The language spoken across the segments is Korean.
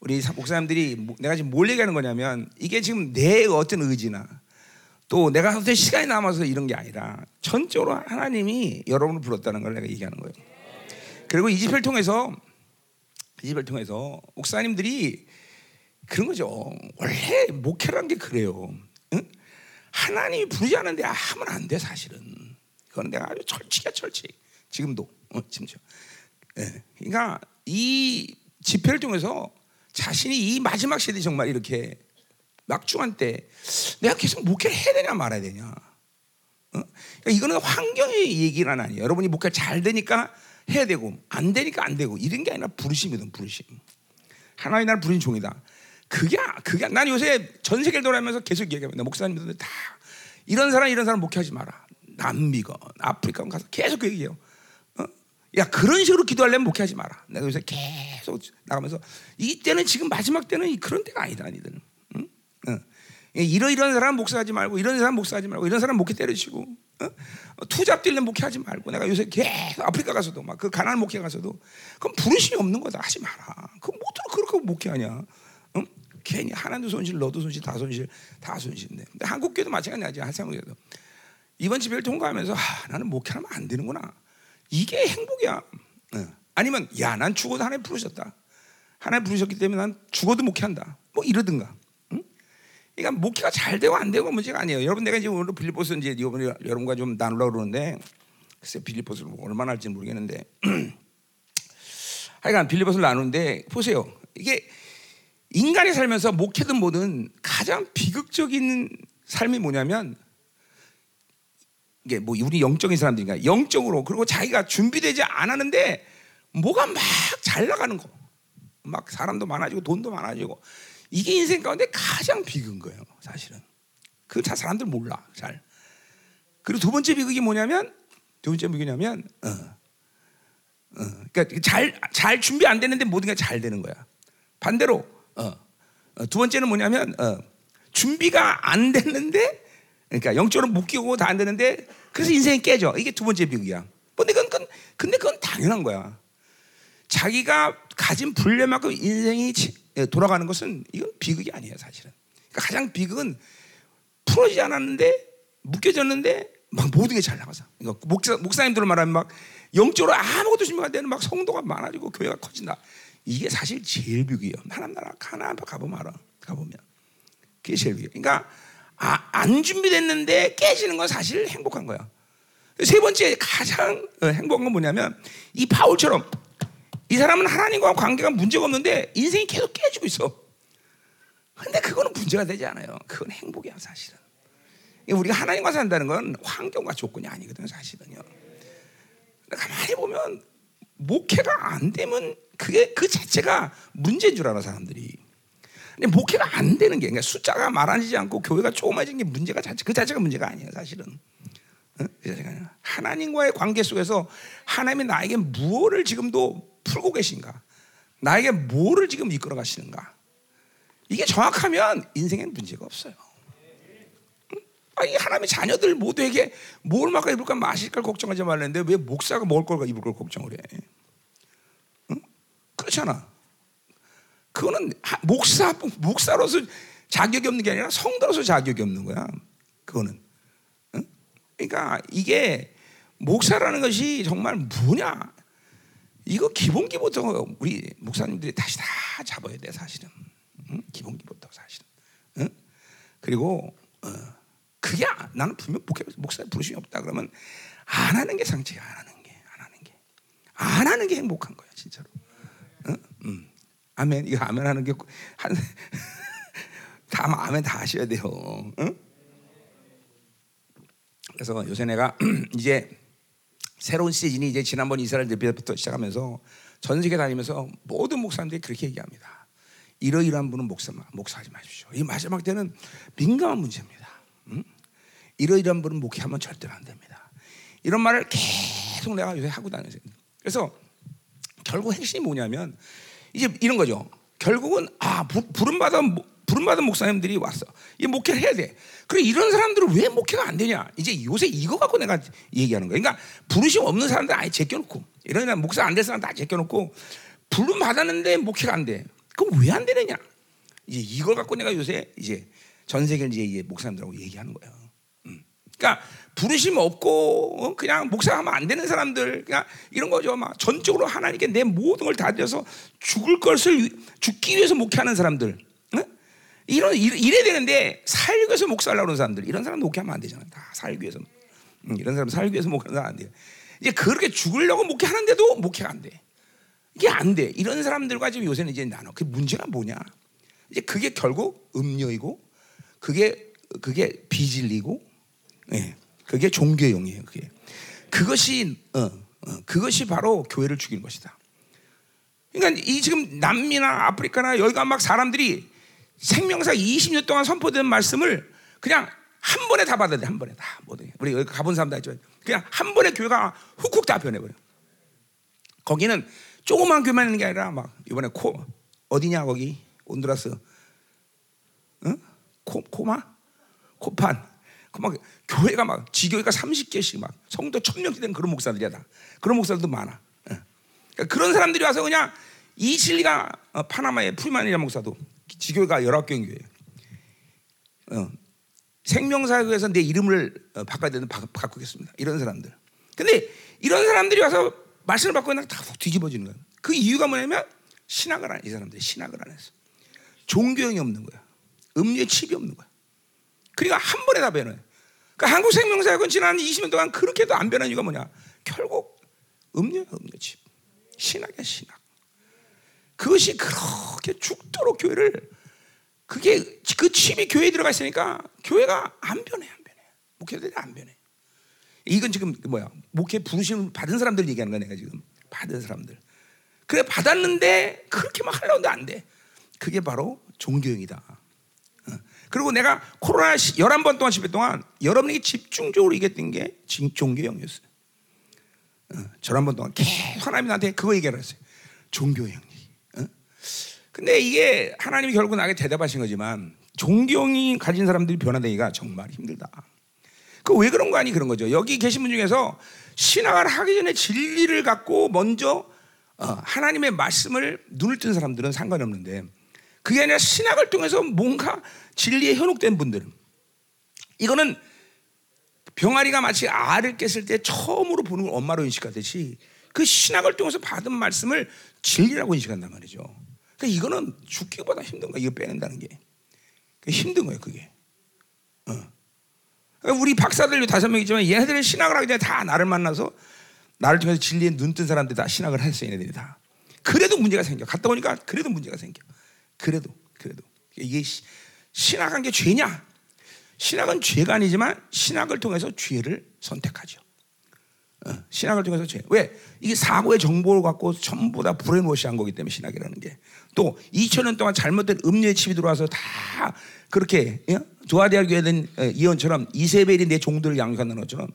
우리 목사님들이 뭐- 내가 지금 뭘 얘기하는 거냐면 이게 지금 내 어떤 의지나 또 내가 어떤 시간이 남아서 이런 게 아니라 전적으로 하나님이 여러분을 불렀다는 걸 내가 얘기하는 거예요. 그리고 이 집회를 통해서 이 집회를 통해서 목사님들이 그런 거죠. 원래 목회라는 게 그래요. 응? 하나님이 부르지 않는데 하면 안 돼 사실은. 그건 내가 아주 철칙이야 철칙. 지금도 어, 심지어. 예. 그러니까 이 집회를 통해서 자신이 이 마지막 시대 정말 이렇게 막중한 때 내가 계속 목회를 해야 되냐 말아야 되냐. 어? 그러니까 이거는 환경의 얘기는 아니에요. 여러분이 목회가 잘 되니까 해야 되고 안 되니까 안 되고 이런 게 아니라 부르심이든 부르심. 하나님 나를 부른 종이다. 그게 그게 난 요새 전 세계를 돌아다니면서 계속 얘기합니다. 목사님들 다 이런 사람 이런 사람 목회하지 마라. 남미건 아프리카 가서 계속 그 얘기해요. 어? 야 그런 식으로 기도하려면 목회하지 마라. 내가 요새 계속 나가면서 이때는 지금 마지막 때는 그런 때가 아니다, 니들은. 응? 응. 이런 이런 사람 목사하지 말고 이런 사람 목사하지 말고 이런 사람 목회 때려치고 어? 투잡 뛰는 목회하지 말고 내가 요새 계속 아프리카 가서도 막 그 가난 목회 가서도 그럼 부르심이 없는 거다 하지 마라. 그못 들어 그렇게 목회하냐? 응? 괜히 하나도 손실, 너도 손실, 다 손실, 다 손실인데. 근데 한국 교도 마찬가지야. 한국교도 이번 집회를 통과하면서 아, 나는 목회하면 안 되는구나. 이게 행복이야. 응. 아니면 야 난 죽어도 하나님 부르셨다. 하나님 부르셨기 때문에 난 죽어도 목회한다. 뭐 이러든가. 그러니까 목회가 잘 되고 안 되고 문제가 아니에요. 여러분 내가 이제 오늘 빌리포스 이제 여러분과 좀 나누려고 그러는데 글쎄 빌리포스를 얼마나 할지 모르겠는데 하여간 빌리포스를 나누는데 보세요. 이게 인간이 살면서 목회든 뭐든 가장 비극적인 삶이 뭐냐면 이게 뭐 우리 영적인 사람들인가 영적으로 그리고 자기가 준비되지 않았는데 뭐가 막 잘 나가는 거. 막 사람도 많아지고 돈도 많아지고 이게 인생 가운데 가장 비극인 거예요, 사실은. 그다 사람들 몰라, 잘. 그리고 두 번째 비극이 뭐냐면, 두 번째 비극이냐면, 어, 어, 그러니까 잘, 잘 준비 안 되는데 모든 게 잘 되는 거야. 반대로, 어, 어, 두 번째는 뭐냐면, 어, 준비가 안 됐는데, 그러니까 영적으로 묶이고 다 안 되는데, 그래서 인생이 깨져. 이게 두 번째 비극이야. 근데 그건, 그건, 근데 그건 당연한 거야. 자기가 가진 분량만큼 인생이 돌아가는 것은 이건 비극이 아니에요, 사실은. 그러니까 가장 비극은 풀어지지 않았는데 묶여졌는데 막 모든 게 잘 나가서. 그러니까 목사 목사님들 말하면 막 영적으로 아무것도 준비가 안 되는 막 성도가 많아지고 교회가 커진다. 이게 사실 제일 비극이에요. 하나님 나라 가나안 가보면 알아. 가보면 그게 제일 비극. 그러니까 아, 안 준비됐는데 깨지는 건 사실 행복한 거야. 세 번째 가장 행복한 건 뭐냐면 이 바울처럼 이 사람은 하나님과 관계가 문제가 없는데 인생이 계속 깨지고 있어. 근데 그거는 문제가 되지 않아요. 그건 행복이야, 사실은. 우리가 하나님과 산다는 건 환경과 조건이 아니거든요, 사실은요. 가만히 보면 목회가 안 되면 그게 그 자체가 문제인 줄 알아, 사람들이. 근데 목회가 안 되는 게 그러니까 숫자가 많아지지 않고 교회가 조그마진 게 문제가 자체 그 자체가 문제가 아니에요, 사실은. 하나님과의 관계 속에서 하나님이 나에게 무엇을 지금도 풀고 계신가? 나에게 뭐를 지금 이끌어 가시는가? 이게 정확하면 인생엔 문제가 없어요. 아, 이 하나님의 자녀들 모두에게 뭘 먹을까 입을까 마실까 걱정하지 말랬는데 왜 목사가 먹을 걸까 입을 걸 걱정을 해? 응? 그렇잖아. 그거는 목사 목사로서 자격이 없는 게 아니라 성도로서 자격이 없는 거야. 그거는. 응? 그러니까 이게 목사라는 것이 정말 뭐냐? 이거 기본기부터 우리 목사님들이 다시 다 잡아야 돼 사실은 응? 기본기부터 사실은 응? 그리고 어, 그게 나는 분명 목사 부르심이 없다 그러면 안 하는 게 상책이야 안 하는 게 안 하는 게 안 하는 게 행복한 거야 진짜로 응? 음. 아멘 이거 아멘 하는 게 한 다 아멘 다 하셔야 돼요 응? 그래서 요새 내가 이제 새로운 시즌이 이제 지난번 이스라엘 대표부터 시작하면서 전 세계 다니면서 모든 목사님들이 그렇게 얘기합니다. 이러이러한 분은 목사 목사하지 마십시오. 이 마지막 때는 민감한 문제입니다. 음? 이러이러한 분은 목회하면 절대로 안 됩니다. 이런 말을 계속 내가 요새 하고 다니세요. 그래서 결국 핵심이 뭐냐면 이제 이런 거죠. 결국은 아 부름 받아 부름 받은 목사님들이 왔어. 이 목회를 해야 돼. 그래 이런 사람들은 왜 목회가 안 되냐? 이제 요새 이거 갖고 내가 얘기하는 거야. 그러니까 부르심 없는 사람들 아예 제껴놓고 이런 목사 안 될 사람 다 제껴놓고 부름 받았는데 목회가 안 돼. 그럼 왜 안 되느냐? 이제 이걸 갖고 내가 요새 이제 전 세계를 이제 목사님들하고 얘기하는 거예요. 음. 그러니까 부르심 없고 어, 그냥 목사하면 안 되는 사람들 그냥 이런 거죠. 막 전적으로 하나님께 내 모든 걸 다 드려서 죽을 것을 죽기 위해서 목회하는 사람들. 어? 이런 이래 되는데 살기 위해서 목사하려고 하는 사람들 이런 사람 목회하면 안 되잖아. 다 살기 위해서. 음, 이런 사람 살기 위해서 목회하는 사람 안 돼. 이제 그렇게 죽으려고 목회하는데도 목회가 안 돼. 이게 안 돼. 이런 사람들과 지금 요새는 이제 나눠. 그 문제가 뭐냐? 이제 그게 결국 음료이고, 그게 그게 비진리고, 예, 그게 종교용이에요. 그게 그것이 어, 어, 그것이 바로 교회를 죽이는 것이다. 그러니까 이 지금 남미나 아프리카나 여기가 막 사람들이 생명사 20년 동안 선포된 말씀을 그냥 한 번에 다 받아야 돼. 한 번에 다 모든 우리 여기 가본 사람 다 있죠. 그냥 한 번에 교회가 훅훅 다 변해버려. 거기는 조그만 교회만 있는 게 아니라 막 이번에 코 어디냐 거기 온두라스 응? 코 코마 코판 그 막 교회가 막 지교회가 30개씩 막 성도 1000명씩 되는 그런 목사들이야 다 그런 목사들도 많아 그러니까 그런 사람들이 와서 그냥 이 진리가 어, 파나마의 프리만이라는 목사도 지교회가 19개인 교회예요 어, 생명사역에서 내 이름을 어, 바꿔야 되는 바, 바꾸겠습니다 이런 사람들 근데 이런 사람들이 와서 말씀을 받고 그냥 다 뒤집어지는 거야. 그 이유가 뭐냐면 신학을 안, 이 사람들이 신학을 안 했어. 종교형이 없는 거야. 음료의 칩이 없는 거야. 그러니까 한 번에 다 변해. 그러니까 한국 생명사역은 지난 20년 동안 그렇게도 안 변한 이유가 뭐냐? 결국 음료, 음료 칩. 신학이야, 신학. 그것이 그렇게 죽도록 교회를 그게 그 칩이 교회에 들어가 있으니까 교회가 안 변해, 안 변해. 목회들이 안 변해. 이건 지금 뭐야? 목회 부르심 받은 사람들 얘기하는 거야 내가 지금 받은 사람들. 그래 받았는데 그렇게 막 하려는데 안 돼. 그게 바로 종교형이다. 어. 그리고 내가 코로나 11번 동안 집회 동안 여러분에게 집중적으로 얘기했던 게 종교형이었어요. 어. 저한번 동안 계속 하나님이 나한테 그거 얘기를 했어요. 종교형. 어? 근데 이게 하나님이 결국 나에게 대답하신 거지만 종교형이 가진 사람들이 변화되기가 정말 힘들다. 그 왜 그런 거 아니 그런 거죠. 여기 계신 분 중에서 신앙을 하기 전에 진리를 갖고 먼저 어, 하나님의 말씀을 눈을 뜬 사람들은 상관이 없는데 그게 아니라 신학을 통해서 뭔가 진리에 현혹된 분들은 이거는 병아리가 마치 알을 깼을 때 처음으로 보는 걸 엄마로 인식하듯이 그 신학을 통해서 받은 말씀을 진리라고 인식한단 말이죠. 그러니까 이거는 죽기보다 힘든 거야. 이거 빼낸다는 게. 힘든 거예요, 그게. 어. 우리 박사들 다섯 명이지만 얘네들은 신학을 하기 전에 다 나를 만나서 나를 통해서 진리에 눈 뜬 사람들 다 신학을 했어 얘네들이 다. 그래도 문제가 생겨. 갔다 오니까 그래도 문제가 생겨. 그래도 그래도 이게 신학한 게 죄냐? 신학은 죄가 아니지만 신학을 통해서 죄를 선택하죠. 어, 신학을 통해서 죄. 왜? 이게 사고의 정보를 갖고 전부 다 브레인워시한 거기 때문에 신학이라는 게. 또 2000년 동안 잘못된 음료의 칩이 들어와서 다 그렇게 예? 조아디아 교회된 어, 이언처럼 이세벨이 내 종들을 양육한다는 것처럼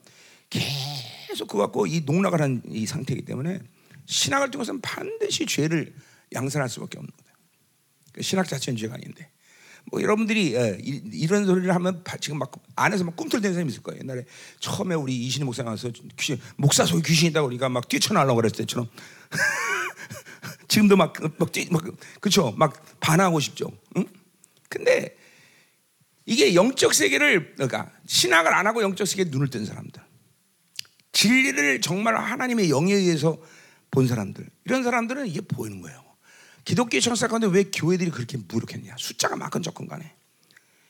계속 그거 갖고 이 농락을 한 이 상태이기 때문에 신학을 통해서는 반드시 죄를 양산할 수밖에 없는 거예요. 그 신학 자체는 죄가 아닌데. 뭐 여러분들이 예, 이런 소리를 하면 지금 막 안에서 막 꿈틀대는 사람이 있을 거예요. 옛날에 처음에 우리 이신희 목사 가서 귀신, 목사 속에 귀신 있다고 그러니까 막 뛰쳐나려고 그랬을 때처럼 지금도 막, 막, 뛰, 막 그쵸? 막 반하고 싶죠. 응? 근데 이게 영적 세계를 그러니까 신학을 안 하고 영적 세계에 눈을 뜬 사람들, 진리를 정말 하나님의 영에 의해서 본 사람들, 이런 사람들은 이게 보이는 거예요. 기독교 청사 가운데 왜 교회들이 그렇게 무력했냐? 숫자가 많건 적건 간에.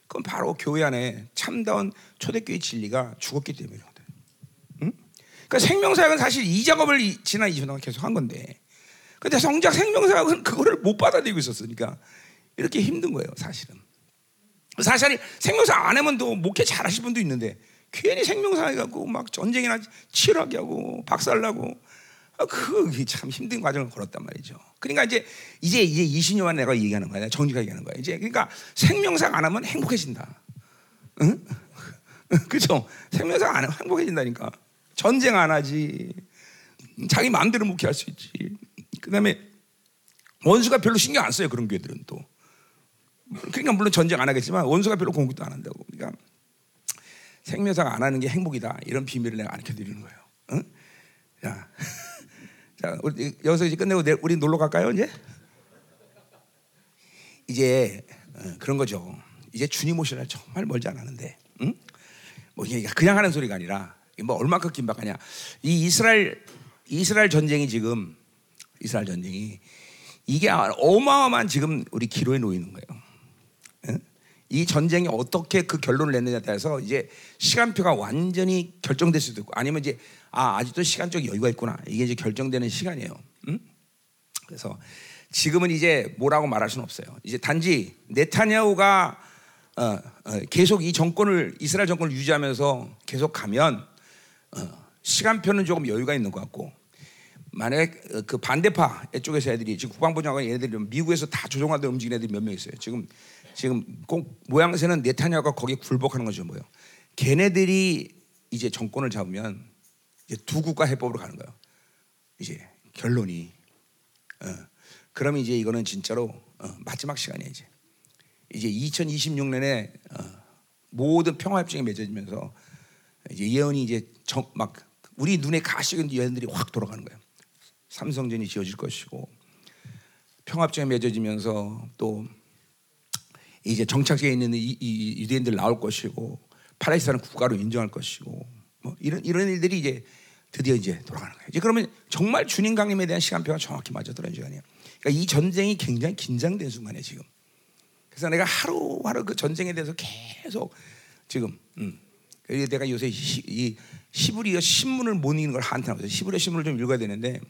그건 바로 교회 안에 참다운 초대교회 진리가 죽었기 때문이거든. 응? 그러니까 생명사역은 사실 이 작업을 지난 20년 동안 계속 한 건데, 근데 성작 생명사역은 그거를 못 받아들이고 있었으니까 이렇게 힘든 거예요, 사실은. 사실 생명사 안 하면 또 목회 잘하실 분도 있는데 괜히 생명사 해갖고 막 전쟁이나 치열하게 하고 박살나고 아, 그게 참 힘든 과정을 걸었단 말이죠. 그러니까 이제 이제 이제 20년만 내가 얘기하는 거야. 정직하게 얘기하는 거야. 이제 그러니까 생명사 안 하면 행복해진다. 응? 그죠? 생명사 안 하면 행복해진다니까. 전쟁 안 하지. 자기 마음대로 목회할 수 있지. 그다음에 원수가 별로 신경 안 써요. 그런 교회들은 또. 그러니까 물론 전쟁 안 하겠지만 원수가 별로 공격도 안 한다고. 그러니까 생명사가 안 하는 게 행복이다. 이런 비밀을 내가 알려 드리는 거예요. 응? 자, 자 우리 여기서 이제 끝내고 우리 놀러 갈까요 이제? 이제 어, 그런 거죠. 이제 주님 날 정말 멀지 않았는데, 응? 뭐 그냥 하는 소리가 아니라 뭐 얼마큼 긴박하냐. 이 이스라엘 이스라엘 전쟁이 지금 이스라엘 전쟁이 이게 어마어마한 지금 우리 기로에 놓이는 거예요. 응? 이 전쟁이 어떻게 그 결론을 냈느냐에 따라서 이제 시간표가 완전히 결정될 수도 있고 아니면 이제 아 아직도 시간적 여유가 있구나 이게 이제 결정되는 시간이에요. 응? 그래서 지금은 이제 뭐라고 말할 수는 없어요. 이제 단지 네타냐후가 어, 어, 계속 이 정권을 이스라엘 정권을 유지하면서 계속 가면 어, 시간표는 조금 여유가 있는 것 같고 만약에 그 반대파 쪽에서 애들이 지금 국방부 장관 얘네들이 미국에서 다 조종하듯 움직이는 애들이 몇 명 있어요. 지금 지금 꼭 모양새는 네타냐후가 거기에 굴복하는 거죠, 뭐요. 걔네들이 이제 정권을 잡으면 이제 두 국가 해법으로 가는 거예요. 이제 결론이 어. 그러면 이제 이거는 진짜로 어, 마지막 시간이에요 이제. 이제 2026년에 어, 모든 평화협정이 맺어지면서 이제 예언이 이제 정, 막 우리 눈에 가시는 예언들이 확 돌아가는 거예요. 삼성전이 지어질 것이고 평화협정이 맺어지면서 또 이제 정착지에 있는 이, 이 유대인들 나올 것이고 팔레스타인 국가로 인정할 것이고 뭐 이런 이런 일들이 이제 드디어 이제 돌아가는 거예요. 이제 그러면 정말 주님 강림에 대한 시간표가 정확히 맞아 들어는 시간이에요. 그러니까 이 전쟁이 굉장히 긴장된 순간이에요 지금. 그래서 내가 하루하루 그 전쟁에 대해서 계속 지금 음. 내가 요새 시, 이 시브리어 신문을 못 읽는 걸 한탄하고 있어요. 시브리어 신문을 좀 읽어야 되는데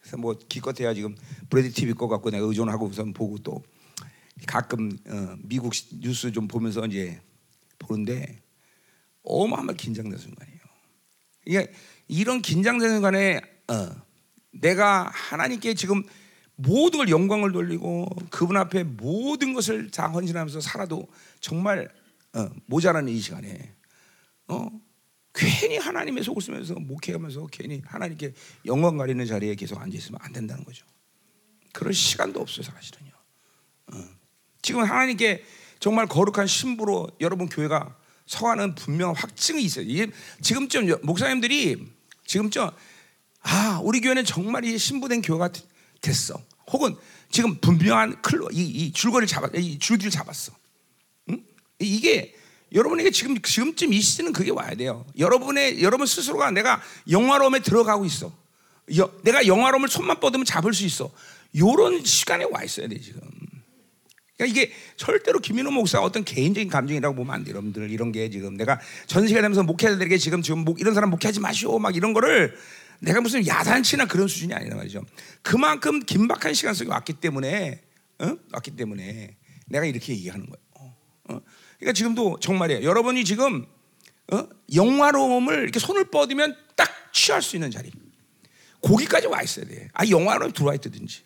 그래서 뭐 기껏해야 지금 브레드 TV 거 갖고 내가 의존하고 우선 보고 또 가끔 어, 미국 뉴스 좀 보면서 이제 보는데 어마어마하게 긴장된 순간이에요. 그러니까 이런 긴장된 순간에 어, 내가 하나님께 지금 모든 걸 영광을 돌리고 그분 앞에 모든 것을 다 헌신하면서 살아도 정말 어, 모자라는 이 시간에 어, 괜히 하나님의 속을 쓰면서 목회하면서 괜히 하나님께 영광 가리는 자리에 계속 앉아 있으면 안 된다는 거죠. 그럴 시간도 없어요, 사실은요. 어. 지금 하나님께 정말 거룩한 신부로 여러분 교회가 서가는 분명한 확증이 있어요. 이게 지금쯤 목사님들이 지금쯤 아 우리 교회는 정말 이 신부된 교회가 됐어. 혹은 지금 분명한 클로 이, 이 줄거리를 잡았 이 줄기를 잡았어. 응? 이게 여러분에게 지금 지금쯤 이 시즌은 그게 와야 돼요. 여러분의 여러분 스스로가 내가 영화로움에 들어가고 있어. 여, 내가 영화로움을 손만 뻗으면 잡을 수 있어. 요런 시간에 와 있어야 돼 지금. 그러니까 이게 절대로 김민호 목사 어떤 개인적인 감정이라고 보면 안 돼요, 여러분들. 이런 게 지금 내가 전 세계 다면서 목회자들에게 지금 지금 목, 이런 사람 목회하지 마시오 막 이런 거를 내가 무슨 야단치나 그런 수준이 아니란 말이죠. 그만큼 긴박한 시간 속에 왔기 때문에 어? 왔기 때문에 내가 이렇게 얘기하는 거예요. 어? 어? 그러니까 지금도 정말이에요. 여러분이 지금 어? 영화로움을 이렇게 손을 뻗으면 딱 취할 수 있는 자리. 거기까지 와 있어야 돼. 아 영화로움 들어와 있든지.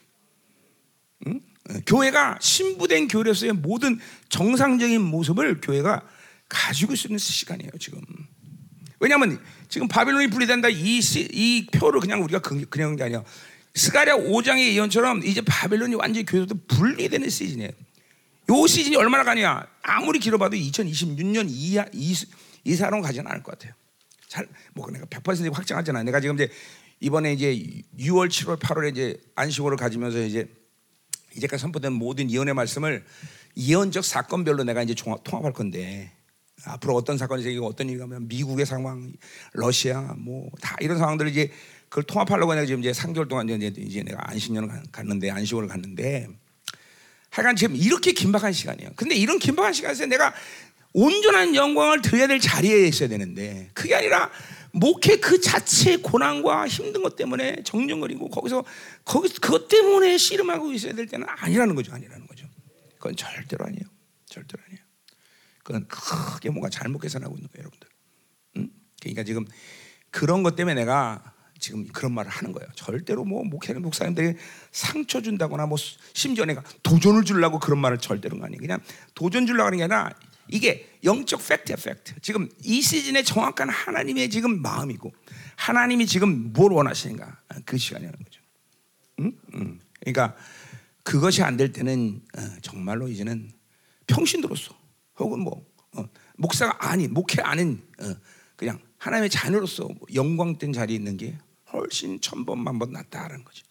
응? 어, 교회가 신부된 교회로서의 모든 정상적인 모습을 교회가 가지고 있는 시간이에요 지금. 왜냐하면 지금 바빌론이 분리된다 이, 이 표를 그냥 우리가 그냥 게 아니야. 스가랴 5장의 예언처럼 이제 바빌론이 완전히 교회도 분리되는 시즌이에요. 요 시즌이 얼마나 가냐? 아무리 길어봐도 2026년 이하 이사로 가지는 않을 것 같아요. 잘, 뭐 내가 100% 확정하잖아. 내가 지금 이제 이번에 이제 6월, 7월, 8월에 이제 안식월을 가지면서 이제 이제까지 선포된 모든 예언의 말씀을 예언적 사건별로 내가 이제 종합, 통합할 건데 앞으로 어떤 사건이 생기고 어떤 일이 가면 미국의 상황, 러시아 뭐 다 이런 상황들을 이제 그걸 통합하려고 내가 지금 이제 3개월 동안 이제, 이제 내가 안식년을 갔는데 안식월을 갔는데 하여간 지금 이렇게 긴박한 시간이에요. 근데 이런 긴박한 시간에서 내가 온전한 영광을 드려야 될 자리에 있어야 되는데 그게 아니라 목회 그 자체의 고난과 힘든 것 때문에 정정거리고 거기서 거기 그것 때문에 씨름하고 있어야 될 때는 아니라는 거죠, 아니라는 거죠. 그건 절대로 아니에요, 절대로 아니에요. 그건 크게 뭔가 잘못 계산하고 있는 거예요, 여러분들. 응? 그러니까 지금 그런 것 때문에 내가 지금 그런 말을 하는 거예요. 절대로 뭐 목회는 목사님들이 상처 준다거나 뭐 심지어 내가 도전을 주려고 그런 말을 절대로 아니에요. 그냥 도전 주려고 하는 게 아니라 이게 영적 팩트야 팩트. 지금 이 시즌에 정확한 하나님의 지금 마음이고 하나님이 지금 뭘 원하시는가 그 시간이라는 거죠. 응? 응. 그러니까 그것이 안 될 때는 어, 정말로 이제는 평신도로서 혹은 뭐 어, 목사가 아닌 목회 아닌 어, 그냥 하나님의 자녀로서 영광된 자리에 있는 게 훨씬 천번 만번 낫다라는 거죠.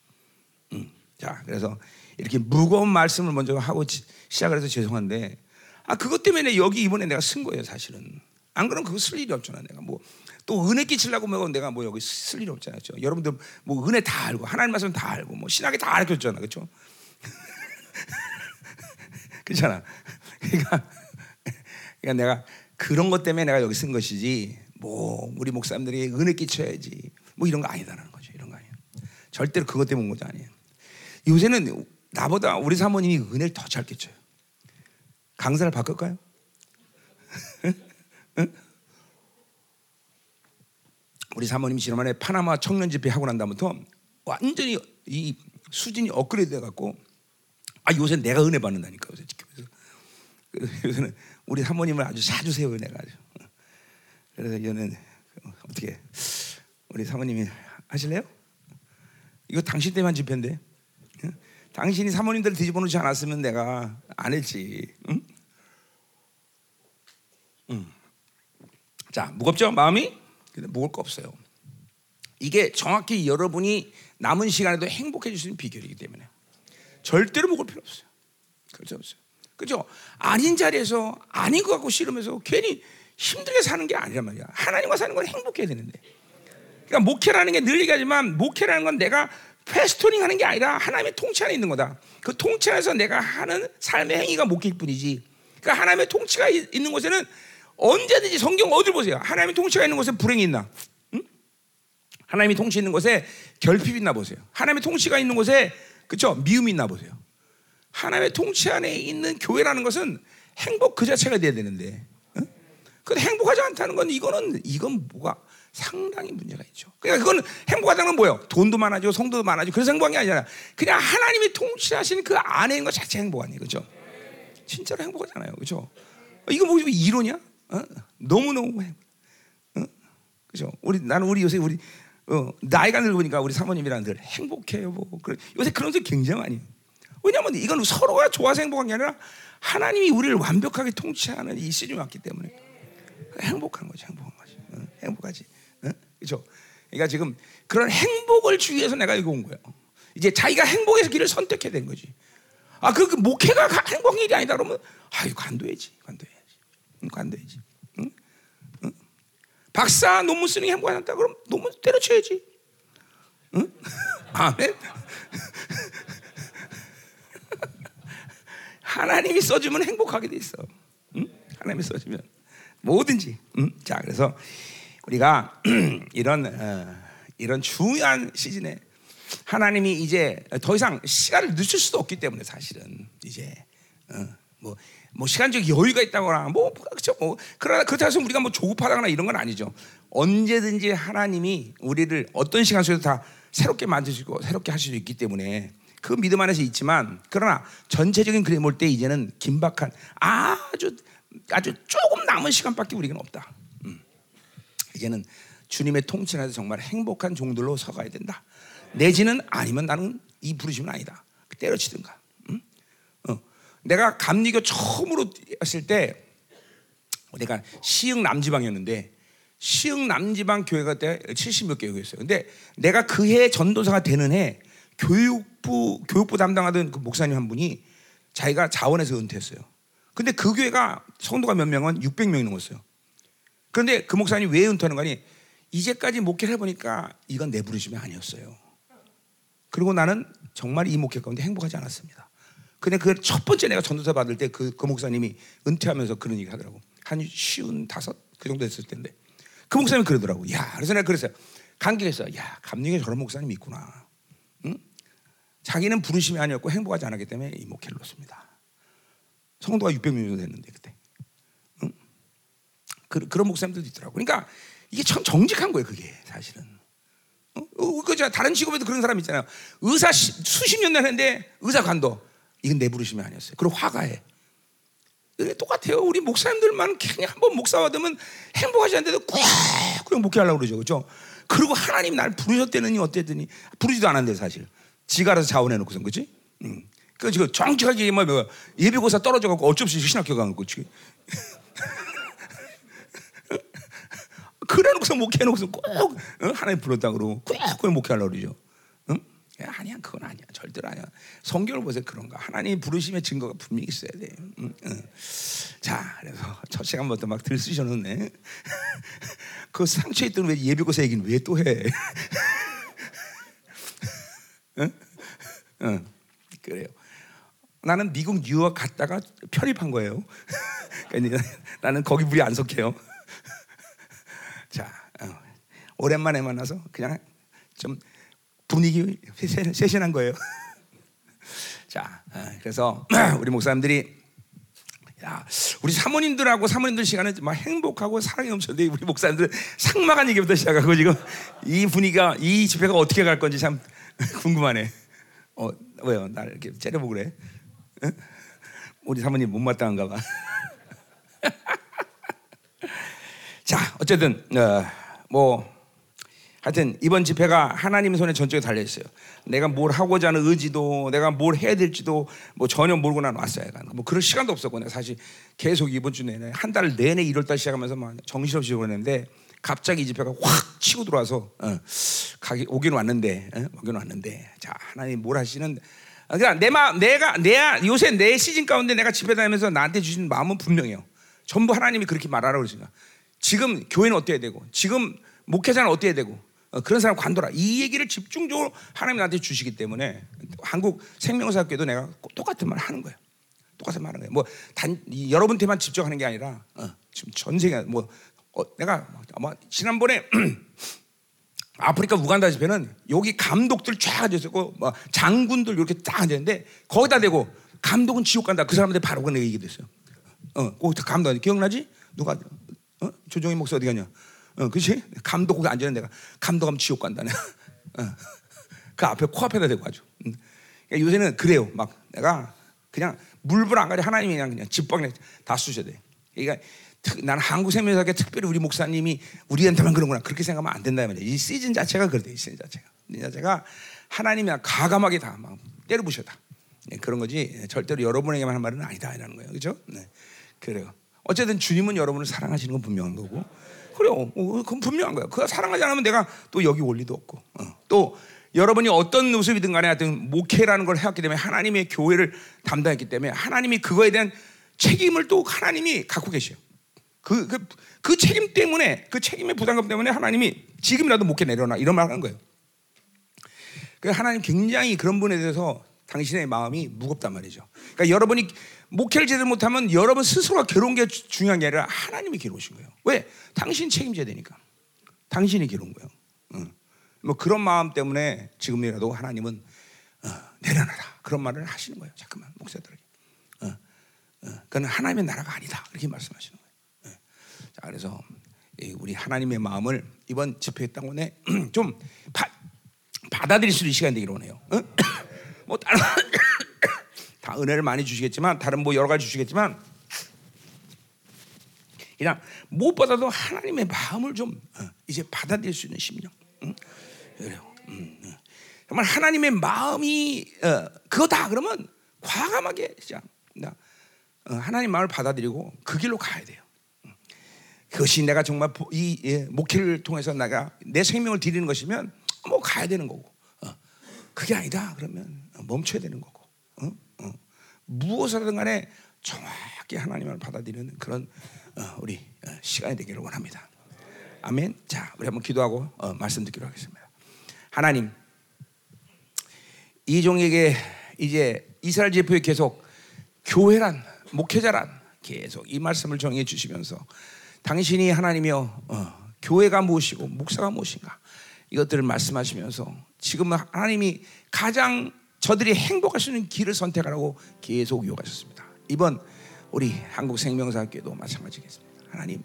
응. 자, 그래서 이렇게 무거운 말씀을 먼저 하고 지- 시작을 해서 죄송한데 아 그것 때문에 여기 이번에 내가 쓴 거예요 사실은. 안 그러면 그거 쓸 일이 없잖아 내가. 뭐 또 은혜 끼치려고 뭐 내가 뭐 여기 쓸 일이 없잖아요 그렇죠? 여러분들 뭐 은혜 다 알고 하나님 말씀 다 알고 뭐 신학에 다 알려줬잖아 그렇죠 그렇잖아. 그러니까 그러니까 내가 그런 것 때문에 내가 여기 쓴 것이지 뭐 우리 목사님들이 은혜 끼쳐야지 뭐 이런 거 아니다라는 거죠 이런 거 아니에요. 절대로 그것 때문에 온 것도 아니에요. 요새는 나보다 우리 사모님이 은혜를 더 잘 끼쳐요 강사를 바꿀까요? 응? 우리 사모님이 지난번에 파나마 청년 집회 하고 난 다음부터 완전히 이 수준이 업그레이드 돼갖고 아 요새 내가 은혜 받는다니까 요새 지켜서 요새는 우리 사모님을 아주 사주세요 내가 아주 그래서 이거는 어떻게 우리 사모님이 하실래요? 이거 당신 때만 집회인데 응? 당신이 사모님들 뒤집어 놓지 않았으면 내가 안 했지 응? 응. 자 무겁죠 마음이? 근데 무거울 거 없어요 이게 정확히 여러분이 남은 시간에도 행복해질 수 있는 비결이기 때문에 절대로 먹을 필요 없어요. 그렇죠, 없어요. 그죠? 아닌 자리에서 아닌 것 같고 싫으면서 괜히 힘들게 사는 게 아니란 말이야. 하나님과 사는 건 행복해야 되는데. 그러니까 목회라는 게 늘 얘기하지만 목회라는 건 내가 패스토닝 하는 게 아니라 하나님의 통치 안에 있는 거다. 그 통치 안에서 내가 하는 삶의 행위가 목회일 뿐이지. 그러니까 하나님의 통치가 이- 있는 곳에는 언제든지 성경 어딜 보세요. 하나님의 통치가 있는 곳에 불행이 있나? 응? 하나님이 통치 있는 곳에 결핍이 있나 보세요. 하나님의 통치가 있는 곳에 그렇죠? 미움이 있나 보세요. 하나님의 통치 안에 있는 교회라는 것은 행복 그 자체가 돼야 되는데, 응? 근데 행복하지 않다는 건 이거는 이건 뭐가 상당히 문제가 있죠. 그러니까 그건 행복하다는 건 뭐예요? 돈도 많아지고 성도도 많아지고 그래서 행복한 게 아니라 그냥 하나님이 통치하시는 그 안에 있는 것 자체 행복 아니에요, 그렇죠? 진짜로 행복하잖아요, 그렇죠? 이거 뭐 이론이야? 어? 너무 너무 행복. 그죠? 우리 나는 우리 요새 우리 어, 나이가 늙으니까 우리 사모님이랑 늘 행복해요. 뭐 그래. 요새 그런 게 굉장히 많이. 왜냐하면 이건 서로가 좋아서 행복한 게 아니라 하나님이 우리를 완벽하게 통치하는 이 시즌이 왔기 때문에 행복한 거지, 행복한 거지, 어, 행복하지, 어? 그죠? 그러니까 지금 그런 행복을 주기 위해서 내가 여기 온 거예요. 이제 자기가 행복해서 길을 선택해야 된 거지. 아, 그, 그 목회가 가- 행복한 일이 아니다 그러면 아유 관둬야지, 관둬야지, 응, 관둬야지. 박사 논문 쓰는 게 행복하지 않다 그럼 논문 때려쳐야지. 응? 아멘. 하나님이 써주면 행복하게 돼 있어. 응? 하나님이 써주면 뭐든지. 응? 자, 그래서 우리가 이런 어, 이런 중요한 시즌에 하나님이 이제 더 이상 시간을 늦출 수도 없기 때문에 사실은 이제 어, 뭐, 뭐 시간적 여유가 있다거나 뭐 그렇죠 뭐 그러나 그렇다고 해서 우리가 뭐 조급하다거나 이런 건 아니죠. 언제든지 하나님이 우리를 어떤 시간 속에서 다 새롭게 만드시고 새롭게 하실 수 있기 때문에 그 믿음 안에서 있지만 그러나 전체적인 그림 볼 때 이제는 긴박한 아주 아주 조금 남은 시간밖에 우리는 없다. 음. 이제는 주님의 통치 안에서 정말 행복한 종들로 서가야 된다. 내지는 아니면 나는 이 부르심은 아니다. 때려치든가. 음? 어. 내가 감리교 처음으로 했을 때 내가 시흥 남지방이었는데 시흥 남지방 교회가 때 70몇 개였어요. 근데 내가 그 해 전도사가 되는 해 교육부 교육부 담당하던 그 목사님 한 분이 자기가 자원에서 은퇴했어요. 근데 그 교회가 성도가 몇 명은 600명이 넘었어요. 그런데 그 목사님 왜 은퇴하는 거니? 이제까지 목회를 해보니까 이건 내 부르심이 아니었어요. 그리고 나는 정말 이 목회 가운데 행복하지 않았습니다. 근데 그 첫 번째 내가 전도사 받을 때 그 그 목사님이 은퇴하면서 그런 얘기 하더라고. 한 쉬운 다섯 그 정도 됐을 텐데 그 목사님이 그러더라고. 야, 그래서 내가 그랬어요. 감격했어. 야, 감리교에 저런 목사님이 있구나. 응? 자기는 부르심이 아니었고 행복하지 않았기 때문에 이 목회를 놓습니다. 성도가 600명 정도 됐는데 그때. 응? 그, 그런 목사님들도 있더라고. 그러니까 이게 참 정직한 거예요, 그게 사실은. 어? 어, 그죠? 다른 직업에도 그런 사람 있잖아요. 의사 시- 수십 년 했는데 의사 관도 이건 내 부르심이 아니었어요. 그리고 화가해. 이게 똑같아요. 우리 목사님들만 그냥 한번 목사 받으면 행복하지 않는데도 꾹꾹 목회하려고 그러죠. 그죠? 그리고 하나님 날 부르셨대느니 어땠더니 부르지도 않았는데 사실. 지가 알아서 자원해놓고선 그지? 응. 그 지금 정직하게 얘기하면 뭐 예비고사 떨어져갖고 어쩔 수 없이 신학교 가고 지금. 그래놓고서 목회해놓고서 꼭 어? 하나님 불렀다 그러고 꾹꾹 목회하려고 그러죠. 응? 야, 아니야, 그건 아니야. 절대로 아니야. 성경을 보세요. 그런가. 하나님 부르심의 증거가 분명히 있어야 돼. 응, 응. 자, 그래서 첫 시간부터 막 들쑤셔놓네. 그 상처에 있던 왜 예비고사 얘기는 왜 또 해? 응? 응. 그래요. 나는 미국 유학 갔다가 편입한 거예요. 그러니까 나는 거기 물이 안 속해요. 자, 어. 오랜만에 만나서 그냥 좀 분위기 세신한 거예요. 자, 어, 그래서 우리 목사님들이 야, 우리 사모님들하고 사모님들 시간에 막 행복하고 사랑이 넘쳤는데 우리 목사님들 상막한 얘기부터 시작하고 지금 이 분위기가 이 집회가 어떻게 갈 건지 참 궁금하네. 어, 왜요? 나를 이렇게 째려보고 그래? 응? 우리 사모님 못마땅한가 봐. 자, 어쨌든 어, 뭐 하여튼 이번 집회가 하나님 손에 전적에 달려 있어요. 내가 뭘 하고자 하는 의지도, 내가 뭘 해야 될지도 뭐 전혀 모르고 난 왔어요. 뭐 그럴 시간도 없었고 내가 사실 계속 이번 주 내내 한 달 내내 1월 달 시작하면서 막 정신없이 보냈는데 갑자기 이 집회가 확 치고 들어와서 어, 가기 오긴 왔는데 어, 오긴 왔는데 자 하나님 뭘 하시는 그러니까 내 마음 내가 내 요새 내 시즌 가운데 내가 집회 다니면서 나한테 주신 마음은 분명해요. 전부 하나님이 그렇게 말하라고 그러시니까 지금 교회는 어때야 되고 지금 목회자는 어때야 되고 어, 그런 사람 관둬라. 이 얘기를 집중적으로 하나님 나한테 주시기 때문에 한국 생명사학교도 내가 똑같은 말 하는 거예요. 똑같은 말 하는 거예요. 뭐단 여러분한테만 집중하는 게 아니라 어, 지금 전 세계 뭐 어, 내가 아마 지난번에 아프리카 우간다 집회는 여기 감독들 쫙 앉아있고 뭐 장군들 이렇게 딱 앉아있는데 거기다 대고 감독은 지옥 간다. 그 사람한테 바로 그 얘기 됐어요. 어, 꼭 감독 기억나지? 누가 어? 조정희 목사 어디 갔냐? 어, 그렇지? 감독 거기 앉아있는 데가 감독하면 지옥 간다네. 어. 그 앞에 코앞에다 대고 아주. 음. 그러니까 요새는 그래요. 막 내가 그냥 물불 안 가려 하나님이 그냥 그냥 집박에 다 쑤셔야 돼. 그러니까 나는 한국 생명사계 특별히 우리 목사님이 우리한테만 그런구나 그렇게 생각하면 안 된다 말이야. 이 시즌 자체가 그래. 이 시즌 자체가. 이 자체가 하나님이 가감하게 다 막 때려 부셔다. 네, 그런 거지 절대로 여러분에게만 한 말은 아니다라는 거예요. 그렇죠? 네. 그래요. 어쨌든 주님은 여러분을 사랑하시는 건 분명한 거고 그래요. 어, 그건 분명한 거야. 그가 사랑하지 않으면 내가 또 여기 올 리도 없고. 어. 또 여러분이 어떤 모습이든 간에 하여튼 목회라는 걸 해왔기 때문에 하나님의 교회를 담당했기 때문에 하나님이 그거에 대한 책임을 또 하나님이 갖고 계셔요. 그, 그, 그 책임 때문에 그 책임의 부담감 때문에 하나님이 지금이라도 목회 내려놔 이런 말 하는 거예요. 그 하나님 굉장히 그런 분에 대해서 당신의 마음이 무겁단 말이죠. 그러니까 여러분이 목회를 제대로 못하면 여러분 스스로가 괴로운 게 중요한 게 아니라 하나님이 괴로우신 거예요. 왜? 당신 책임져야 되니까. 당신이 괴로운 거예요. 응. 뭐 그런 마음 때문에 지금이라도 하나님은 어, 내려놔라 그런 말을 하시는 거예요. 잠깐만 목사들에게. 어, 어, 그건 하나님의 나라가 아니다 이렇게 말씀하시는 거예요. 네. 자 그래서 우리 하나님의 마음을 이번 집회 때문에 좀 바, 받아들일 수 있는 시간이 되기로 하네요. 뭐 다른 다 은혜를 많이 주시겠지만 다른 뭐 여러 가지 주시겠지만 그냥 무엇보다도 하나님의 마음을 좀 어, 이제 받아들일 수 있는 심령. 응? 그래요. 음, 응. 정말 하나님의 마음이 어, 그거다 그러면 과감하게 그냥 어, 하나님 마음을 받아들이고 그 길로 가야 돼요. 그것이 내가 정말 이 예, 목회를 통해서 내가 내 생명을 드리는 것이면 뭐 가야 되는 거고 어. 그게 아니다 그러면 멈춰야 되는 거고. 무엇이든 간에 정확히 하나님을 받아들이는 그런 어, 우리 어, 시간이 되기를 원합니다. 아멘. 자, 우리 한번 기도하고 어, 말씀 듣기로 하겠습니다. 하나님, 이 종에게 이제 이스라엘 제표에 계속 교회란 목회자란 계속 이 말씀을 정해 주시면서 당신이 하나님이여 어, 교회가 무엇이고 목사가 무엇인가 이것들을 말씀하시면서 지금 하나님이 가장 저들이 행복할 수 있는 길을 선택하라고 계속 요구하셨습니다. 이번 우리 한국 생명사학교도 마찬가지겠습니다. 하나님,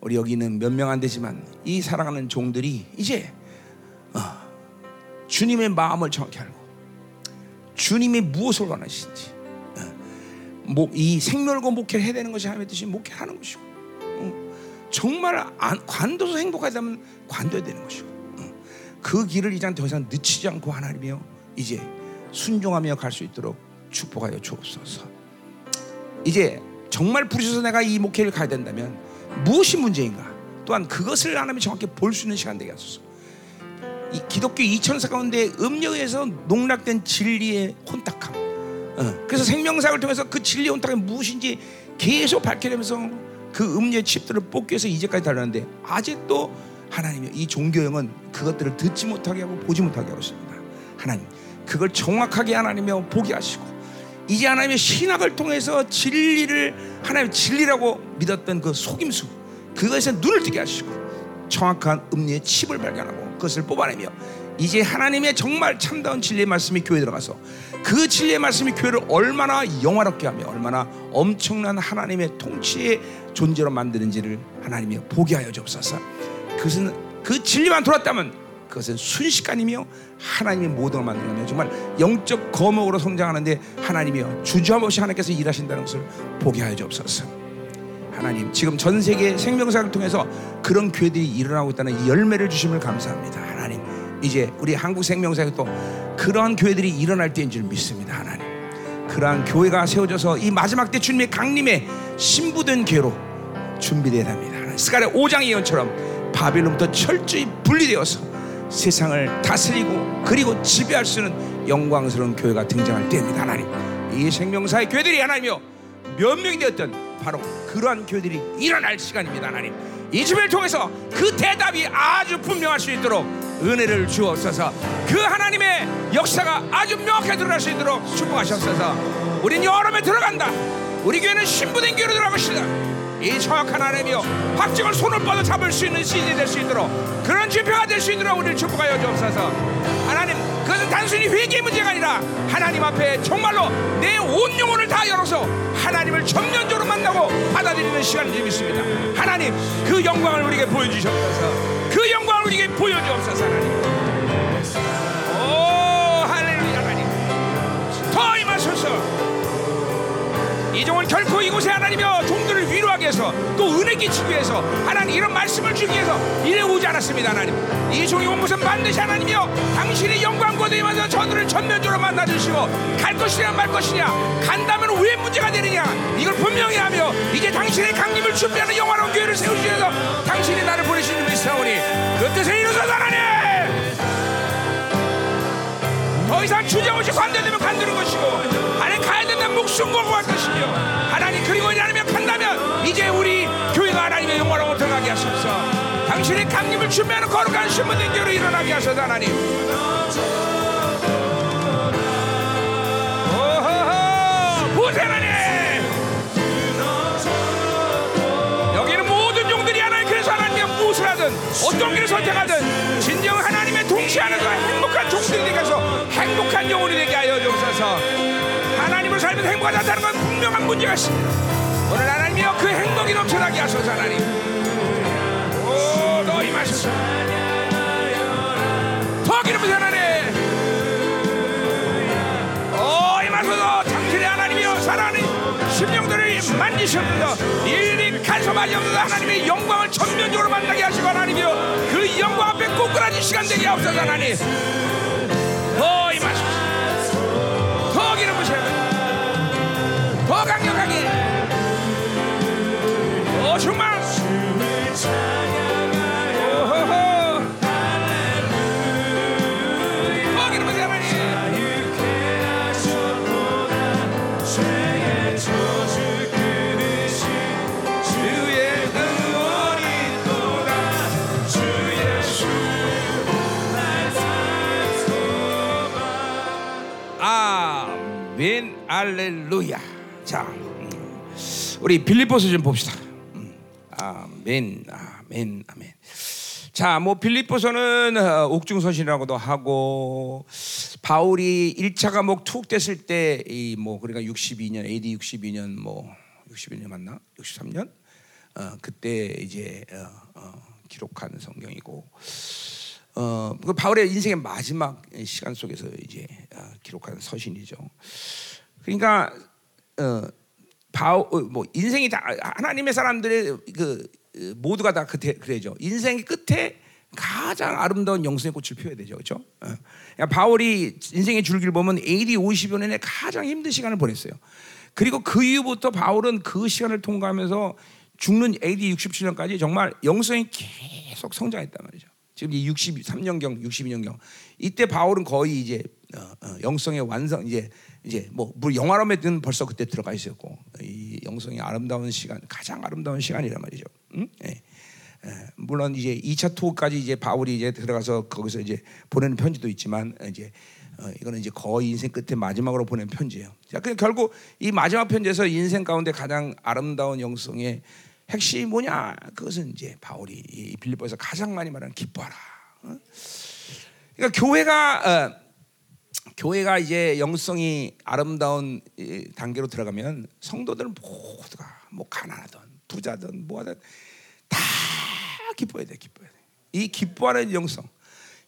우리 여기는 몇 명 안 되지만 이 사랑하는 종들이 이제 어, 주님의 마음을 정확히 알고 주님이 무엇을 원하시는지 어, 뭐, 이 생멸과 목회를 해야 되는 것이 하나님의 뜻이 목회하는 것이고 어, 정말 안, 관둬서 행복하다면 관둬야 되는 것이고 어, 그 길을 이제 더 이상 늦추지 않고 하나님이여 이제 순종하며 갈 수 있도록 축복하여 주옵소서. 이제 정말 부르셔서 내가 이 목회를 가야 된다면 무엇이 문제인가? 또한 그것을 하나님이 정확히 볼 수 있는 시간 되게 하소서. 이 기독교 2천사 가운데 음력에서 농락된 진리의 혼탁함. 어, 그래서 생명사를 통해서 그 진리의 혼탁함이 무엇인지 계속 밝혀내면서 그 음료의 칩들을 뽑기 위해서 이제까지 달렸는데 아직도 하나님이 이 종교형은 그것들을 듣지 못하게 하고 보지 못하게 하고 있습니다. 하나님 그걸 정확하게 하나님이 보게 하시고 이제 하나님의 신학을 통해서 진리를 하나님의 진리라고 믿었던 그 속임수 그것에 눈을 뜨게 하시고 정확한 음료의 칩을 발견하고 그것을 뽑아내며 이제 하나님의 정말 참다운 진리의 말씀이 교회에 들어가서 그 진리의 말씀이 교회를 얼마나 영화롭게 하며 얼마나 엄청난 하나님의 통치의 존재로 만드는지를 하나님이 보게 하여 주옵소서. 그것은 그 진리만 돌았다면 그것은 순식간이며 하나님의 모든 걸 만들어내며 정말 영적 거목으로 성장하는데 하나님이여 주저함 없이 하나님께서 일하신다는 것을 보게 하여 주옵소서. 하나님 지금 전 세계 생명사를 통해서 그런 교회들이 일어나고 있다는 이 열매를 주심을 감사합니다. 하나님 이제 우리 한국 생명사에 또 그러한 교회들이 일어날 때인 줄 믿습니다. 하나님 그러한 교회가 세워져서 이 마지막 때 주님의 강림에 신부된 교회로 준비되어야 합니다. 스가랴 5장 예언처럼 바빌론부터 철저히 분리되어서 세상을 다스리고 그리고 지배할 수 있는 영광스러운 교회가 등장할 때입니다. 하나님 이 생명사의 교회들이 하나님이요 몇 명이 되었던 바로 그러한 교회들이 일어날 시간입니다. 하나님 이 집을 통해서 그 대답이 아주 분명할 수 있도록 은혜를 주옵소서 그 하나님의 역사가 아주 명확하게 드러날 수 있도록 축복하셨소서 우린 여름에 들어간다 우리 교회는 신부된 교회로 들어가시다 이 정확한 하나님이여 확증을 손을 뻗어 잡을 수 있는 시즌이 될 수 있도록 그런 집회가 될 수 있도록 우리를 축복하여 주옵소서. 하나님 그것은 단순히 회개의 문제가 아니라 하나님 앞에 정말로 내 온 영혼을 다 열어서 하나님을 전면적으로 만나고 받아들이는 시간을 믿습니다. 하나님 그 영광을 우리에게 보여주셨소서. 그 영광을 우리에게 보여주옵소서 하나님 이 종은 결코 이곳에 하나님이여 종들을 위로하기 위해서 또 은혜 끼치기 위해서 하나님 이런 말씀을 주기 위해서 이래 오지 않았습니다 하나님. 이 종이 온 것은 반드시 하나님이여 당신의 영광과 대임하서 저들을 전면적으로 만나주시고 갈 것이냐 말 것이냐 간다면 왜 문제가 되느냐 이걸 분명히 하며 이제 당신의 강림을 준비하는 영화로운 교회를 세우시기 위해서 당신이 나를 보내시는 믿사오니 그 뜻을 이루소서 하나님! 더 이상 주저없이 관대되면 간두는 것이고 하나님 가야 된다면 목숨 걸고 갈 것이며 하나님 그리고 하나님이 간다면 이제 우리 교회가 하나님의 영광으로 들어가게 하소서. 당신의 강림을 준비하는 거룩한 신문된 교회로 일어나게 하소서 하나님. 오호호! 보세 하나님? 여기는 모든 종들이 하나님 그래서 하나님의 무엇을 하든 어떤 길을 선택하든 진정 하나님의 동시하는 그 행복한 종들이 되게 해서 행복한 영혼이 되게 하여 주옵소서 행복하지 않다는 건 분명한 문제가 있습니다. 오늘 하나님이여 그 행복이 넘쳐나게 하소서 하나님. 오 너희 마소서. 더 하나님. 오 당신의 하나님이여 사랑하는 심령들을 만지셔서. 일일이 간섭하지 없는 하나님의 영광을 전면적으로 만나게 하시고 하나님이여 그 영광 앞에 꼬꾸라진 시간 되게 하옵소서 하나님. 더 임하소서 더 강력하게. 더 충만 아멘. 알렐루야 자 음, 우리 빌립보서 좀 봅시다. 음, 아멘 아멘 아멘. 자 뭐 빌립보서는 어, 옥중서신이라고도 하고 바울이 1차 과목 툭 됐을 때 이 뭐 그러니까 62년 AD 62년 뭐 62년 맞나? 63년? 어, 그때 이제 어, 어, 기록한 성경이고 어, 그 바울의 인생의 마지막 시간 속에서 이제 어, 기록한 서신이죠. 그러니까 어, 바울 어, 뭐 인생이 다 하나님의 사람들의 그 어, 모두가 다 그때 그래죠. 인생의 끝에 가장 아름다운 영성의 꽃을 피워야 되죠, 그렇죠? 어. 그러니까 바울이 인생의 줄기를 보면 AD 50여 년에 가장 힘든 시간을 보냈어요. 그리고 그 이후부터 바울은 그 시간을 통과하면서 죽는 AD 67년까지 정말 영성이 계속 성장했단 말이죠. 지금 이 63년경, 62년경 이때 바울은 거의 이제 영성의 완성 이제 이제 뭐물 영화로면 벌써 그때 들어가 있었고 이 영성의 아름다운 시간 가장 아름다운 시간이란 말이죠. 응? 예. 예, 물론 이제 2차 투어까지 이제 바울이 이제 들어가서 거기서 이제 보내는 편지도 있지만 이제 어, 이거는 이제 거의 인생 끝에 마지막으로 보낸 편지예요. 자, 그 결국 이 마지막 편지에서 인생 가운데 가장 아름다운 영성의 핵심이 뭐냐? 그것은 이제 바울이 이 빌립보에서 가장 많이 말하는 기뻐하라. 어? 그러니까 교회가 어, 교회가 이제 영성이 아름다운 단계로 들어가면 성도들은 모두가 뭐 가난하든 부자든 뭐하든 다 기뻐해야 돼, 기뻐해야 돼. 이 기뻐하는 영성.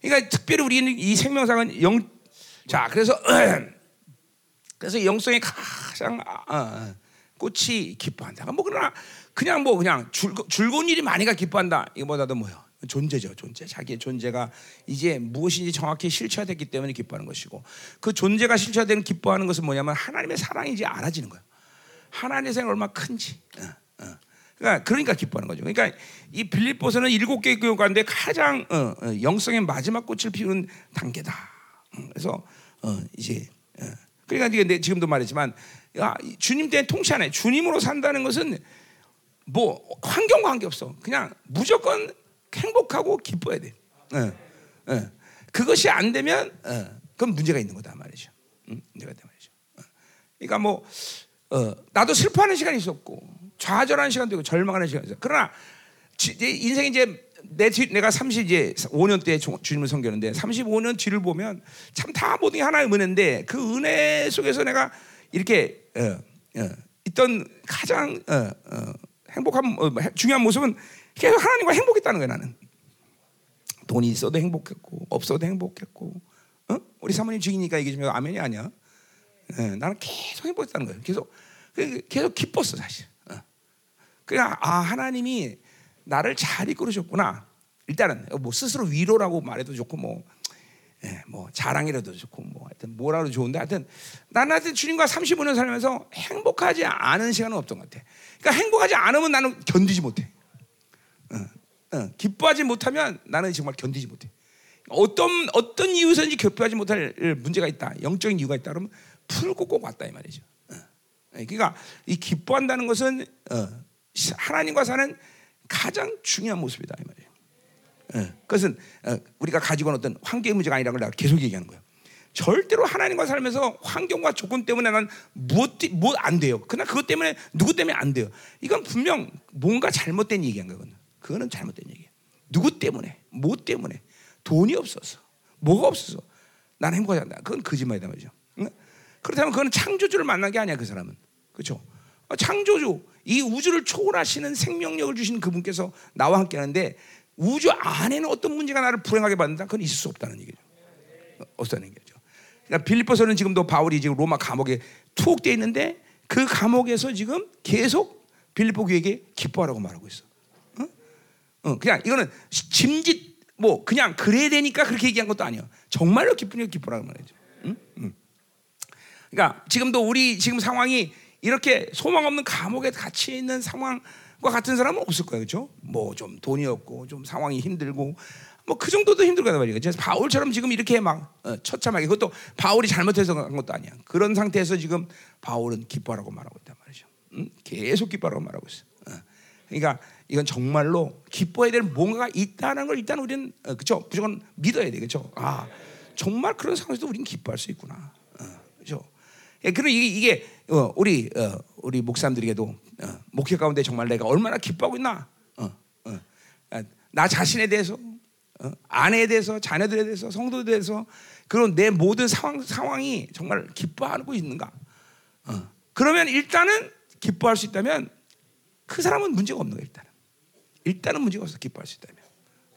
그러니까 특별히 우리는 이 생명상은 영, 자, 그래서 그래서 영성의 가장 어, 어, 꽃이 기뻐한다. 뭐 그러나 그냥 뭐 그냥 즐거, 즐거운 일이 많이가 기뻐한다. 이거보다도 뭐요? 존재죠, 존재. 자기의 존재가 이제 무엇인지 정확히 실체화됐기 때문에 기뻐하는 것이고 그 존재가 실체화되는 기뻐하는 것은 뭐냐면 하나님의 사랑이 이제 알아지는 거예요. 하나님의 사랑이 얼마나 큰지. 어, 어. 그러니까, 그러니까 기뻐하는 거죠. 그러니까 이 빌립보서는 일곱 개의 교회 가운데 가장 어, 어, 영성의 마지막 꽃을 피우는 단계다. 음, 그래서 어, 이제 어. 그러니까 이게 지금도 말했지만 야, 주님 때 통치하네. 주님으로 산다는 것은 뭐 환경과 관계 없어. 그냥 무조건 행복하고 기뻐야 돼. 어, 어. 그것이 안 되면 어, 그건 문제가 있는 거다 말이죠. 응? 문제가 있다 말이죠. 어. 그러니까 뭐 어, 나도 슬퍼하는 시간이 있었고 좌절하는 시간도 있고 절망하는 시간이 있어. 그러나 인생이 이제 내 뒤, 내가 30 이제 5년 때 주님을 섬겼는데 35년 뒤를 보면 참 다 모든 게 하나의 은혜인데 그 은혜 속에서 내가 이렇게 어, 어, 있던 가장 행복한 어, 중요한 모습은 계속 하나님과 행복했다는 거야 나는. 돈이 있어도 행복했고 없어도 행복했고. 어? 우리 사모님 죽이니까 이게 좀 아멘이 아니야. 네, 나는 계속 행복했다는 거예요. 계속 그, 계속 기뻤어 사실. 어. 그냥 아 하나님이 나를 잘 이끌으셨구나. 일단은 뭐 스스로 위로라고 말해도 좋고 뭐, 예, 뭐 자랑이라도 좋고 뭐 하여튼 뭐라도 좋은데 하여튼 나는 하여튼 주님과 35년 살면서 행복하지 않은 시간은 없던 것 같아. 그러니까 행복하지 않으면 나는 견디지 못해. 기뻐하지 못하면 나는 정말 견디지 못해. 어떤 어떤 이유에서인지 기뻐하지 못할 문제가 있다. 영적인 이유가 있다. 그러면 풀고 꼭 왔다 이 말이죠. 어. 예, 그러니까 이 기뻐한다는 것은 어, 하나님과 사는 가장 중요한 모습이다 이 말이에요. 예, 그것은 어, 우리가 가지고 있는 어떤 환경의 문제가 아니라는 걸 계속 얘기하는 거예요. 절대로 하나님과 살면서 환경과 조건 때문에 난 무엇 뭐안 돼요. 그러나 그것 때문에 누구 때문에 안 돼요. 이건 분명 뭔가 잘못된 얘기한 거거든. 그거는 잘못된 얘기야. 누구 때문에? 뭐 때문에? 돈이 없어서, 뭐가 없어서 나는 행복하지 않다. 그건 거짓말이다 말이죠. 응? 그렇다면 그건 창조주를 만난 게 아니야 그 사람은. 그렇죠? 창조주 이 우주를 초월하시는 생명력을 주신 그분께서 나와 함께 하는데 우주 안에는 어떤 문제가 나를 불행하게 만든다? 그건 있을 수 없다는 얘기죠. 없다는 얘기죠. 그러니까 빌립보서는 지금도 바울이 지금 로마 감옥에 투옥돼 있는데 그 감옥에서 지금 계속 빌립보 교에게 기뻐하라고 말하고 있어. 어? 어, 그냥 이거는 짐짓 뭐 그냥 그래야 되니까 그렇게 얘기한 것도 아니야. 정말로 기쁘니까 기뻐라고 말이죠. 응? 응. 그러니까 지금도 우리 지금 상황이 이렇게 소망 없는 감옥에 갇혀 있는 상황과 같은 사람은 없을 거예요, 그렇죠? 뭐 좀 돈이 없고 좀 상황이 힘들고 뭐 그 정도도 힘들거든 말이에요. 그래서 바울처럼 지금 이렇게 막 어, 처참하게 그것도 바울이 잘못해서 한 것도 아니야. 그런 상태에서 지금 바울은 기뻐하라고 말하고 있단 말이죠. 응? 계속 기뻐하라고 말하고 있어. 어. 그러니까 이건 정말로 기뻐해야 될 뭔가가 있다는 걸 일단 우리는 어, 그렇죠. 무조건 믿어야 돼, 그렇죠? 아 정말 그런 상황에서 우리는 기뻐할 수 있구나, 어, 그렇죠? 예, 그리고 이게, 이게 어, 우리 어, 우리 목사님들에게도 어, 목회 가운데 정말 내가 얼마나 기뻐하고 있나, 어, 어. 아, 나 자신에 대해서, 어, 아내에 대해서, 자녀들에 대해서, 성도들에 대해서 그런 내 모든 상황 상황이 정말 기뻐하고 있는가? 어. 그러면 일단은 기뻐할 수 있다면 그 사람은 문제가 없는 거야 일단은. 일단은 문제가 없어 기뻐할 수 있다면.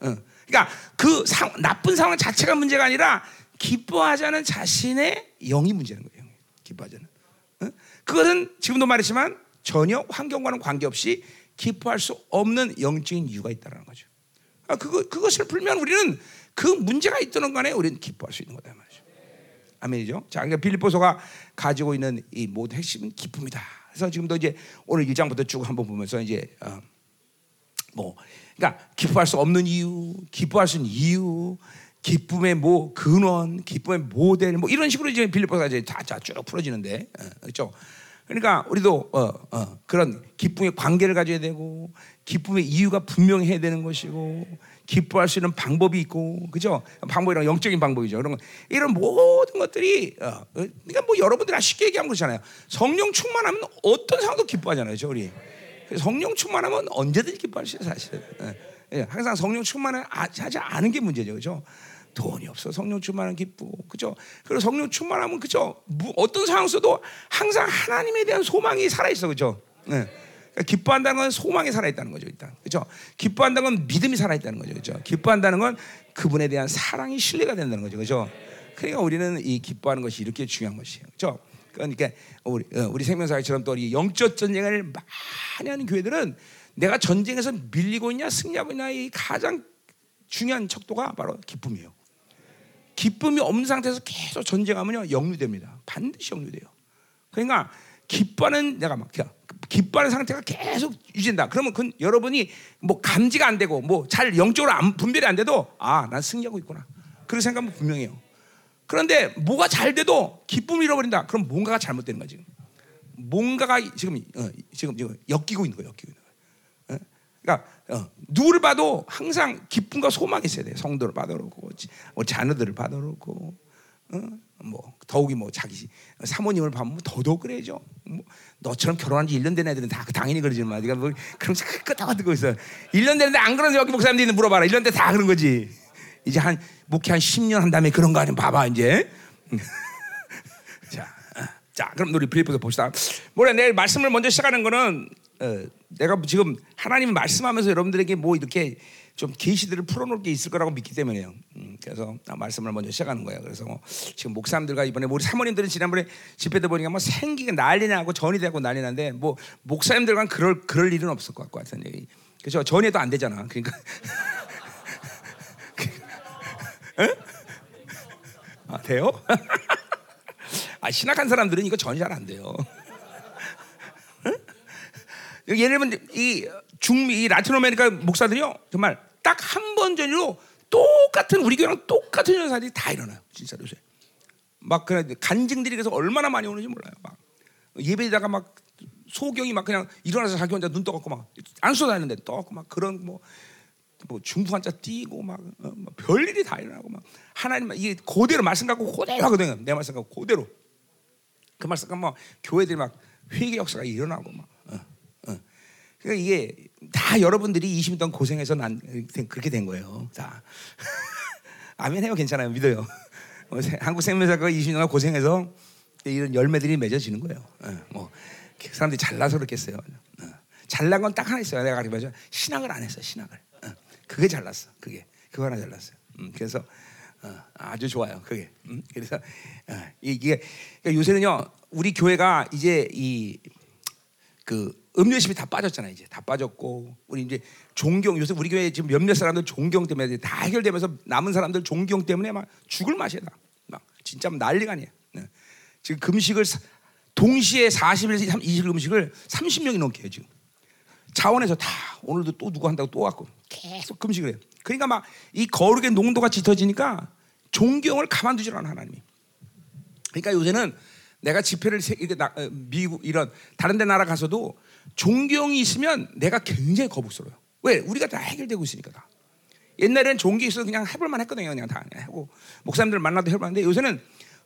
어. 그러니까 그 상, 나쁜 상황 자체가 문제가 아니라 기뻐하자는 자신의 영이 문제는 거예요. 기뻐하잖아. 어? 그것은 지금도 말했지만 전혀 환경과는 관계없이 기뻐할 수 없는 영적인 이유가 있다는 거죠. 아, 그거, 그것을 풀면 우리는 그 문제가 있던 간에 우리는 기뻐할 수 있는 거다 말이죠. 아멘이죠. 자, 그러니까 빌립보서가 가지고 있는 이 모든 핵심은 기쁨이다. 그래서 지금도 이제 오늘 1장부터 쭉 한번 보면서 이제 어, 뭐 그러니까 기뻐할 수 없는 이유, 기뻐할 수 있는 이유, 기쁨의 뭐 근원, 기쁨의 모델 뭐 이런 식으로 이제 빌립보가 이제 다쭉 풀어지는데 어, 그렇죠. 그러니까 우리도 어, 어, 그런 기쁨의 관계를 가져야 되고 기쁨의 이유가 분명해야 되는 것이고 기뻐할 수 있는 방법이 있고 그죠? 방법이랑 영적인 방법이죠. 거, 이런 모든 것들이 어, 어 그러니까 뭐 여러분들이 쉽게 얘기하면 그렇잖아요. 성령 충만하면 어떤 상황도 기뻐하잖아요, 그죠, 우리. 성령 충만하면 언제든지 기뻐할 수 있어요, 사실은. 예, 예, 항상 성령 충만을 하지 않은 게 문제죠, 그죠? 돈이 없어 성령 충만은 기쁘고 그죠? 그리고 성령 충만하면 그죠? 어떤 상황 속도 항상 하나님에 대한 소망이 살아 있어 그죠? 네. 그러니까 기뻐한다는 건 소망이 살아 있다는 거죠 일단 그죠? 기뻐한다는 건 믿음이 살아 있다는 거죠 그죠? 기뻐한다는 건 그분에 대한 사랑이 신뢰가 된다는 거죠 그죠? 그러니까 우리는 이 기뻐하는 것이 이렇게 중요한 것이에요 그죠? 그러니까 우리 어, 우리 생명사회처럼 또이 영적 전쟁을 많이 하는 교회들은 내가 전쟁에서 밀리고 있냐 승리하고 있냐 이 가장 중요한 척도가 바로 기쁨이에요. 기쁨이 없는 상태에서 계속 전쟁하면요 역류됩니다. 반드시 역류돼요. 그러니까 기뻐하는 내가 막 기뻐하는 상태가 계속 유지된다. 그러면 그 여러분이 뭐 감지가 안 되고 뭐 잘 영적으로 안, 분별이 안 돼도 아 난 승리하고 있구나. 그런 생각은 분명해요. 그런데 뭐가 잘 돼도 기쁨을 잃어버린다. 그럼 뭔가가 잘못되는 거야 지금. 뭔가가 지금 어, 지금 엮이고 있는 거예요. 엮이고 있는 거예요. 어? 그러니까 어, 누구를 봐도 항상 기쁨과 소망이 있어야 돼. 성도를 받아놓고, 뭐 자녀들을 받아놓고, 어? 뭐 더욱이 뭐 자기 사모님을 봐면 더더욱 그래죠. 뭐 너처럼 결혼한 지 1년 된 애들은 다 당연히 그러지만 네가 뭐 그런 끄떡 듣고 있어. 1년 됐는데 안 그러는 여기 목사님들 물어봐라. 1년 돼다 그런 거지. 이제 한 목회 한 10년 한 다음에 그런 거 아니면 봐봐 이제. 자, 어. 자 그럼 우리 브리프에서 봅시다. 뭐래 내일 말씀을 먼저 시작하는 거는 어, 내가 지금 하나님 말씀하면서 여러분들에게 뭐 이렇게 좀 계시들을 풀어놓을 게 있을 거라고 믿기 때문에요. 음, 그래서 말씀을 먼저 시작하는 거예요. 그래서 뭐 지금 목사님들과 이번에 우리 사모님들은 지난번에 집회 때 보니까 뭐 생기가 난리나고 전이 되고 난리난데 뭐 목사님들과는 그럴 그럴 일은 없을 것 같은 얘기. 그렇죠? 전에도 안 되잖아. 그러니까. 아 돼요? 아 신학한 사람들은 이거 전이 잘안 돼요. 예를 들면 이 중미 이 라틴 아메리카 목사들이요 정말 딱 한 번 전으로 똑같은 우리 교회랑 똑같은 현상들이 다 일어나요. 진짜 요새. 막 그냥 간증들이 그래서 얼마나 많이 오는지 몰라요. 막 예배에다가 막 소경이 막 그냥 일어나서 자기 혼자 눈 떠갖고 막안 쏟아내는데 떠갖고 막 그런 뭐, 뭐 중풍 환자 뛰고 막, 어, 막 별일이 다 일어나고 막 하나님 이게 그대로 말씀 갖고 그대로 하거든요. 내 말씀 갖고 그대로. 그 말씀 갖고 막 교회들이 막 회개 역사가 일어나고 막 그러니까 이게 다 여러분들이 20년 동안 고생해서 난 그렇게 된 거예요. 자, 아멘 해요. 괜찮아요. 믿어요. 뭐 한국 생명사가 20년 동안 고생해서 이런 열매들이 맺어지는 거예요. 어, 뭐그 사람들이 잘나서 그렇겠어요. 어, 잘난 건 딱 하나 있어요. 내가 말하죠. 신학을 안 했어. 신학을. 어, 그게 잘났어. 그게 그거 하나 잘났어요. 음, 그래서 아주 좋아요. 그게. 음, 그래서 이게 그러니까 요새는요. 우리 교회가 이제 이 그 음료심이 다 빠졌잖아요. 이제 다 빠졌고 우리 이제 존경 요새 우리 교회 지금 몇몇 사람들 존경 때문에 다 해결되면서 남은 사람들 존경 때문에 막 죽을 맛이야. 막 진짜 난리가 아니야. 네. 지금 금식을 동시에 40일 20일 금식을 30명이 넘게 해요 지금. 자원에서 다 오늘도 또 누구 한다고 또 왔고 계속 금식을 해요. 그러니까 막 이 거룩의 농도가 짙어지니까 존경을 가만두질 않아 하나님이. 그러니까 요새는 내가 집회를 어, 미국 이런 다른 데 나라 가서도 존경이 있으면 내가 굉장히 거북스러워요. 왜? 우리가 다 해결되고 있으니까 다. 옛날에는 존경이 있어서 그냥 해볼만 했거든요. 그냥 다 하고 목사님들 만나도 해볼만한데 요새는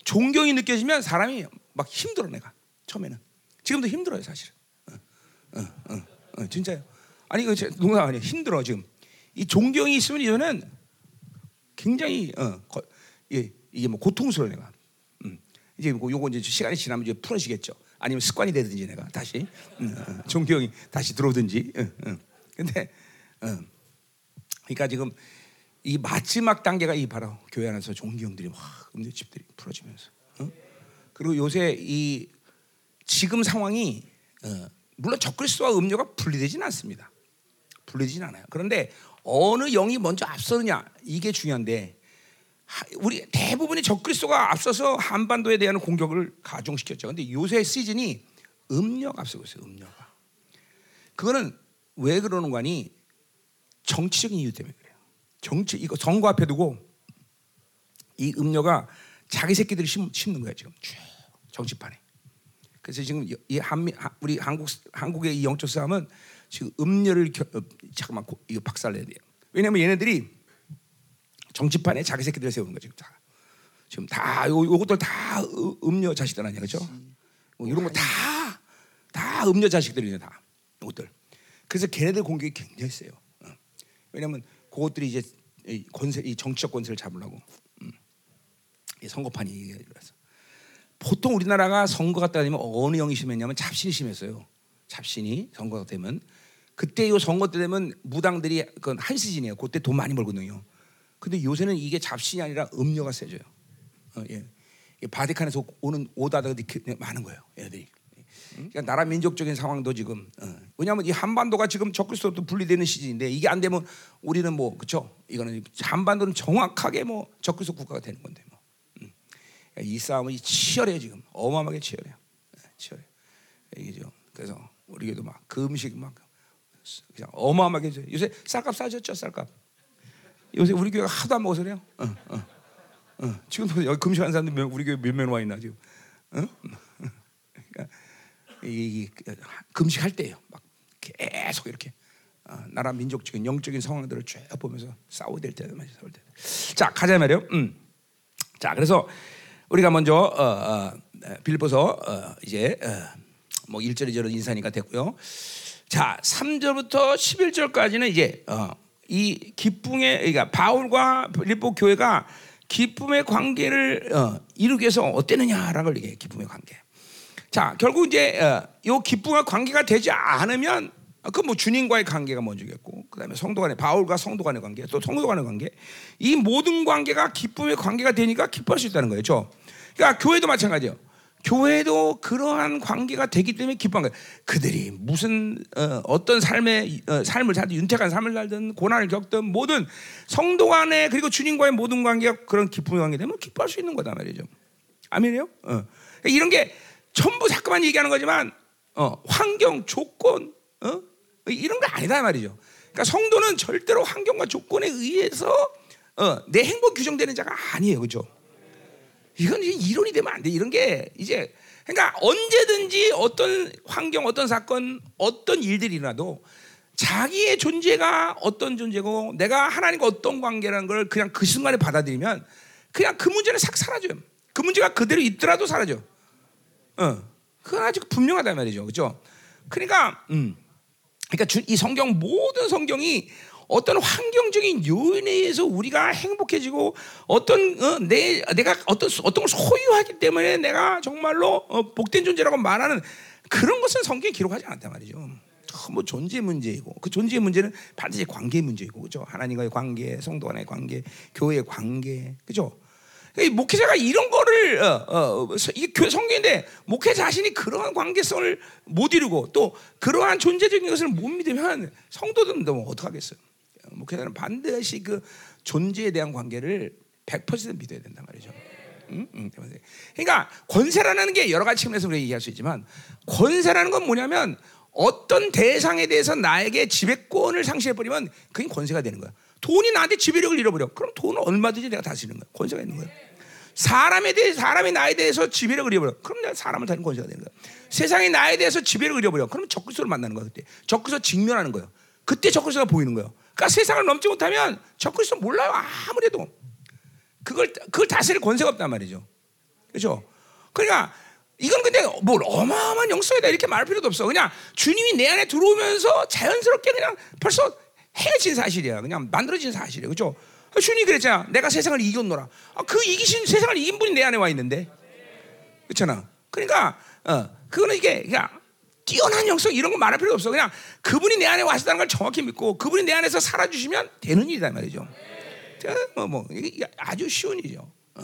존경이 느껴지면 사람이 막 힘들어 내가 처음에는 지금도 힘들어요 사실. 어, 어, 어, 어, 진짜요. 아니 그 농담 아니에요. 힘들어 지금. 이 존경이 있으면 이제는 굉장히 어, 거, 예, 이게 뭐 고통스러워 내가. 음. 이제 뭐 요거 이제 시간이 지나면 이제 풀어지겠죠. 아니면 습관이 되든지 내가 다시 종교형이 다시 들어오든지. 응, 근데 그러니까 지금 이 마지막 단계가 이 바로 교회 안에서 종교형들이 막 음료 집들이 풀어지면서. 그리고 요새 이 지금 상황이 어, 물론 적그리스도와 음료가 분리되지는 않습니다. 분리되지는 않아요. 그런데 어느 영이 먼저 앞서느냐 이게 중요한데 우리 대부분이 적그리스도가 앞서서 한반도에 대한 공격을 가중시켰죠. 근데 요새 시즌이 음력 앞서고 있어요. 음료가. 그거는 왜 그러는 거니? 정치적인 이유 때문에 그래요. 정치 이거 선거 앞에 두고 이 음료가 자기 새끼들이 심, 심는 거야 지금 쭉 정치판에. 그래서 지금 이 한미 우리 한국 한국의 이 영적 싸움은 지금 음료를 겨, 어, 잠깐만 이거 박살내야 돼요. 왜냐하면 얘네들이 정치판에 자기 새끼들 세우는 거지 다. 지금 다 요, 요것들 다 음료 자식들 아니야 그렇죠? 뭐 이런 거 다 다 음료 자식들이네 다 이것들. 그래서 걔네들 공격이 굉장히 세요. 어. 왜냐하면 그것들이 이제 이 권세, 이 정치적 권세를 잡으려고 음. 이 선거판이 일어서 보통 우리나라가 선거가 따지면 어느 영이 심했냐면 잡신이 심했어요. 잡신이 선거가 되면 그때 이 선거 때 되면 무당들이 그건 한시즌이에요. 그때 돈 많이 벌거든요. 근데 요새는 이게 잡신이 아니라 음료가 세져요. 어, 예. 바티칸에서 오는 오다들이 많은 거예요. 얘들이. 그러니까 나라 민족적인 상황도 지금 어. 왜냐하면 이 한반도가 지금 적그리스도로 분리되는 시즌인데 이게 안 되면 우리는 뭐 그렇죠? 이거는 한반도는 정확하게 뭐 적그리스도 국가가 되는 건데 뭐. 음. 이 싸움이 치열해 지금 어마어마하게 치열해요. 네, 치열해. 이게죠. 그래서 우리에도 막 금식 막 그냥 어마어마하게 요새 쌀값 싸졌죠 쌀값. 요새 우리 교회가 하도 안 먹어서 그래요. 어, 어. 어. 지금도 여기 금식하는 사람들 우리 교회 몇 명 와 있나 지금. 어? 그러니까 이, 이, 금식할 때예요. 막 계속 이렇게 어, 나라 민족적인 영적인 상황들을 쭉 보면서 싸워야 될 때도 많이 싸울 때. 자 가자 말이요. 음. 자 그래서 우리가 먼저 어, 어, 빌보서 어, 이제 어, 뭐 1절 2절은 인사니까 됐고요. 자 3절부터 11절까지는 이제 어, 이 기쁨의 그러니까 바울과 빌보 교회가 기쁨의 관계를 어, 이루기 위해서 어땠느냐라는 걸 얘기해 기쁨의 관계. 자, 결국 이제 어, 요 기쁨과 관계가 되지 않으면 그 뭐 주님과의 관계가 먼저겠고, 그다음에 성도 간의 바울과 성도 간의 관계, 또 성도 간의 관계, 이 모든 관계가 기쁨의 관계가 되니까 기뻐할 수 있다는 거예요. 죠 그러니까 교회도 마찬가지예요. 교회도 그러한 관계가 되기 때문에 기뻐한 거예요. 그들이 무슨 어, 떤 삶의 어, 삶을 살든 윤택한 삶을 살든 고난을 겪든 모든 성도 간의 그리고 주님과의 모든 관계가 그런 기쁨의 관계 되면 기뻐할 수 있는 거다 말이죠. 아멘이요? 어. 그러니까 이런 게 전부 자꾸만 얘기하는 거지만 어, 환경, 조건 어? 이런 거 아니다 말이죠. 그러니까 성도는 절대로 환경과 조건에 의해서 어, 내 행복 규정되는 자가 아니에요, 그렇죠? 이건 이론이 되면 안 돼. 이런 게 이제 그러니까 언제든지 어떤 환경, 어떤 사건, 어떤 일들이 일어나도 자기의 존재가 어떤 존재고 내가 하나님과 어떤 관계라는 걸 그냥 그 순간에 받아들이면 그냥 그 문제는 싹 사라져요. 그 문제가 그대로 있더라도 사라져. 어, 그건 아주 분명하단 말이죠, 그렇죠? 그러니까, 음, 그러니까 이 성경 모든 성경이 어떤 환경적인 요인에 의해서 우리가 행복해지고 어떤 어, 내 내가 어떤 어떤 걸 소유하기 때문에 내가 정말로 어, 복된 존재라고 말하는 그런 것은 성경에 기록하지 않았단 말이죠. 어, 뭐 존재 문제이고 그 존재 문제는 반드시 관계 문제이고 그죠 하나님과의 관계, 성도 간의 관계, 교회의 관계, 그죠? 목회자가 이런 거를 어, 어, 이게 교회 성경인데 목회 자신이 그러한 관계성을 못 이루고 또 그러한 존재적인 것을 못 믿으면 성도들은 뭐 어떡하겠어요? 목회자는 반드시 그 존재에 대한 관계를 100% 믿어야 된단 말이죠. 응? 응. 그러니까 권세라는 게 여러 가지 측면에서 우리가 얘기할 수 있지만 권세라는 건 뭐냐면 어떤 대상에 대해서 나에게 지배권을 상실해 버리면 그게 권세가 되는 거야. 돈이 나한테 지배력을 잃어버려. 그럼 돈은 얼마든지 내가 다스리는 거야. 권세가 있는 거야. 사람에 대해 사람이 나에 대해서 지배력을 잃어버려. 그럼 내가 사람을 다스리는 권세가 되는 거야. 세상이 나에 대해서 지배력을 잃어버려. 그럼 적그리스도를 만나는 거야 그때. 적그리스도 직면하는 거야. 그때 적그리스도가 보이는 거야. 그러니까 세상을 넘지 못하면 적그리스도 몰라요. 아무래도 그걸 그걸 다스릴 권세가 없단 말이죠. 그렇죠? 그러니까 이건 근데 뭘 어마어마한 영성이다 이렇게 말할 필요도 없어. 그냥 주님이 내 안에 들어오면서 자연스럽게 그냥 벌써 헤어진 사실이야. 그냥 만들어진 사실이야. 그죠? 주님이 그랬잖아. 내가 세상을 이겼노라. 아, 그 이기신 세상을 이긴 분이 내 안에 와 있는데. 그렇잖아. 그러니까, 어, 그거는 이게, 그냥 뛰어난 영성 이런 거 말할 필요 없어. 그냥 그분이 내 안에 와셨다는 걸 정확히 믿고 그분이 내 안에서 살아주시면 되는 일이다 말이죠. 뭐, 뭐, 이게 아주 쉬운 일이죠. 어.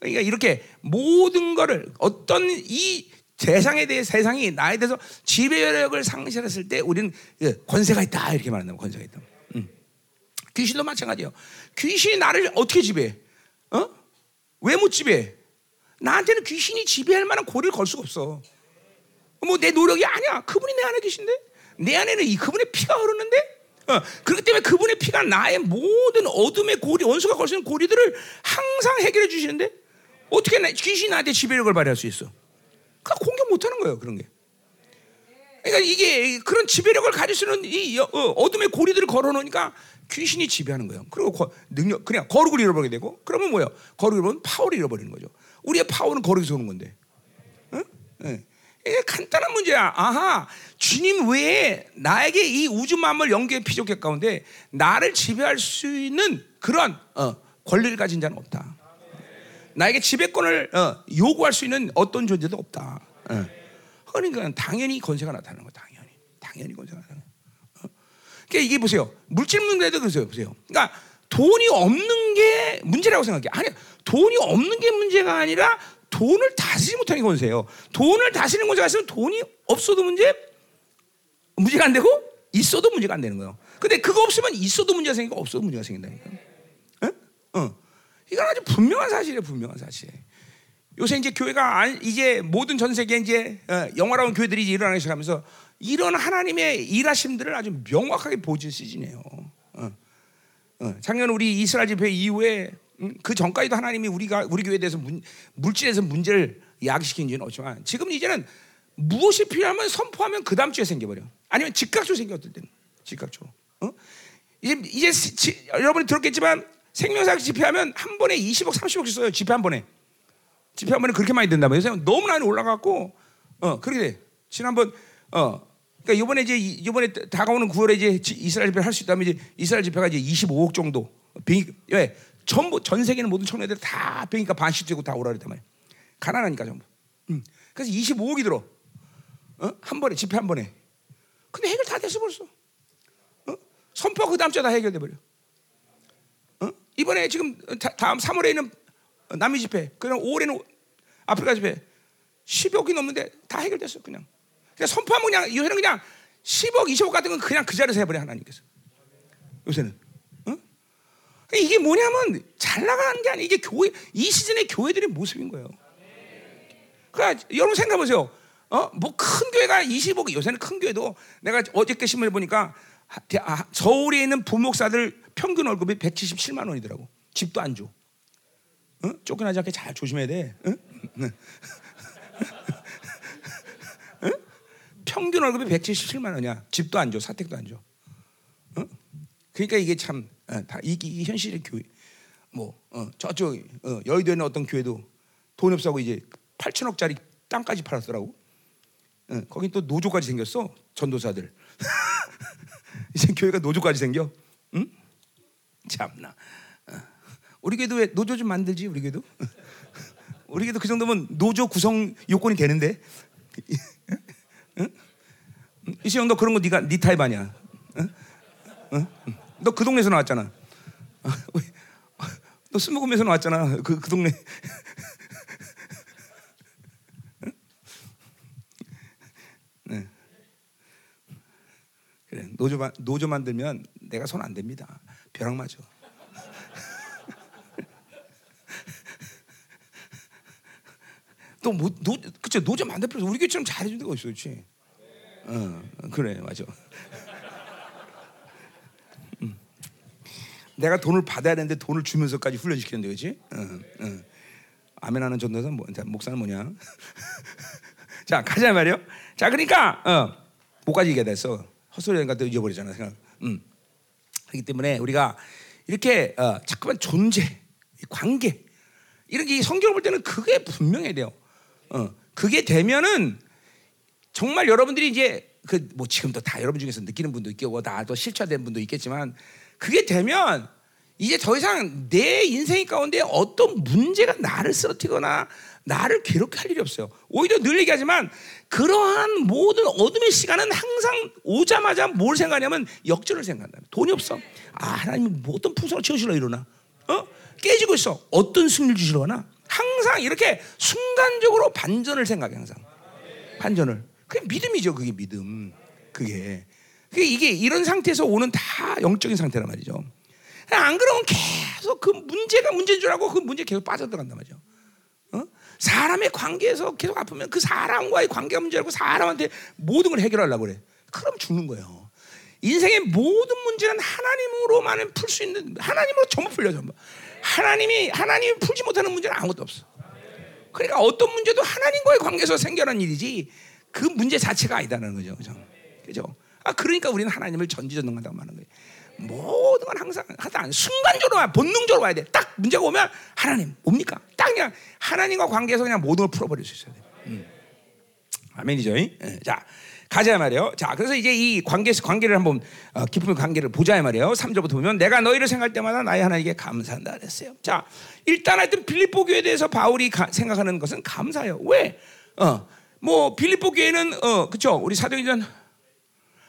그러니까 이렇게 모든 거를 어떤 이 세상에 대해 세상이 나에 대해서 지배력을 상실했을 때 우리는 그 권세가 있다 이렇게 말한다 권세가 있다. 음. 귀신도 마찬가지예요. 귀신이 나를 어떻게 지배해? 어? 왜 못 지배해? 나한테는 귀신이 지배할 만한 고리를 걸 수가 없어. 뭐 내 노력이 아니야. 그분이 내 안에 계신데 내 안에는 이 그분의 피가 흐르는데 어, 그렇기 때문에 그분의 피가 나의 모든 어둠의 고리, 원수가 걸 수 있는 고리들을 항상 해결해 주시는데 어떻게 나, 귀신이 나한테 지배력을 발휘할 수 있어? 그 공격 못 하는 거예요, 그런 게. 그러니까 이게 그런 지배력을 가질 수 있는 이 어, 어둠의 고리들을 걸어놓으니까 귀신이 지배하는 거예요. 그리고 거, 능력 그냥 거룩을 잃어버리게 되고 그러면 뭐예요? 거룩을 잃어버리면 파워를 잃어버리는 거죠. 우리의 파워는 거룩에서 오는 건데. 응? 응. 이게 간단한 문제야. 아하, 주님 외에 나에게 이 우주 만물 영계의 피조개 가운데 나를 지배할 수 있는 그런 어, 권리를 가진 자는 없다. 나에게 지배권을 어, 요구할 수 있는 어떤 존재도 없다. 어. 그러니까 당연히 권세가 나타나는 거 당연히. 당연히 권세가 나타나는 거. 어? 그러니까 이게 보세요. 물질 문제도. 보세요. 그러니까 돈이 없는 게 문제라고 생각해. 아니, 돈이 없는 게 문제가 아니라 돈을 다스리지 못하는 게 권세예요. 돈을 다스리는 권세가 있으면 돈이 없어도 문제, 문제가 안 되고 있어도 문제가 안 되는 거예요. 근데 그거 없으면 있어도 문제가 생기고 없어도 문제가 생긴다니까. 어? 어. 이건 아주 분명한 사실이에요. 분명한 사실. 요새 이제 교회가 이제 모든 전 세계 이제 어, 영화로운 교회들이 일어나기 시작하면서 이런 하나님의 일하심들을 아주 명확하게 보여준 시즌이에요. 어. 어. 작년 우리 이스라엘 집회 이후에 음, 그 전까지도 하나님이 우리가 우리 교회에 대해서 문, 물질에서 문제를 야기시킨 지는 없지만 지금 이제는 무엇이 필요하면 선포하면 그 다음 주에 생겨버려. 아니면 즉각적으로 생겨 어떨 때는 즉각적으로. 어? 이제 이제 지, 여러분이 들었겠지만 생명사역 집회하면 한 번에 20억, 30억씩 써요. 집회 한 번에. 집회 한 번에 그렇게 많이 된다면 요새 너무 많이 올라갔고 어 그렇게 돼. 지난번 어 그러니까 이번에 이제 이번에 다가오는 9월에 이제 이스라엘 집회 할 수 있다면 이제 이스라엘 집회가 이제 25억 정도 비행 예 전부 전 세계는 모든 청년들 다 비행기가 반씩 되고 다 오라 그랬단 말이야. 가난하니까 전부. 음. 그래서 25억이 들어. 어? 한 번에 집회 한 번에. 근데 해결 다 됐어 벌써. 어? 선포 그 다음 주에 다 해결돼 버려. 어? 이번에 지금 다 음 3월에 있는 남미 집회, 그럼 5월에는 아프리카 집회 10억이 넘는데 다 해결됐어 그냥. 그냥 선포하면 그냥 요새는 그냥 10억, 20억 같은 건 그냥 그 자리에서 해버려 하나님께서. 요새는. 어? 이게 뭐냐면 잘 나가는 게 아니야. 이게 교회 이 시즌의 교회들의 모습인 거예요. 그러니까 여러분 생각해 보세요. 어? 뭐 큰 교회가 25억 요새는 큰 교회도 내가 어저께 신문을 보니까 아, 서울에 있는 부목사들 평균 월급이 177만 원이더라고. 집도 안 줘. 어? 쫓겨나지 않게 잘 조심해야 돼. 어? 어? 평균 월급이 177만 원이야. 집도 안 줘, 사택도 안 줘. 어? 그러니까 이게 참 어, 다 이, 이 현실의 교회. 뭐 어, 저쪽 어, 여의도에 있는 어떤 교회도 돈 없어고 이제 8천억짜리 땅까지 팔았더라고. 어, 거긴 또 노조까지 생겼어. 전도사들. 이제 교회가 노조까지 생겨. 응? 참나. 우리 교회도 왜 노조 좀 만들지 우리 교회도 우리 교회도 그 정도면 노조 구성 요건이 되는데 응? 이시영 너 그런 거 네가 네 타입 아니야 응? 응? 너 그 동네에서 나왔잖아 너 스무금에서 나왔잖아 그, 그 동네 네. 그래 노조 노조 만들면 내가 손 안 됩니다 벼락 맞아 또 뭐, 노, 그쵸 노조 만들 필요 우리 교회처럼 잘해준 데가 있어, 그렇지? 어, 그래, 맞아. 내가 돈을 받아야 되는데 돈을 주면서까지 훈련시키는데, 그렇지? 어, 어. 아멘 하는 전도사 뭐, 목사는 뭐냐? 자, 가자 말이요. 자, 그러니까 어, 뭐까지 얘기가 됐어. 헛소리 하니까 또 잊어버리잖아, 생각. 음. 그렇기 때문에 우리가 이렇게 어, 자꾸만 존재, 관계 이런 게 성경을 볼 때는 그게 분명해야 돼요. 어, 그게 되면은 정말 여러분들이 이제 그 뭐 지금도 다 여러분 중에서 느끼는 분도 있고 다또 실체된 분도 있겠지만 그게 되면 이제 더 이상 내 인생 가운데 어떤 문제가 나를 쓰러뜨거나 나를 괴롭게 일이 없어요. 오히려 늘 얘기하지만 그러한 모든 어둠의 시간은 항상 오자마자 뭘 생각하냐면 역전을 생각한다. 돈이 없어. 아 하나님 뭐 어떤 풍성을 채우시려 이러나? 어? 깨지고 있어. 어떤 승리를 주시려 하나? 항상 이렇게 순간적으로 반전을 생각해 항상 반전을 그게 믿음이죠 그게 믿음 그게 이게 이런 상태에서 오는 다 영적인 상태란 말이죠 안 그러면 계속 그 문제가 문제인 줄 알고 그 문제 계속 빠져들어간단 말이죠 어? 사람의 관계에서 계속 아프면 그 사람과의 관계가 문제라고 사람한테 모든 걸 해결하려고 그래 그럼 죽는 거예요 인생의 모든 문제는 하나님으로만 풀 수 있는 하나님으로 전부 풀려 전부. 하나님이 하나님이 풀지 못하는 문제는 아무것도 없어. 그러니까 어떤 문제도 하나님과의 관계에서 생겨난 일이지 그 문제 자체가 아니다는 거죠. 그죠? 그죠? 아 그러니까 우리는 하나님을 전지전능하다고 말하는 거예요. 모든 건 항상 하다 순간적으로 와 본능적으로 와야 돼. 딱 문제가 오면 하나님 뭡니까? 딱 그냥 하나님과 관계에서 그냥 모든 걸 풀어버릴 수 있어야 돼. 음. 아멘이죠. 예. 자 가자 말이에요. 자 그래서 이제 이 관계 관계를 한번 어, 기쁨의 관계를 보자 말이에요. 3절부터 보면 내가 너희를 생각할 때마다 나의 하나님께 감사한다 그랬어요. 자 일단 하여튼 빌립보 교회에 대해서 바울이 가, 생각하는 것은 감사해요. 왜? 어 뭐 빌립보 교회는 어 그쵸 우리 사도행전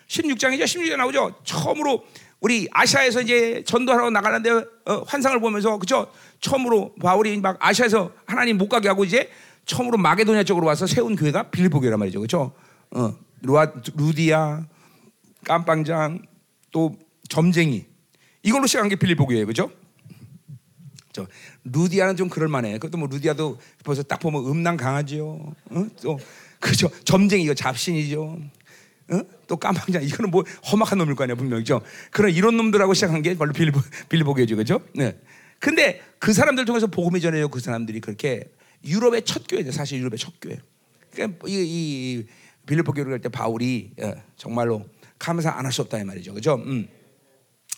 16장이죠. 16장 나오죠. 처음으로 우리 아시아에서 이제 전도하러 나가는데 어, 환상을 보면서 그죠? 처음으로 바울이 막 아시아에서 하나님 못 가게 하고 이제 처음으로 마게도니아 쪽으로 와서 세운 교회가 빌립보 교회란 말이죠. 그죠? 어, 루디아, 깜빵장, 또 점쟁이 이걸로 시작한 게 빌립보 교회예요. 그죠? 저 루디아는 좀 그럴만해. 그것도 뭐 루디아도 벌써 딱 보면 음란 강하죠. 어? 또 그죠? 점쟁이 이거 잡신이죠. 어? 또 깜빵장 이거는 뭐 험악한 놈일 거 아니야 분명히죠. 그런 이런 놈들하고 시작한 게 바로 빌리보 빌리보교죠, 그죠? 네. 근데 그 사람들 통해서 복음이 전해요. 그 사람들이 그렇게 유럽의 첫 교회죠. 사실 유럽의 첫 교회. 그러니까 이, 이 빌리보 교회를 갈 때 바울이 예, 정말로 감사 안 할 수 없다 이 말이죠, 그죠? 음.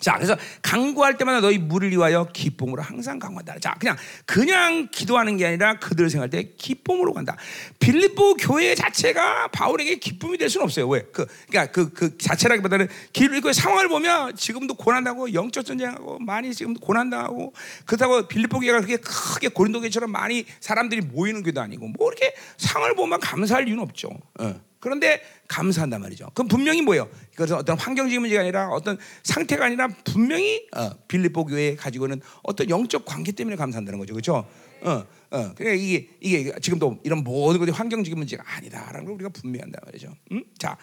자, 그래서 강구할 때마다 너희 물을 위하여 기쁨으로 항상 강구한다. 자, 그냥 그냥 기도하는 게 아니라 그들을 생각할 때 기쁨으로 간다. 빌립보 교회 자체가 바울에게 기쁨이 될 수는 없어요. 왜? 그 그러니까 그, 그 자체라기보다는 빌립보 상황을 보면 지금도 고난당하고 영적 전쟁하고 많이 지금 고난당하고 그렇다고 빌립보 교회가 그렇게 크게 고린도 교회처럼 많이 사람들이 모이는 교도 아니고 뭐 이렇게 상을 보면 감사할 이유는 없죠. 어. 그런데 감사한단 말이죠. 그럼 분명히 뭐예요? 이것은 어떤 환경적인 문제가 아니라 어떤 상태가 아니라 분명히 어, 빌립보 교회에 가지고 있는 어떤 영적 관계 때문에 감사한다는 거죠. 그렇죠? 어, 어. 그러니까 이게 이게 지금도 이런 모든 것이 환경적인 문제가 아니다라는 걸 우리가 분명한단 말이죠. 음? 자,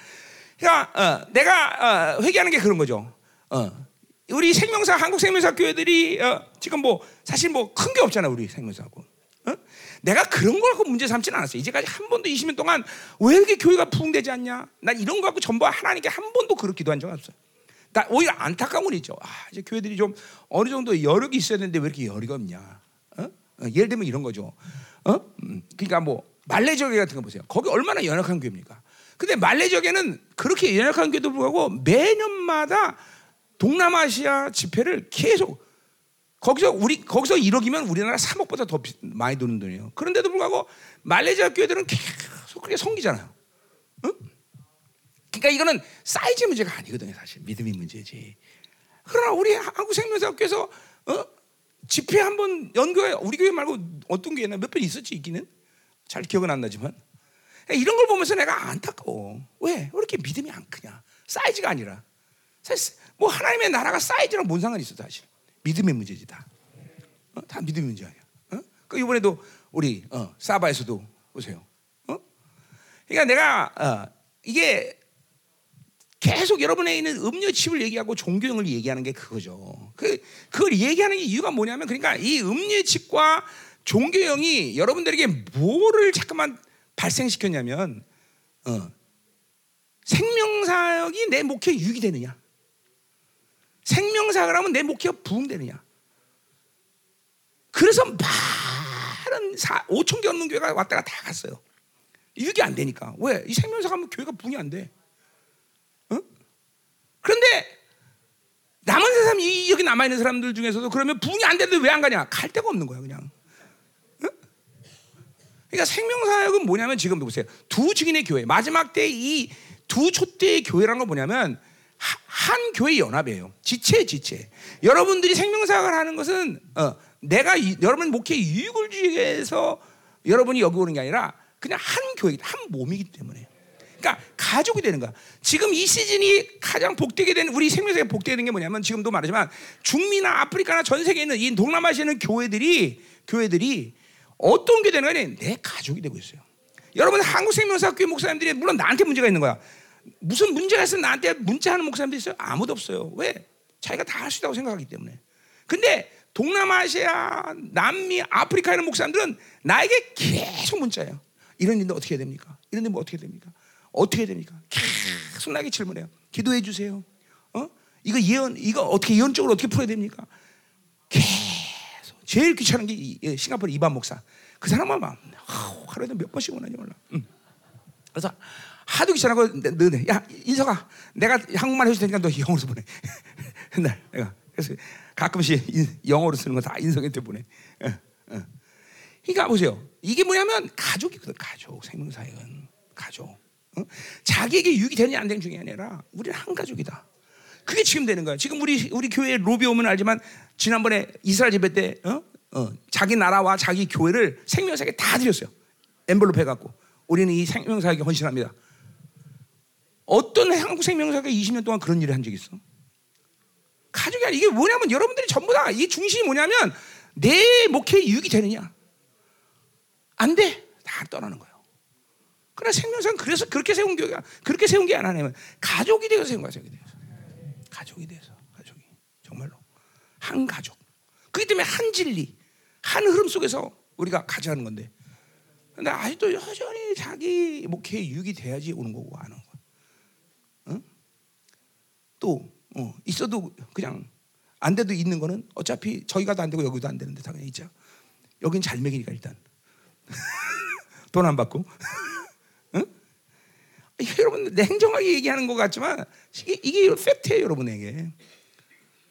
그러니까 어, 내가 어, 회개하는 게 그런 거죠. 어. 우리 생명사 한국 생명사 교회들이 어, 지금 뭐 사실 뭐 큰 게 없잖아 우리 생명사하고. 어? 내가 그런 걸 갖고 문제 삼지는 않았어요. 이제까지 한 번도 20년 동안 왜 이렇게 교회가 부흥되지 않냐? 난 이런 거 갖고 전부 하나님께 한 번도 그렇게 기도한 적 없어요. 나 오히려 안타까운 건 있죠. 아, 이제 교회들이 좀 어느 정도 여력이 있어야 되는데 왜 이렇게 여력이 없냐? 어? 어, 예를 들면 이런 거죠. 어? 음, 그러니까 뭐 말레이저 교 같은 거 보세요. 거기 얼마나 연약한 교회입니까? 근데 말레이저교는 그렇게 연약한 교회도 불구하고 매년마다 동남아시아 집회를 계속 거기서 우리 거기서 1억이면 우리나라 3억보다 더 많이 드는 돈이에요. 그런데도 불구하고 말레이시아 교회들은 계속 그렇게 섬기잖아요. 응? 그러니까 이거는 사이즈 문제가 아니거든요, 사실 믿음의 문제지. 그러나 우리 한국 생명사교에서 어? 집회 한번 연교회 우리 교회 말고 어떤 교회나 몇 번 있었지 있기는 잘 기억은 안 나지만 이런 걸 보면서 내가 안타까워. 왜? 왜 이렇게 믿음이 안 크냐? 사이즈가 아니라 사실 뭐 하나님의 나라가 사이즈랑 뭔 상관이 있어 사실. 믿음의 문제지 다. 어? 다 믿음의 문제 아니야. 어? 그 이번에도 우리 어, 사바에서도 보세요. 어? 그러니까 내가 어, 이게 계속 여러분에 있는 음료 칩을 얘기하고 종교형을 얘기하는 게 그거죠. 그 그걸 얘기하는 이유가 뭐냐면 그러니까 이 음료 칩과 종교형이 여러분들에게 뭐를 잠깐만 발생시켰냐면 어, 생명사역이 내 목회에 유익이 되느냐. 생명사를 하면 내 목회가 부흥되느냐. 그래서 많은 5천 개 없는 교회가 왔다가 다 갔어요. 이게 안 되니까. 왜? 이 생명사 가면 교회가 부흥이 안 돼. 어? 그런데 남은 사람 이 여기 남아 있는 사람들 중에서도 그러면 부흥이 안 되는데 왜 안 가냐? 갈 데가 없는 거야 그냥. 어? 그러니까 생명사역은 뭐냐면 지금 보세요. 두 증인의 교회 마지막 때 이두 촛대의 교회라는 건 뭐냐면 한 교회 연합이에요. 지체 지체. 여러분들이 생명사역을 하는 것은 어, 내가 이, 여러분 목회 유익을 위해서 여러분이 여기 오는 게 아니라 그냥 한 교회, 한 몸이기 때문에. 그러니까 가족이 되는 거야. 지금 이 시즌이 가장 복되게 된 우리 생명사에 복되게 된 게 뭐냐면 지금도 말하지만 중미나 아프리카나 전 세계에 있는 이 동남아시아에 있는 교회들이 교회들이 어떤 게 되는 거냐? 내 가족이 되고 있어요. 여러분 한국 생명사 교회 목사님들이 물론 나한테 문제가 있는 거야. 무슨 문제가 있으면 나한테 문자하는 목사님도 있어요? 아무도 없어요. 왜? 자기가 다 할 수 있다고 생각하기 때문에. 근데 동남아시아, 남미, 아프리카에 있는 목사님들은 나에게 계속 문자예요. 이런 일도 어떻게 해야 됩니까? 이런 일뭐 어떻게 됩니까? 어떻게 됩니까? 계속 나에게 질문해요. 기도해 주세요. 어? 이거 예언 이거 어떻게 예언적으로 어떻게 풀어야 됩니까? 계속 제일 귀찮은 게 이- 이 싱가포르 이반 목사. 그 사람만 막 하루에도 몇 번씩 오는지 몰라. 응. 그래서 하도 귀찮아고 너네 야 인석아 내가 한국말 해줄 테니까 너 영어로 보내. 맨날 내가 그래서 가끔씩 인- 영어로 쓰는 거 다 인석한테 보내. 어, 어. 그러니까 보세요. 이게 뭐냐면 가족이거든. 가족 생명사역은 가족. 어? 자기에게 유익이 되느냐 안 되는 중이 아니라 우리는 한 가족이다. 그게 지금 되는 거야. 지금 우리 우리 교회 로비 오면 알지만 지난번에 이스라엘 예배 때 어? 어, 자기 나라와 자기 교회를 생명사역에 다 드렸어요. 엠블롭 해갖고 우리는 이 생명사역에 헌신합니다. 어떤 한국 생명사역에 20년 동안 그런 일을 한적 있어? 가족이 아니 이게 뭐냐면 여러분들이 전부 다 이 중심이 뭐냐면 내 목회에 유익이 되느냐 안 돼. 다 떠나는 거예요. 그러나 생명상 그래서 그렇게 세운 교회가 그렇게 세운 게 아니냐면 가족이 되어서 세운 거야, 가족이 되어서. 가족이 돼서 가족이 정말로 한 가족. 그렇기 때문에 한 진리, 한 흐름 속에서 우리가 가져가는 건데. 근데 아직도 여전히 자기 목회에 유익이 돼야지 오는 거고 안 오는? 또 어, 있어도 그냥 안 돼도 있는 거는 어차피 저기가도 안 되고 여기도 안 되는데 당연히 있죠. 여긴 잘 먹이니까 일단 돈 안 받고. 응? 이게 여러분 냉정하게 얘기하는 것 같지만 이게, 이게 팩트예요 여러분에게.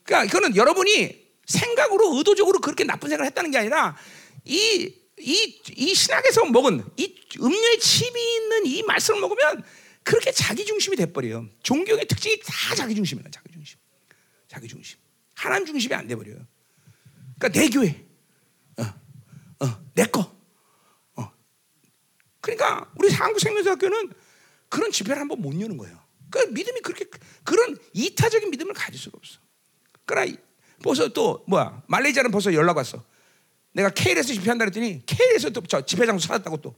그러니까 이거는 여러분이 생각으로 의도적으로 그렇게 나쁜 생각을 했다는 게 아니라 이, 이, 이 신학에서 먹은 이 음료의 칩이 있는 이 말씀을 먹으면 그렇게 자기 중심이 돼버려요. 종교의 특징이 다 자기 중심이야, 자기 중심. 자기 중심. 하나님 중심이 안 돼버려요. 그러니까 내 교회, 어, 어, 내 거. 어. 그러니까 우리 한국 생명사학교는 그런 집회를 한번 못 여는 거예요. 그 믿음이 그렇게 그런 이타적인 믿음을 가질 수가 없어. 그러나 이- 벌써 또 뭐야 말레이시아는 벌써 연락 왔어. 내가 KL에서 집회한다 그랬더니 KL에서 또 저 집회 장소 찾았다고 또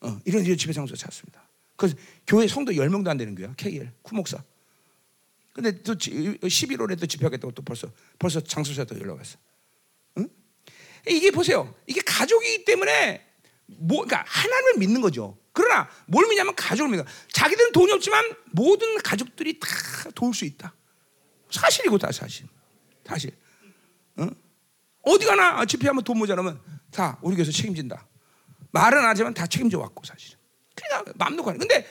어, 이런 이런 집회 장소 찾습니다. 그 교회 성도 10명도 안 되는 교회야. KL 쿠목사. 근데 또 11월에 또 집회하겠다고 또 벌써 벌써 장소사 또 연락 왔어. 응? 이게 보세요. 이게 가족이기 때문에 뭐 그러니까 하나님을 믿는 거죠. 그러나 뭘 믿냐면 가족을 거야. 자기들은 돈이 없지만 모든 가족들이 다 도울 수 있다. 사실이고 다 사실. 사실. 응? 어디 가나 집회하면 돈 모자라면 다 우리 교회에서 책임진다. 말은 안 하지만 다 책임져 왔고 사실. 그러니까 마음 놓고 하는. 근데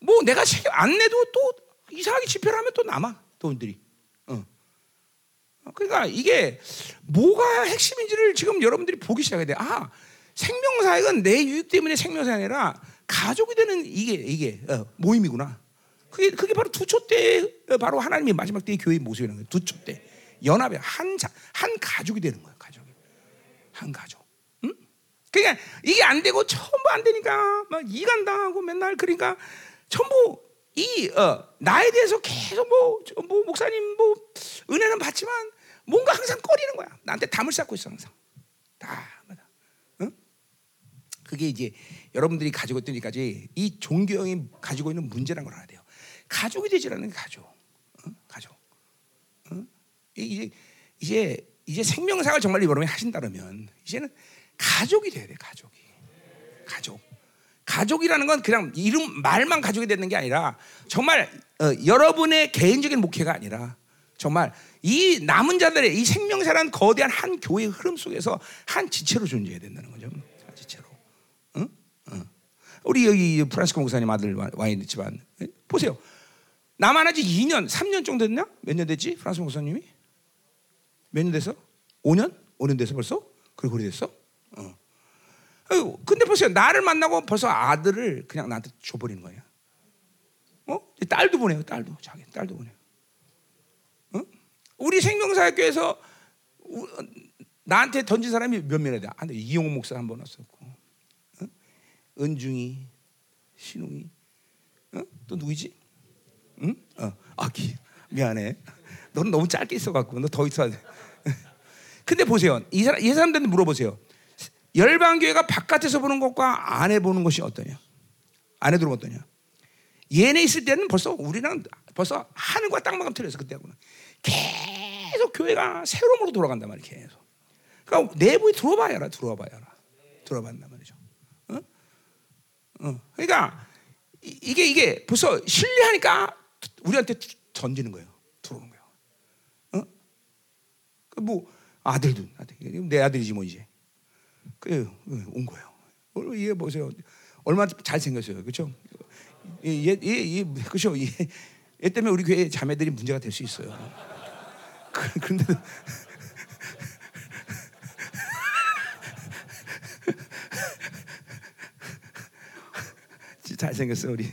뭐 내가 책임 안 내도 또 이상하게 집회를 하면 또 남아 돈들이. 어. 그러니까 이게 뭐가 핵심인지를 지금 여러분들이 보기 시작해야 돼. 아, 생명사역은 내 유익 때문에 생명사역이 아니라 가족이 되는 이게 이게 어, 모임이구나. 그게 그게 바로 두초 때 어, 바로 하나님의 마지막 때의 교회의 모습이라는 거예요. 두초 때 연합의 한, 자, 한 가족이 되는 거예요. 가족이 한 가족. 응? 그러니까 이게 안 되고 전부 안 되니까 막 이간 당하고 맨날 그러니까 전부 이 어, 나에 대해서 계속 뭐, 저, 뭐 목사님 뭐 은혜는 받지만 뭔가 항상 꺼리는 거야. 나한테 담을 쌓고 있어 항상. 다. 응? 그게 이제 여러분들이 가지고 있던 일까지 이 종교형이 가지고 있는 문제라는 걸 알아야 돼요. 가족이 되지 않는 게 가족. 응? 가족. 응? 이제 이제 이제 생명사를 정말 여러분이 하신다면 이제는 가족이 돼야 돼. 가족이. 가족. 가족이라는 건 그냥 이름 말만 가족이 되는 게 아니라 정말 어, 여러분의 개인적인 목회가 아니라 정말 이 남은 자들의 이 생명사라는 거대한 한 교회의 흐름 속에서 한 지체로 존재해야 된다는 거죠. 한 지체로. 응? 응. 우리 여기 프란시코 목사님 아들 와- 와 있지만 보세요. 남한 아직 2년, 3년 정도 됐냐? 몇년 됐지? 프란스 목사님이? 몇 년 됐어? 5년? 5년 됐어 벌써? 그렇게 오래됐어? 어. 근데 보세요. 나를 만나고 벌써 아들을 그냥 나한테 줘버리는 거야. 어? 딸도 보내요. 딸도 자기 딸도 보내요. 어? 우리 생명사학교에서 우- 나한테 던진 사람이 몇 명이야 돼? 아, 이용호 목사 한 번 왔었고, 어? 은중이, 신웅이, 어? 또 누구지? 응? 어, 아, 기, 미안해. 넌 너무 짧게 있어갖고 너 더 있어야 돼. 근데 보세요. 이 사람, 이 사람들한테 물어보세요. 열방교회가 바깥에서 보는 것과 안에 보는 것이 어떠냐? 안에 들어오면 어떠냐? 얘네 있을 때는 벌써 우리랑 벌써 하늘과 땅만큼 틀렸어 그때하고는 계속 교회가 새로움으로 돌아간단 말이야 계속. 그러니까 내부에 들어봐야 알아, 들어봐야 알아, 들어봤단 말이죠. 어? 어. 그러니까 이- 이게 이게 벌써 신뢰하니까 우리한테 던지는 거예요. 그뭐 아들도 아들. 내 아들이지 뭐 이제. 그래 온 거예요. 어, 얘 보세요. 얼마나 잘 생겼어요. 그렇죠? 얘, 얘, 얘, 그렇죠? 얘, 얘 때문에 우리 교회 자매들이 문제가 될 수 있어요. 그- 그런데 진짜 잘생겼어 우리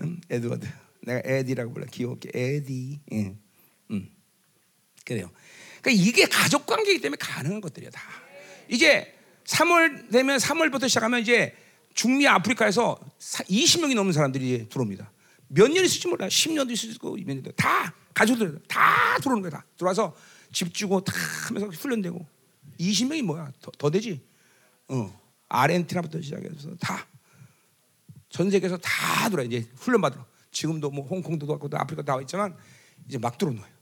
음, 에드워드. 내가 에디라고 불러 귀엽게 에디. 예. 음. 그래요. 그러니까 이게 가족 관계이기 때문에 가능한 것들이야 다. 이제 3월 되면 3월부터 시작하면 이제 중미 아프리카에서 20명이 넘는 사람들이 들어옵니다. 몇 년 있을지 몰라. 10년도 있을 거고 몇 년도 다 가족들 다 들어오는 거야 다. 들어와서 집 주고 다 하면서 훈련되고 20명이 뭐야? 더, 더 되지. 어. 아르헨티나부터 시작해서 다 전 세계에서 다 들어 이제 훈련 받으러. 지금도 뭐 홍콩도 왔고 또 아프리카 다 와 있지만 이제 막 들어오는 거예요.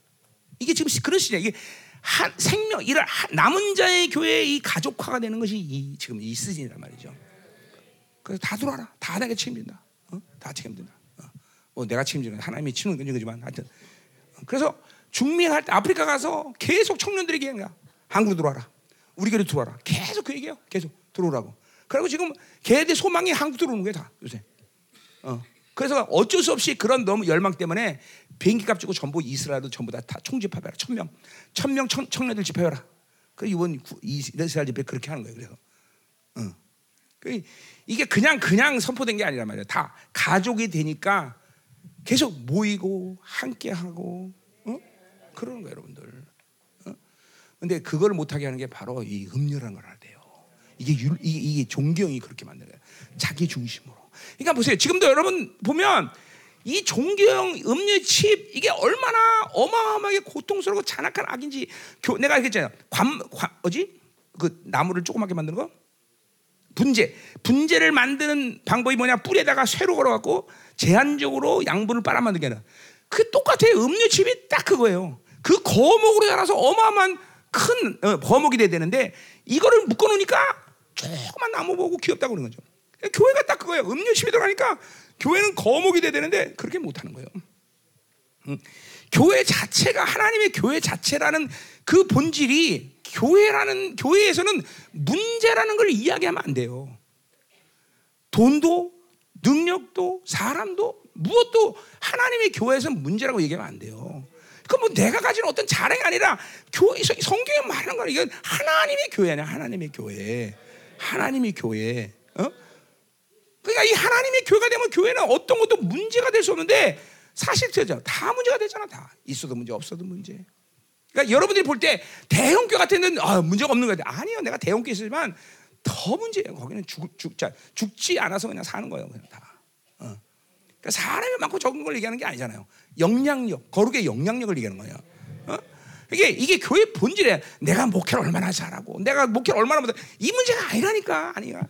이게 지금 그런 시대 이게 한 생명 이런 한- 남은 자의 교회의 이 가족화가 되는 것이 이, 지금 이 시즌이란 말이죠. 그래서 다 들어와라. 다 내가 책임진다. 어? 다 책임진다. 어. 뭐 내가 책임지는 하나님이 치는 건 이거지만 하여튼 어, 그래서 중미할 때 아프리카 가서 계속 청년들에게 얘기한 거야. 한국으로 들어와라. 우리 교회로 들어와라. 계속 그 얘기해요. 계속 들어오라고. 그리고 지금 걔네들 소망이 한국 들어오는 거야 다 요새. 어. 그래서 어쩔 수 없이 그런 너무 열망 때문에 비행기 값 주고 전부 이스라엘도 전부 다, 다 총집합해라. 천 명, 천명 청년들 집회해라. 그 이번 구- 이스라엘 집회 그렇게 하는 거예요. 그래서, 어. 그 이게 그냥 그냥 선포된 게 아니란 말이에요. 다 가족이 되니까 계속 모이고 함께 하고, 어? 그러는 거예요, 여러분들. 어? 근데 그걸 못하게 하는 게 바로 이 음료라는 걸 돼요. 이게, 율, 이게, 이게 존경이 그렇게 거예요. 자기 중심으로. 그러니까 보세요. 지금도 여러분 보면 이 존경, 음료 칩 이게 얼마나 어마어마하게 고통스럽고 잔악한 악인지 교, 내가 얘기했잖아요. 관, 관, 뭐지? 그 나무를 조그맣게 만드는 거? 분재. 분재를 만드는 방법이 뭐냐? 뿌리에다가 쇠로 걸어갖고 제한적으로 양분을 빨아만들게 하는. 그 똑같아요. 음료 칩이 딱 그거예요. 그 거목으로 자라서 어마어마한 큰 어, 거목이 돼야 되는데 이거를 묶어놓으니까 조그만 나무 보고 귀엽다고 그러는 거죠. 교회가 딱 그거예요. 음료칩이 들어가니까 교회는 거목이 돼야 되는데 그렇게 못하는 거예요. 음. 교회 자체가 하나님의 교회 자체라는 그 본질이 교회라는 교회에서는 문제라는 걸 이야기하면 안 돼요. 돈도 능력도 사람도 무엇도 하나님의 교회에서 문제라고 얘기하면 안 돼요. 그뭐 내가 가진 어떤 자랑이 아니라 교회 성경에 말하는 거는 이건 하나님의 교회 아니야 하나님의 교회 하나님의 교회 어? 그러니까 이 하나님의 교회가 되면 교회는 어떤 것도 문제가 될 수 없는데 사실 되죠 다 문제가 되잖아 다 있어도 문제 없어도 문제 그러니까 여러분들이 볼 때 대형교 같은 데는 아, 문제가 없는 거야 아니요 내가 대형교 있지만 더 문제예요 거기는 죽, 죽자 죽지 않아서 그냥 사는 거예요 그냥 다 어. 그러니까 사람이 많고 적은 걸 얘기하는 게 아니잖아요. 영향력, 거룩의 영향력을 얘기하는 거예요. 어? 이게 이게 교회 본질에 내가 목회를 얼마나 잘하고 내가 목회를 얼마나 못해 이 문제가 아니라니까 아니야.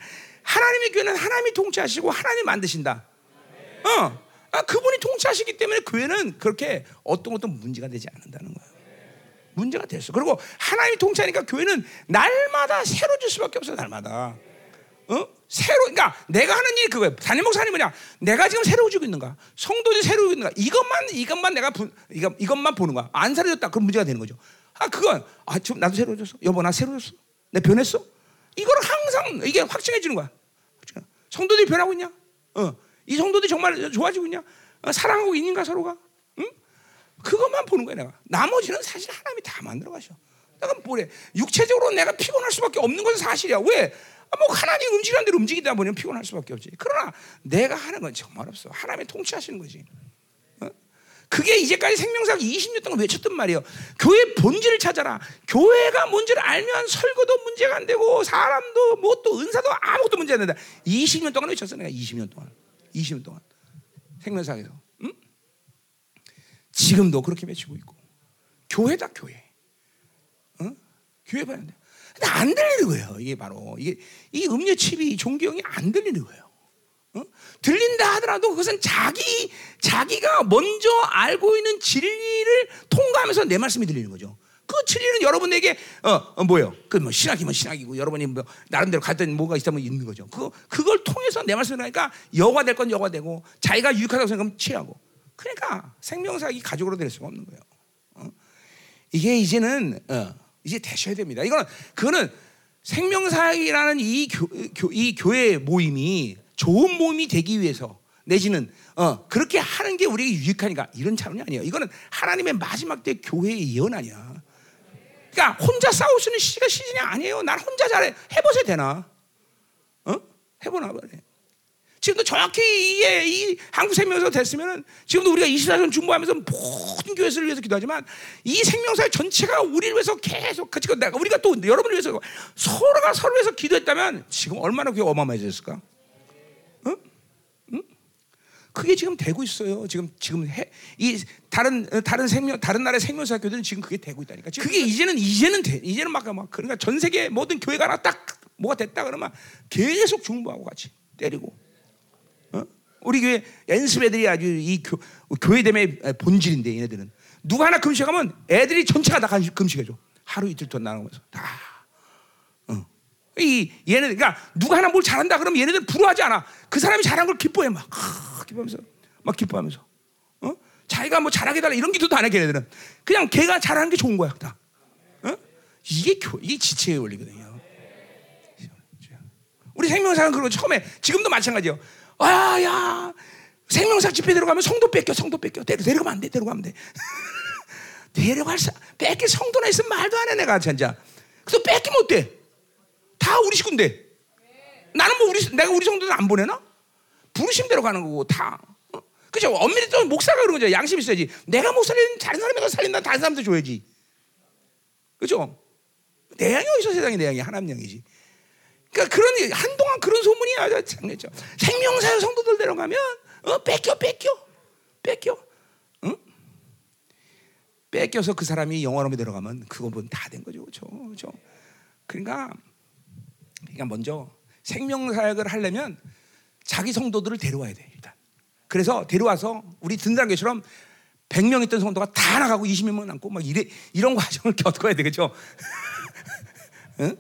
하나님의 교회는 하나님이 통치하시고 하나님 이 만드신다. 어, 아, 그분이 통치하시기 때문에 교회는 그렇게 어떤 것도 문제가 되지 않는다는 거예요. 문제가 됐어. 그리고 하나님이 통치하니까 교회는 날마다 새로질 수밖에 없어 날마다. 어? 새로, 그러니까 내가 하는 일이 그거예요. 담임 목사님 뭐냐? 내가 지금 새로워지고 있는가? 성도들이 새로워지고 있는가? 이것만, 이것만 내가, 부, 이것, 이것만 보는 거야. 안 새로워졌다. 그럼 문제가 되는 거죠. 아, 그건, 아, 지금 나도 새로워졌어. 여보, 나 새로워졌어. 내 변했어. 이걸 항상, 이게 확증해지는 거야. 성도들이 변하고 있냐? 어. 이 성도들이 정말 좋아지고 있냐? 어, 사랑하고 있는가, 서로가? 응? 그것만 보는 거야, 내가. 나머지는 사실 하나님이 다 만들어 가셔. 내가 뭐래? 육체적으로 내가 피곤할 수밖에 없는 것은 사실이야. 왜? 아, 뭐 하나님 움직이는 대로 움직이다 보면 피곤할 수밖에 없지. 그러나 내가 하는 건 정말 없어. 하나님이 통치하시는 거지. 어? 그게 이제까지 생명사학 20년 동안 외쳤던 말이에요. 교회 본질을 찾아라. 교회가 뭔지를 알면 설교도 문제가 안 되고 사람도 뭐 또 은사도 아무것도 문제 안 된다. 20년 동안 외쳤어 내가 20년 동안. 20년 동안 생명사학에서. 응? 지금도 그렇게 외치고 있고. 교회다 교회. 어? 교회 봐야 돼. 근데 안 들리는 거예요. 이게 바로 이게 이 음료 칩이 존경이 안 들리는 거예요. 어? 들린다 하더라도 그것은 자기 자기가 먼저 알고 있는 진리를 통과하면서 내 말씀이 들리는 거죠. 그 진리는 여러분에게 어, 어 뭐예요? 그 뭐 신학이면 신학이고 여러분이 뭐 나름대로 갔던 뭐가 있다면 있는 거죠. 그 그걸 통해서 내 말씀을 하니까 여가 될 건 여가 되고 자기가 유익하다고 생각하면 취하고. 그러니까 생명사학이 가족으로 될 수가 없는 거예요. 어? 이게 이제는 어, 이제 되셔야 됩니다. 이거는 그거는 생명사역이라는 이, 교, 교, 이 교회 모임이 좋은 모임이 되기 위해서 내지는 어, 그렇게 하는 게 우리에게 유익하니까 이런 차원이 아니에요. 이거는 하나님의 마지막 때 교회의 예언 아니야. 그러니까 혼자 싸울 수 있는 시가 시즌이 아니에요. 난 혼자 잘해. 해보세요 되나? 어? 해보나 그래. 지금도 정확히 이게 이 한국 생명사 됐으면은 지금도 우리가 24년 중보하면서 모든 교회를 위해서 기도하지만 이 생명사 전체가 우리를 위해서 계속 같이 내가 우리가 또 여러분을 위해서 서로가 서로 위해서 기도했다면 지금 얼마나 그게 어마어마해졌을까? 응? 응? 그게 지금 되고 있어요. 지금 지금 해, 이 다른 다른 생명 다른 나라의 생명사 교들은 지금 그게 되고 있다니까. 그게 이제는 이제는 돼. 이제는 막, 막 그러니까 전 세계 모든 교회가 하나 딱 뭐가 됐다 그러면 계속 중보하고 같이 때리고. 우리 교회 연습 애들이 아주 이 교, 교회 됨의 본질인데 얘네들은 누가 하나 금식하면 애들이 전체가 다 금식해줘 하루 이틀 동안 나누면서 다. 어. 이 얘네들 그러니까 누가 하나 뭘 잘한다 그러면 얘네들 부러워하지 않아. 그 사람이 잘한 걸 기뻐해 막 아, 기뻐하면서 막 기뻐하면서. 어? 자기가 뭐 잘하게 달라 이런 기도도 안 해 걔네들은 그냥 걔가 잘하는 게 좋은 거야 다. 어? 이게 교 이게 지체의 원리거든요. 우리 생명사는 그런 처음에 지금도 마찬가지요. 아, 야, 생명사 집회 들어가면 성도 뺏겨, 성도 뺏겨. 데려, 데려가면 안 돼, 데려가면 돼. 데려갈 사, 뺏길 성도나 있으면 말도 안 해, 내가 진짜. 그래서 뺏기면 어때? 다 우리 식구인데. 나는 뭐 우리, 내가 우리 성도들 안 보내나? 부르심대로 가는 거고, 다. 어? 그죠? 엄밀히 또 목사가 그런 거죠. 양심 있어야지. 내가 목사를 다른 사람이 살린다, 다른 사람도 줘야지. 그죠? 내 양이 어디서 세상에 내 양이 하나님 양이지. 그러니까 그런 한동안 그런 소문이 아주 장했죠. 생명사의 성도들 데려가면 어 뺏겨 뺏겨 뺏겨 응? 뺏겨서 그 사람이 영원함에 들어가면 그건 다된 거죠, 그렇죠? 그렇죠? 그러니까 그러니까 먼저 생명 사역을 하려면 자기 성도들을 데려와야 돼 일단. 그래서 데려와서 우리 든든한 교처럼 100명 있던 성도가 다 나가고 20명만 남고 막 이래 이런 과정을 겪어야 되겠죠. 응?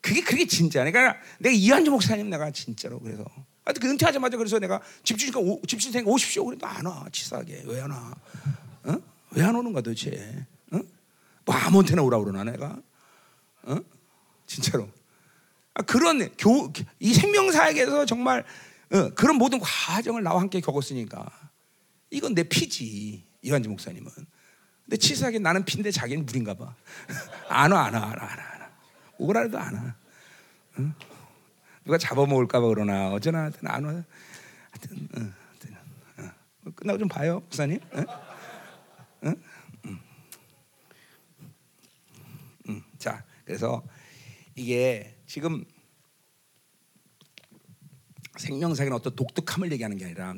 그게 그게 진짜네. 그러니까 내가 이한주 목사님 내가 진짜로 그래서 하여튼 그 은퇴하자마자 그래서 내가 집주니까 집주생 오십시오. 그래도 안 와. 치사하게 왜 안 와? 어? 왜안 오는가 도대체? 어? 뭐 아무한테나 오라 그러나 내가? 어? 진짜로. 아, 그런 교, 이 생명사역에서 정말 어, 그런 모든 과정을 나와 함께 겪었으니까 이건 내 피지 이한주 목사님은. 근데 치사하게 나는 피인데 자기는 물인가 봐. 안 와, 안 와, 안 와, 안 와. 오라 해도 안 와. 응? 누가 잡아먹을까 봐 그러나 어쩌나 하여튼 안 와. 하여튼, 응, 하여튼 응. 끝나고 좀 봐요, 목사님. 응? 응? 응. 응. 자, 그래서 이게 지금 생명사기는 어떤 독특함을 얘기하는 게 아니라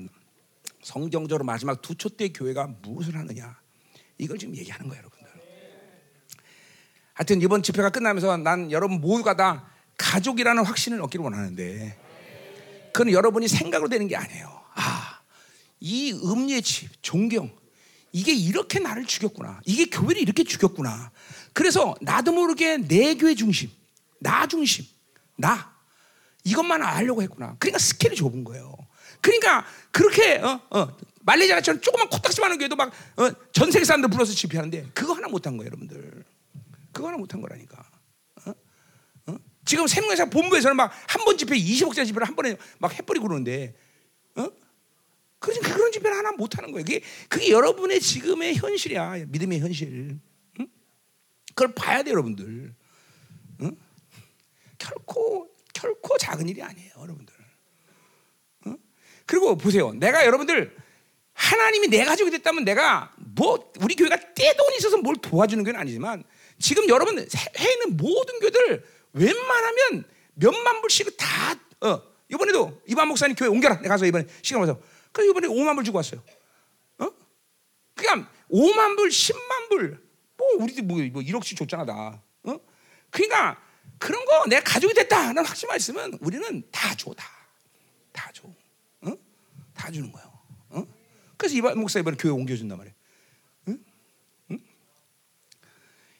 성경적으로 마지막 두초때 교회가 무엇을 하느냐 이걸 지금 얘기하는 거예요, 여러분. 하여튼 이번 집회가 끝나면서 난 여러분 모두가 다 가족이라는 확신을 얻기를 원하는데 그건 여러분이 생각으로 되는 게 아니에요. 아, 이 음료의 집, 존경, 이게 이렇게 나를 죽였구나. 이게 교회를 이렇게 죽였구나. 그래서 나도 모르게 내 교회 중심, 나 중심, 나 이것만 알려고 했구나. 그러니까 스케일이 좁은 거예요. 그러니까 그렇게 어, 어, 말레이시아처럼 조그만 코딱지만한 교회도 막전 어, 세계 사람들 불러서 집회하는데 그거 하나 못한 거예요, 여러분들. 그거 하나 못한 거라니까. 어? 어? 지금 생명사 본부에서는 막 한 번 집회 20억짜리 집회를 한 번에 막 해버리고 그러는데, 어? 그러니까 그런 집회를 하나 못하는 거예요. 그게, 그게 여러분의 지금의 현실이야. 믿음의 현실. 응? 그걸 봐야 돼, 여러분들. 응? 결코, 결코 작은 일이 아니에요, 여러분들. 응? 그리고 보세요. 내가 여러분들, 하나님이 내 가족이 됐다면 내가 뭐, 우리 교회가 떼돈이 있어서 뭘 도와주는 건 아니지만, 지금 여러분 해에 있는 모든 교들 웬만하면 몇만 불씩 다 어, 이번에도 이반 목사님 교회 옮겨라. 내가 가서 이번에 시간 와서 그 이번에 5만 불 주고 왔어요. 어? 그냥 5만 불, 10만 불. 뭐 우리도 뭐, 뭐 1억씩 줬잖아 다. 어? 그러니까 그런 거 내가 가족이 됐다는 확신만 있으면 우리는 다 줘, 다. 다 줘. 어? 다 주는 거예요. 어? 그래서 이반 목사 이번에 교회 옮겨준단 말이에요.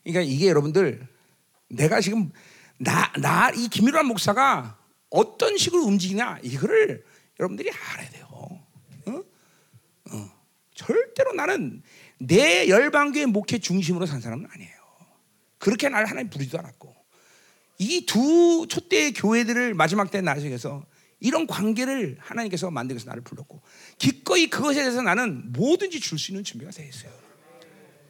그러니까 이게 여러분들 내가 지금 나 나 이 김일환 목사가 어떤 식으로 움직이냐 이거를 여러분들이 알아야 돼요. 어? 어. 절대로 나는 내 열방교의 목회 중심으로 산 사람은 아니에요. 그렇게 날 하나님 부르지도 않았고 이 두 초대 교회들을 마지막 때 나중에서 이런 관계를 하나님께서 만들어서 나를 불렀고 기꺼이 그것에 대해서 나는 뭐든지 줄 수 있는 준비가 돼 있어요.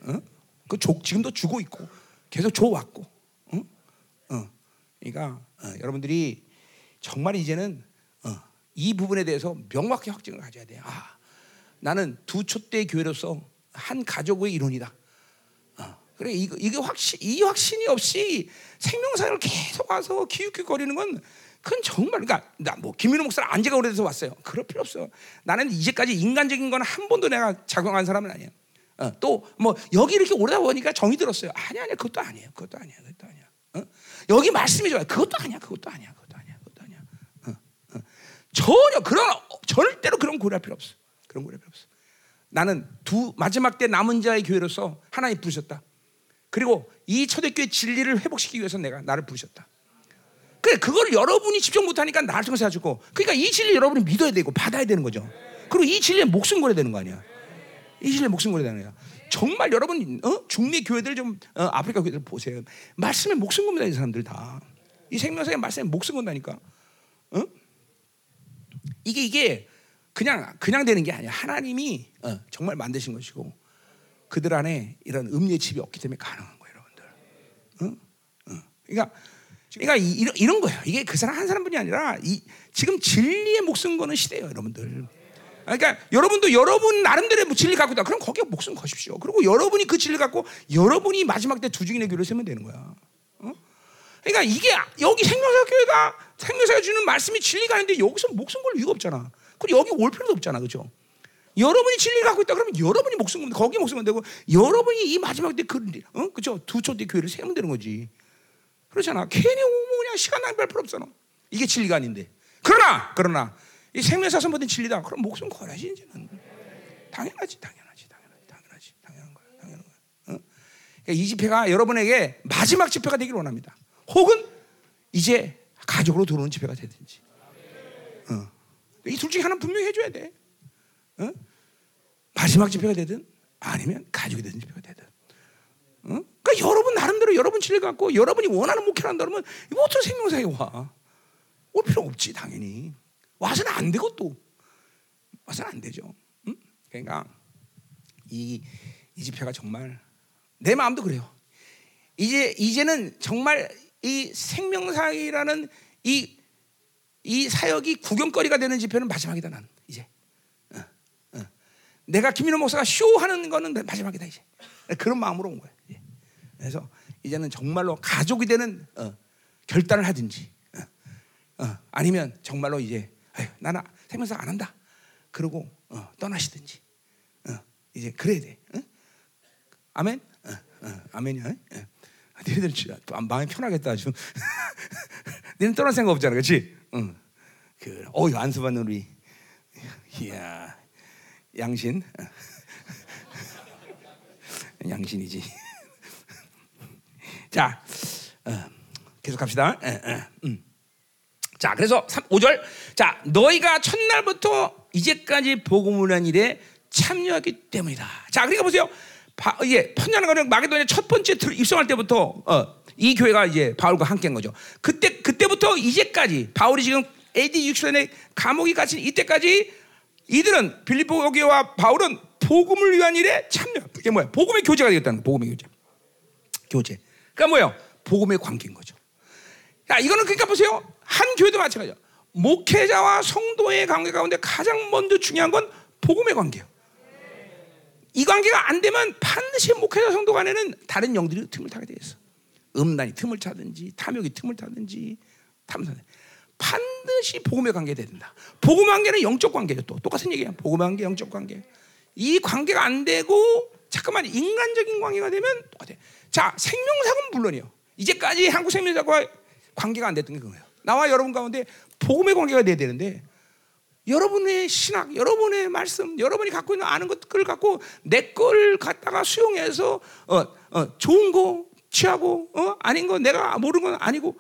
어? 그 조, 지금도 주고 있고 계속 줘 왔고. 어? 어. 그러니까 어, 여러분들이 정말 이제는 어, 이 부분에 대해서 명확히 확증을 가져야 돼요. 아, 나는 두 초대 교회로서 한 가족의 이론이다. 어, 그래 이거 이게 확신 이 확신이 없이 생명사를 계속 와서 기웃기거리는 건 그건 정말 그러니까 나뭐 김민호 목사는 안지가 오래돼서 왔어요. 그럴 필요 없어. 나는 이제까지 인간적인 건 한 번도 내가 작용한 사람은 아니야. 어, 또뭐 여기 이렇게 오래다 보니까 정이 들었어요. 아니 아니 그것도 아니에요. 그것도 아니야. 그것도 아니야. 어? 여기 말씀이 좋아요. 그것도 아니야. 그것도 아니야. 그것도 아니야. 그것도 아니야. 어, 어. 전혀 그런 절대로 그런 고려할 필요 없어. 그런 고려할 필요 없어. 나는 두 마지막 때 남은 자의 교회로서 하나님 부르셨다. 그리고 이 초대교회 진리를 회복시키기 위해서 내가 나를 부르셨다. 그래 그걸 여러분이 집중 못하니까 나를 통해서 해주고 그러니까 이 진리 여러분이 믿어야 되고 받아야 되는 거죠. 그리고 이 진리에 목숨 걸어야 되는 거 아니야. 이 진리에 목숨 걸어야 되는 거야. 정말 여러분 어? 중미 교회들 좀 어, 아프리카 교회들 보세요. 말씀에 목숨 겁니다 이 사람들 다. 이 생명사의 말씀에 목숨 건다니까. 어? 이게 이게 그냥 그냥 되는 게 아니야. 하나님이 어, 정말 만드신 것이고 그들 안에 이런 음료의 칩이 없기 때문에 가능한 거예요, 여러분들. 어? 어. 그러니까 그러니까 이, 이런, 이런 거예요. 이게 그 사람 한 사람뿐이 아니라 이, 지금 진리에 목숨 거는 시대예요, 여러분들. 그러니까 여러분도 여러분 나름대로의 뭐 진리 갖고 있다. 그럼 거기에 목숨 거십시오. 그리고 여러분이 그 진리 갖고 여러분이 마지막 때 두 중인의 교를 세면 되는 거야. 어? 그러니까 이게 여기 생명사 교회가 생명사가 주는 말씀이 진리가 아닌데 여기서 목숨 걸 이유가 없잖아. 그리고 여기 올 필요도 없잖아, 그렇죠? 여러분이 진리 갖고 있다 그러면 여러분이 목숨 건 거기 목숨 건 되고 여러분이 이 마지막 때그 어? 그죠? 두초대 교회를 세우면 되는 거지. 그렇잖아. 괜히 그냥 시간 낭비할 필요 없잖아. 이게 진리가 아닌데. 그러나 그러나 이 생명사 선보된 진리다. 그럼 목숨 걸어야지 이제는. 당연하지, 당연하지, 당연하지, 당연하지, 당연한 거야, 당연한 거야. 어? 그러니까 이 집회가 여러분에게 마지막 집회가 되기를 원합니다. 혹은 이제 가족으로 들어오는 집회가 되든지. 어. 이둘 중에 하나 분명히 해줘야 돼. 어? 마지막 집회가 되든 아니면 가족이 되든 집회가 되든. 어? 그러니까 여러분 나름대로 여러분 진리 갖고 여러분이 원하는 목표를 한다 그러면 이거 어떻게 생명사에 와? 올 필요 없지 당연히. 와서는 안 되고 또 와서는 안 되죠. 응? 그러니까 이, 이 집회가 정말 내 마음도 그래요. 이제 이제는 정말 이 생명사이라는 이 이 사역이 구경거리가 되는 집회는 마지막이다 어. 내가 김민호 목사가 쇼하는 거는 마지막이다 이제. 그런 마음으로 온 거예요. 그래서 이제는 정말로 가족이 되는 어, 결단을 하든지 어, 어, 아니면 정말로 이제 에휴, 나는 생명사 안 한다. 그러고 어, 떠나시든지 어, 이제 그래야 돼. 아멘. 아멘이야. 너희들 마음이 편하겠다 아주. 너는 떠날 생각 없잖아, 그렇지? 응. 그, 어, 안수받는 우리, 이야, 양신, 양신이지. 자, 어, 계속 합시다. 에, 에, 음. 자, 그래서 3, 5절. 자, 너희가 첫날부터 이제까지 복음을 한 일에 참여하기 때문이다. 자, 그러니까 보세요. 바, 예, 편냐는 거는 마게도냐 첫 번째 입성할 때부터 어, 이 교회가 이제 바울과 함께한 거죠. 그때 그때부터 이제까지 바울이 지금 AD 60년에 감옥이 갇힌 이때까지 이들은 빌립보 교회와 바울은 복음을 위한 일에 참여. 이게 뭐야? 복음의 교제가 되겠다는 복음의 교제. 교제. 그러니까 뭐예요? 복음의 관계인 거죠. 야, 이거는 그러니까 보세요. 한 교회도 마찬가지야. 목회자와 성도의 관계 가운데 가장 먼저 중요한 건 복음의 관계예요. 이 관계가 안 되면 반드시 목회자 성도 간에는 다른 영들이 틈을 타게 돼 있어. 음란이 틈을 타든지 탐욕이 틈을 타든지 탐사. 반드시 복음의 관계가 된다. 복음 관계는 영적 관계죠. 또 똑같은 얘기야. 복음 관계, 영적 관계. 이 관계가 안 되고 잠깐만 인간적인 관계가 되면 똑같아. 자, 생명사는 물론이요. 이제까지 한국 생명사과 관계가 안 됐던 게 그거예요. 나와 여러분 가운데 복음의 관계가 돼야 되는데 여러분의 신학, 여러분의 말씀, 여러분이 갖고 있는 아는 것을 갖고 내 걸 갖다가 수용해서 어, 어, 좋은 거 취하고 어, 아닌 거 내가 모르는 건 아니고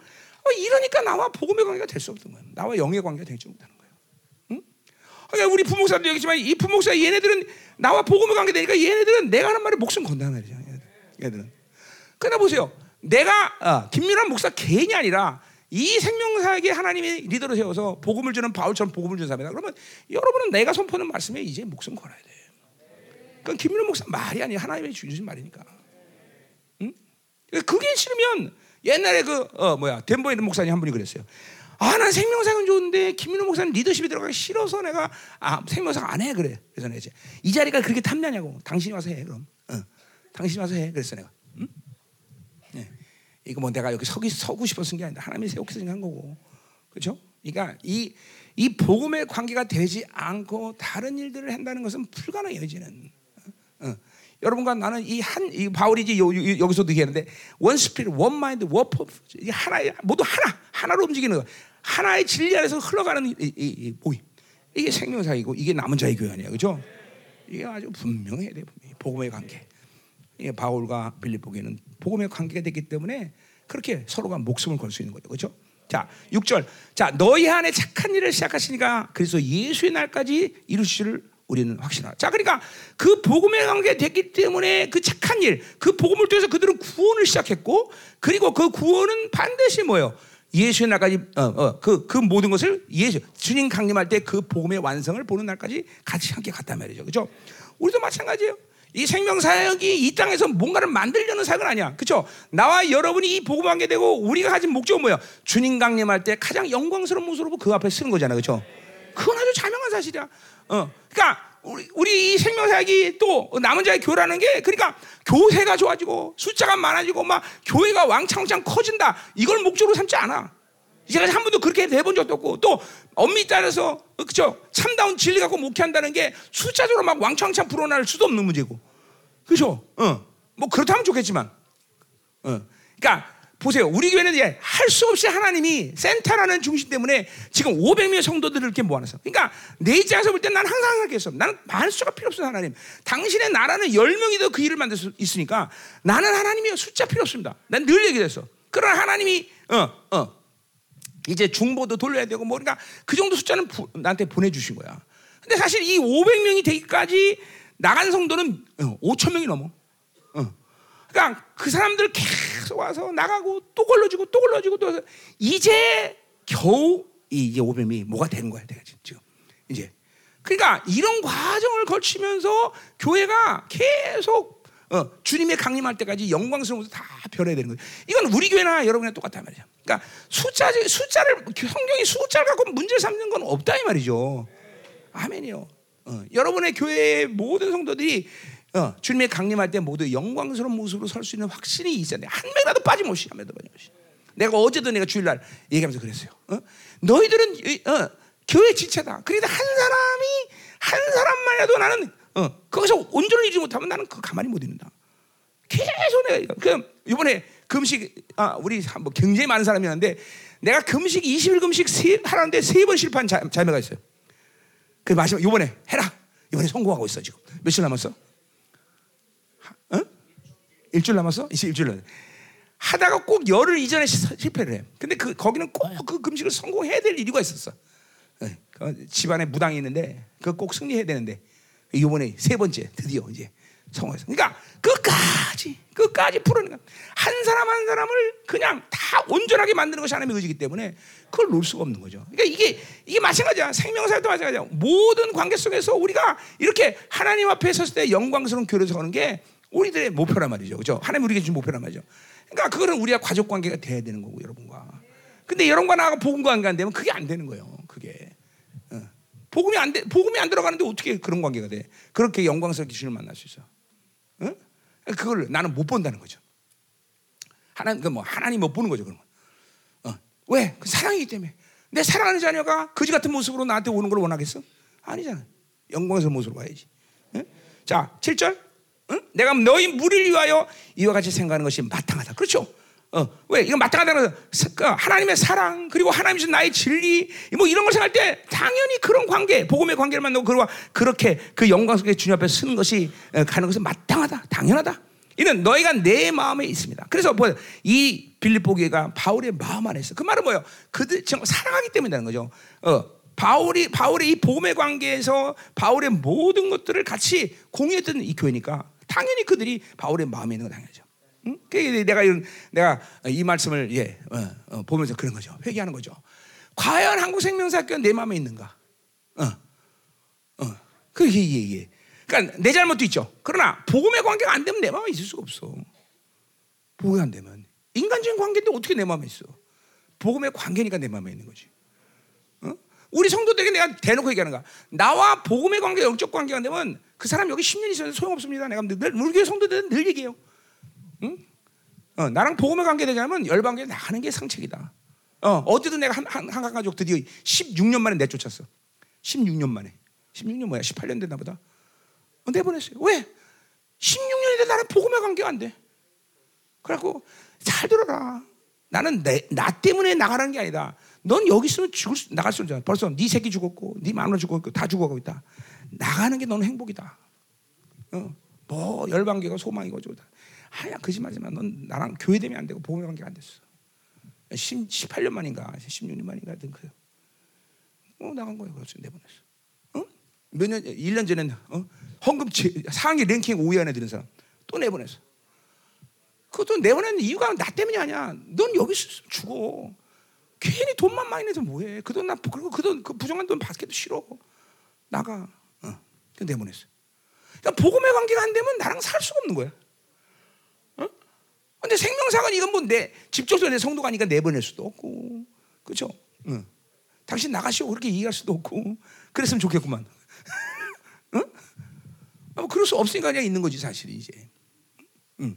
어, 이러니까 나와 복음의 관계가 될 수 없는 거예요. 나와 영의 관계가 되지 못하는 거예요. 응? 그러니까 우리 부목사도 여기지만 이 부목사 얘네들은 나와 복음의 관계 되니까 얘네들은 내가 하는 말에 목숨 건다는 말이죠. 얘네들은. 그러나 보세요. 내가 어, 김민환 목사 개인이 아니라 이 생명사에게 하나님의 리더로 세워서 복음을 주는 바울처럼 복음을 주는 사람이다. 그러면 여러분은 내가 선포하는 말씀에 이제 목숨 걸어야 돼. 그건 김민환 목사 말이 아니야 하나님의 주신 말이니까. 응? 그게 싫으면 옛날에 그 어, 뭐야 덴버에 있는 목사님 한 분이 그랬어요. 아, 난 생명사는 좋은데 김민호 목사는 리더십에 들어가기 싫어서 내가 아, 생명사 안 해 그래. 그래서 내가 이제 이 자리가 그렇게 탐나냐고. 당신이 와서 해 그럼. 어. 당신이 와서 해. 그랬어 내가. 응? 네. 이거 뭐 내가 여기 서기 서고 싶어서 게 아니라 하나님이 세우기 한 거고. 그렇죠? 그러니까 이 이 복음의 관계가 되지 않고 다른 일들을 한다는 것은 불가능해요, 이제는. 어. 어. 여러분과 나는 이 한 이 바울이 이제 여, 기서도 얘기하는데 one spirit, one mind, one purpose 하나 모두 하나 하나로 움직이는 거. 하나의 진리 안에서 흘러가는 이, 이, 이 모임. 이게 생명사이고 이게 남은 자의 교회 아니야, 그죠? 이게 아주 분명해야 돼, 분명히. 복음의 관계. 이게 바울과 빌립보에는 복음의 관계가 됐기 때문에 그렇게 서로가 목숨을 걸 수 있는 거죠, 그죠? 자, 6절. 자, 너희 안에 착한 일을 시작하시니까 그래서 예수의 날까지 이루실 우리는 확신하라. 자, 그러니까 그 복음의 관계 됐기 때문에 그 착한 일, 그 복음을 통해서 그들은 구원을 시작했고, 그리고 그 구원은 반드시 뭐예요? 예수의 날까지 어, 어, 그, 그 모든 것을 예수 주님 강림할 때 그 복음의 완성을 보는 날까지 같이 함께 갔단 말이죠. 그죠? 우리도 마찬가지예요. 이 생명 사역이 이 땅에서 뭔가를 만들려는 사역은 아니야. 그죠? 나와 여러분이 이 복음 관계 되고 우리가 가진 목적은 뭐야? 주님 강림할 때 가장 영광스러운 모습으로 그 앞에 쓰는 거잖아. 그죠? 그건 아주 자명한 사실이야. 어. 그러니까 우리, 우리 이 생명사역이 또 남은 자의 교라는 게 그러니까 교회가 좋아지고 숫자가 많아지고 막 교회가 왕창왕창 커진다 이걸 목적으로 삼지 않아. 이제까지 한 번도 그렇게 돼본 적도 없고 또 엄밀히 따라서 그죠 참다운 진리 갖고 목회한다는 게 숫자적으로 막 왕창왕창 불어날 수도 없는 문제고 그죠? 어. 뭐 그렇다면 좋겠지만 어. 그러니까 보세요. 우리 교회는 이제 할 수 없이 하나님이 센터라는 중심 때문에 지금 500명의 성도들을 이렇게 모아놨어. 그러니까 내 입장에서 볼 때 난 항상 생각했어. 나는 만수가 필요 없어 하나님. 당신의 나라는 10명이 더그 일을 만들 수 있으니까 나는 하나님이 숫자 필요 없습니다. 난 늘 얘기했어. 그러나 하나님이 어, 어. 이제 중보도 돌려야 되고 뭐 그러니까 그 정도 숫자는 부, 나한테 보내주신 거야. 근데 사실 이 500명이 되기까지 나간 성도는 5천 어, 명이 넘어. 그러니까 그 사람들 계속 와서 나가고 또 걸러지고 또 걸러지고 또 이제 겨우 이제 오뱀이 뭐가 되는 거야 내가 지금 이제 그러니까 이런 과정을 거치면서 교회가 계속 어, 주님의 강림할 때까지 영광스러워서 다 변해야 되는 거예요. 이건 우리 교회나 여러분이나 똑같단 말이죠. 그러니까 숫자 숫자를 성경이 숫자를 갖고 문제 삼는 건 없다 이 말이죠. 아멘이요. 어, 여러분의 교회의 모든 성도들이 어, 주님의 강림할 때 모두 영광스러운 모습으로 설 수 있는 확신이 있어야 돼. 한 명이라도 빠짐없이, 한 명도 빠짐없이. 내가 어제도 내가 주일날 얘기하면서 그랬어요. 어? 너희들은 어, 교회 지체다. 그래도 한 사람이 한 사람만이라도 나는 어, 거기서 온전히 이지 못하면 나는 그 가만히 못 있는다. 계속 내가 그 이번에 금식 아 우리 뭐 굉장히 많은 사람이었는데 내가 금식 20일 금식 세, 하라는데 세 번 실패한 자, 자매가 있어요. 그 마지막 이번에 해라. 이번에 성공하고 있어 지금 며칠 남았어? 일주일 남았어? 이제 일주일 남았어. 하다가 꼭 열흘 이전에 실패를 해. 근데 그 거기는 꼭 그 금식을 성공해야 될 이유가 있었어. 네. 그 집안에 무당이 있는데 그꼭 승리해야 되는데 이번에 세 번째 드디어 이제 성공했어. 그러니까 끝까지 끝까지 풀어내는 거야. 한 사람 한 사람을 그냥 다 온전하게 만드는 것이 하나님의 의지이기 때문에 그걸 놓을 수가 없는 거죠. 그러니까 이게 이게 마찬가지야. 생명사도 마찬가지야. 모든 관계 속에서 우리가 이렇게 하나님 앞에 섰을 때 영광스러운 교회를 서는 게 우리들의 목표란 말이죠. 그죠? 하나님 우리에게 준 목표란 말이죠. 그러니까 그거는 우리가 가족 관계가 돼야 되는 거고 여러분과. 근데 여러분과 나하고 복음 관계가 안 되면 그게 안 되는 거예요. 그게. 어. 복음이 안 돼, 복음이 안 들어가는데 어떻게 그런 관계가 돼? 그렇게 영광스럽게 주님을 만날 수 있어. 어? 그걸 나는 못 본다는 거죠. 하나님, 그뭐 하나님 못 보는 거죠, 그런 거. 어. 왜? 그 사랑이기 때문에. 내 사랑하는 자녀가 거지 같은 모습으로 나한테 오는 걸 원하겠어? 아니잖아. 영광스러운 모습으로 와야지. 어? 자, 7절. 응? 내가 너희 무리를 위하여 이와 같이 생각하는 것이 마땅하다. 그렇죠? 어, 왜? 이거 마땅하다는 그 하나님의 사랑 그리고 하나님이 신 나의 진리 뭐 이런 걸 생각할 때 당연히 그런 관계 복음의 관계를 만나고 그렇게 그 영광 속에 주님 앞에 서는 것이 어, 가는 것은 마땅하다 당연하다 이는 너희가 내 마음에 있습니다 그래서 뭐이 빌립보 교회가 바울의 마음 안에 있어 그 말은 뭐예요 그들 정말 사랑하기 때문이라는 거죠 어, 바울이 바울의 이 복음의 관계에서 바울의 모든 것들을 같이 공유했던 이 교회니까 당연히 그들이 바울의 마음에 있는 건 당연하죠. 응? 그게 내가 이런 내가 이 말씀을 예 어, 어, 보면서 그런 거죠. 회개하는 거죠. 과연 한국 생명사학교가 내 마음에 있는가? 어, 어, 그게 이게. 그러니까 내 잘못도 있죠. 그러나 복음의 관계가 안 되면 내 마음에 있을 수가 없어. 복음이 안 되면 인간적인 관계인데 어떻게 내 마음에 있어? 복음의 관계니까 내 마음에 있는 거지. 어? 우리 성도들에게 내가 대놓고 얘기하는 거야. 나와 복음의 관계, 영적 관계가 안 되면 그 사람 여기 10년 있어도 소용없습니다. 내가 늘, 우리 교회 성도들은 늘 얘기해요. 응? 어, 나랑 복음의 관계 되자면 열방교회 나가는 게 상책이다. 어, 어디든 내가 한, 한, 한 가족 드디어 16년 만에 내쫓았어. 16년 만에. 16년 뭐야? 18년 됐나 보다. 어, 내보냈어요. 왜? 16년인데 나랑 복음의 관계가 안 돼. 그래갖고 잘 들어라. 나는 내, 나 때문에 나가는 게 아니다. 넌 여기 있으면 죽을 수, 나갈 수 있잖아. 벌써 네 새끼 죽었고, 네 마누라 죽었고, 다 죽어가고 있다. 나가는 게 너는 행복이다. 어, 뭐 열방계가 소망이고 저다. 하야 거짓말이지만 넌 나랑 교회 되면 안 되고 복음의 관계가 안 됐어. 10, 18년 만인가, 16년 만인가 든 그요. 어 나간 거예요. 그래서 내보냈어. 어? 몇 년, 1년 전에는 어? 헌금 상위 랭킹 5위 안에 드는 사람 또 내보냈어. 그것도 내보낸 이유가 나 때문이 아니야. 넌 여기 있으면 죽어. 괜히 돈만 많이 내서 뭐해? 그 돈 나 그리고 그돈 그 부정한 돈 받기도 싫어. 나가. 어. 그 내보냈어. 그러니까 복음의 관계가 안 되면 나랑 살 수가 없는 거야. 어? 근데 생명사관 이건 뭐내 직접적으로 내 성도가 아니까 내보낼 수도 없고, 그렇죠? 응. 당신 나가시오 그렇게 얘기할 수도 없고, 그랬으면 좋겠구만. 응? 뭐 그럴 수 없으니까 그냥 있는 거지 사실이 이제. 응.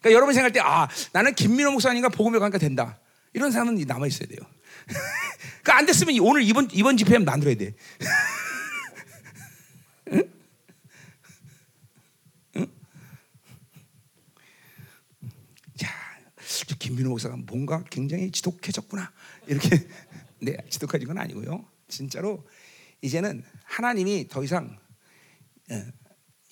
그러니까 여러분 생각할 때, 아, 나는 김민호 목사님과 복음의 관계가 된다. 이런 사람은 남아 있어야 돼요. 그러니까 안 됐으면 오늘 이번 이번 집회면 만들어야 돼. 응? 응? 자, 김민호 목사가 뭔가 굉장히 지독해졌구나. 이렇게 네, 지독해진 건 아니고요. 진짜로 이제는 하나님이 더 이상 예,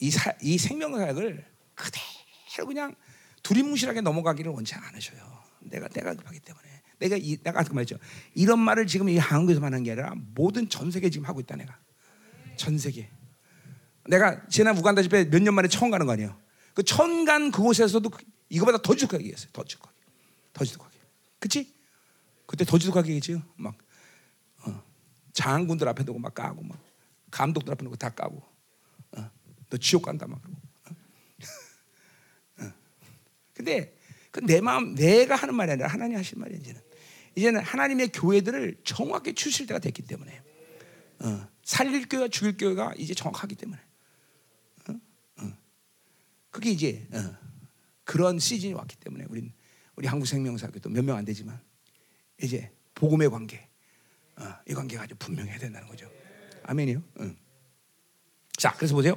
이, 사, 이 생명사역을 그대로 그냥 두리뭉실하게 넘어가기를 원치 않으셔요. 내가 내가 급하기 때문에 내가 이, 내가 아까 말했죠. 이런 말을 지금 이 한국에서만 하는 게 아니라 모든 전 세계 지금 하고 있다 내가 전 세계. 내가 지난 우간다 집회 몇년 만에 처음 가는 거 아니에요. 그 처음 간 그곳에서도 이거보다 더 지독하게 얘기했어요. 더 지독하게, 더 지독하게. 그치? 그때 더 지독하게 얘기했지. 막 어, 장군들 앞에 두고 막 까고 막 감독들 앞에 두고 다 까고. 어, 너 지옥 간다 막 그러고. 근데 그 내 마음 내가 하는 말이 아니라 하나님 하실 말이 이제는 이제는 하나님의 교회들을 정확히 추실 때가 됐기 때문에 어, 살릴 교회와 죽일 교회가 이제 정확하기 때문에 어? 어. 그게 이제 어, 그런 시즌이 왔기 때문에 우리 우리 한국 생명사교도 몇 명 안 되지만 이제 복음의 관계 어, 이 관계가 아주 분명해야 된다는 거죠. 아멘이요. 응. 자, 그래서 보세요.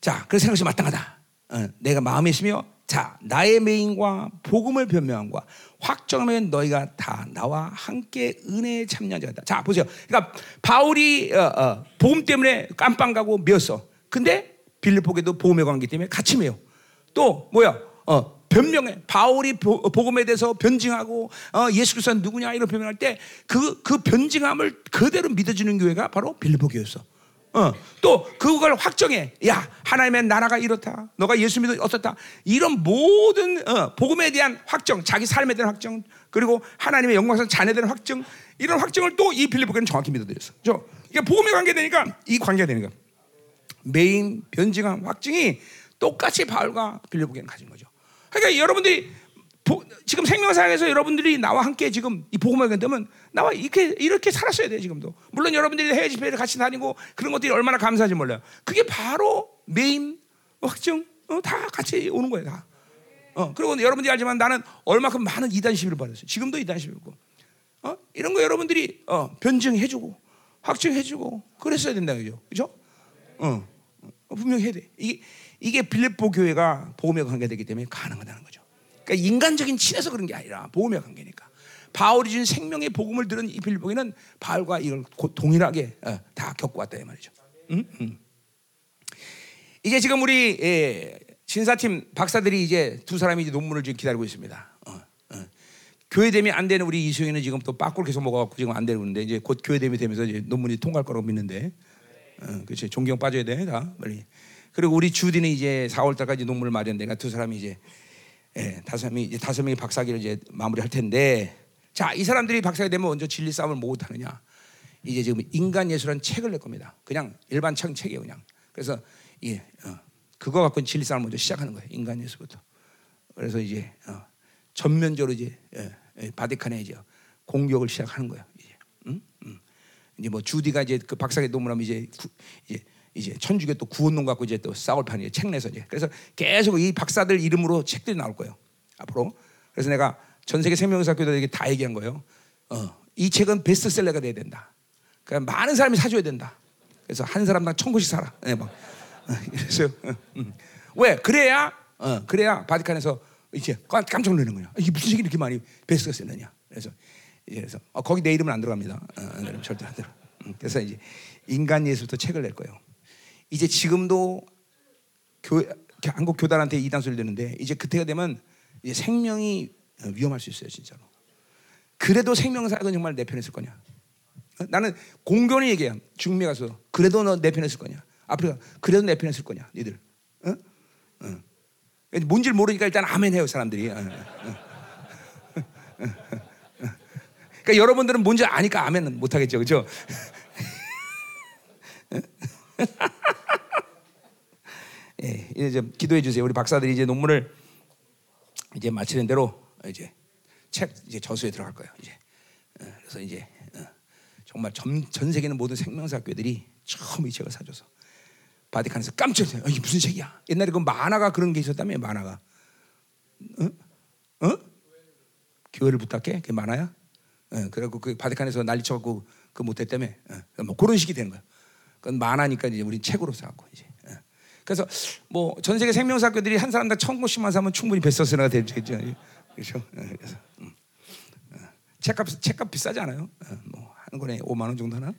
자, 그래서 생각이 마땅하다. 어, 내가 마음에 있으며 자, 나의 메인과 복음을 변명함과 확정하면 너희가 다 나와 함께 은혜에 참여한 자다. 자, 보세요. 그러니까 바울이 어, 어, 복음 때문에 깜빵 가고 메었어. 근데 빌립보에도 복음의 관계 때문에 같이 메요. 또 뭐야? 어, 변명해. 바울이 보, 복음에 대해서 변증하고 어, 예수 그리스도는 누구냐 이런 변명할 때 그그 변증함을 그대로 믿어주는 교회가 바로 빌립보 교회였어. 어, 또 그걸 확정해. 야, 하나님의 나라가 이렇다. 너가 예수 믿어 어떻다. 이런 모든 어, 복음에 대한 확정, 자기 삶에 대한 확정, 그리고 하나님의 영광상 자녀에 대한 확정, 이런 확정을 또 이 빌립보교는 정확히 믿어드렸어. 저 이게 복음에 관계되니까 이 관계가 되니까 메인 변증한 확증이 똑같이 바울과 빌립보교는 가진 거죠. 그러니까 여러분들이 보, 지금 생명사에서 여러분들이 나와 함께 지금 이 복음을 견되면 나와 이렇게 이렇게 살았어야 돼 지금도. 물론 여러분들이 해외 집회를 같이 다니고 그런 것들이 얼마나 감사한지 몰라요. 그게 바로 메인 확증 어, 다 같이 오는 거예요 다. 어, 그리고 여러분들이 알지만 나는 얼마큼 많은 이단 시비를 받았어요. 지금도 이단 시비고. 어? 이런 거 여러분들이 어, 변증해주고 확증해주고 그랬어야 된다 그죠? 그죠? 어, 어 분명히 해야 돼. 이게 이게 빌립보 교회가 복음에 관계되기 때문에 가능하다는 거죠. 그러니까 인간적인 친해서 그런 게 아니라 복음의 관계니까. 바울이 준 생명의 복음을 들은 이 빌보기는 바울과 이걸 동일하게 어, 다 겪고 왔다 이 말이죠. 음? 음. 이제 지금 우리 예, 신사팀 박사들이 이제 두 사람이 이제 논문을 지금 기다리고 있습니다. 어, 어. 교회됨이 안 되는 우리 이수영이는 지금 또 빠꾸를 계속 먹어갖고 지금 안 되는데 이제 곧 교회됨이 되면서 이제 논문이 통과할 거라고 믿는데, 어, 그렇지 존경 빠져야 돼 다 빨리. 그리고 우리 주디는 이제 4월 달까지 농물을 마련되니까 두 사람이 이제 예, 다섯 명이 이제 다섯 명이 박사기를 이제 마무리할 텐데 자, 이 사람들이 박사가 되면 먼저 진리 싸움을 못 하느냐? 이제 지금 인간 예술한 책을 낼 겁니다. 그냥 일반 책 책이에요, 그냥. 그래서 예, 어, 그거 갖고 진리 싸움을 먼저 시작하는 거예요, 인간 예술부터. 그래서 이제 어, 전면적으로 이제 예, 예, 바티칸에 이제 공격을 시작하는 거예요. 이제, 음? 음. 이제 뭐 주디가 이제 그 박사기 논문하면 이제 구, 이제 이제 천주교 또 구원론 갖고 이제 또 싸울 판이에요. 책 내서 이제 그래서 계속 이 박사들 이름으로 책들이 나올 거예요. 앞으로. 그래서 내가 전 세계 생명사교들에게 다 얘기한 거예요. 어, 이 책은 베스트셀러가 돼야 된다. 그러니까 많은 사람이 사줘야 된다. 그래서 한 사람당 천 권씩 사라. 네, 막. 어, 그래서 어, 음. 왜 그래야 어, 그래야 바티칸에서 이제 깜짝 놀라는 거야. 이게 무슨 책이 이렇게 많이 베스트셀러냐. 그래서 그래서 어, 거기 내 이름은 안 들어갑니다. 어, 절대 안 들어. 음, 그래서 이제 인간 예술부터 책을 낼 거예요. 이제 지금도 교, 한국 교단한테 이단 소리 되는데 이제 그때가 되면 이제 생명이 위험할 수 있어요, 진짜로. 그래도 생명사건 정말 내 편에 있을 거냐? 어? 나는 공견히 얘기해. 중미 가서 그래도 너 내 편에 있을 거냐? 아프리카 그래도 내 편에 있을 거냐? 니들. 어? 어. 뭔지를 모르니까 일단 아멘 해요, 사람들이. 어, 어. 그러니까 여러분들은 뭔지 아니까 아멘은 못 하겠죠. 그렇죠? 예, 이제 좀 기도해 주세요. 우리 박사들이 이제 논문을 이제 마치는 대로 이제 책 이제 저수에 들어갈 거예요. 이제 어, 그래서 이제 어, 정말 전, 전 세계는 모든 생명사학교들이 처음 이 책을 사줘서 바티칸에서 깜짝 놀라요. 이게 무슨 책이야? 옛날에 그 만화가 그런 게 있었다며 만화가. 어? 어? 교회를 부탁해? 그게 만화야? 어, 그래갖고 그 바티칸에서 난리 쳐갖고 그 못했다며. 어, 뭐 그런 식이 되는 거야. 그건 만화니까 이제 우리 책으로 사고 이제. 어. 그래서 뭐 전 세계 생명사학교들이 한 사람당 천 권씩만 사면 충분히 베스트셀러가 되죠. 그렇죠? 어, 그래서 음. 어. 책값 책값 비싸지 않아요? 어, 뭐한 권에 5만 원 정도 하나?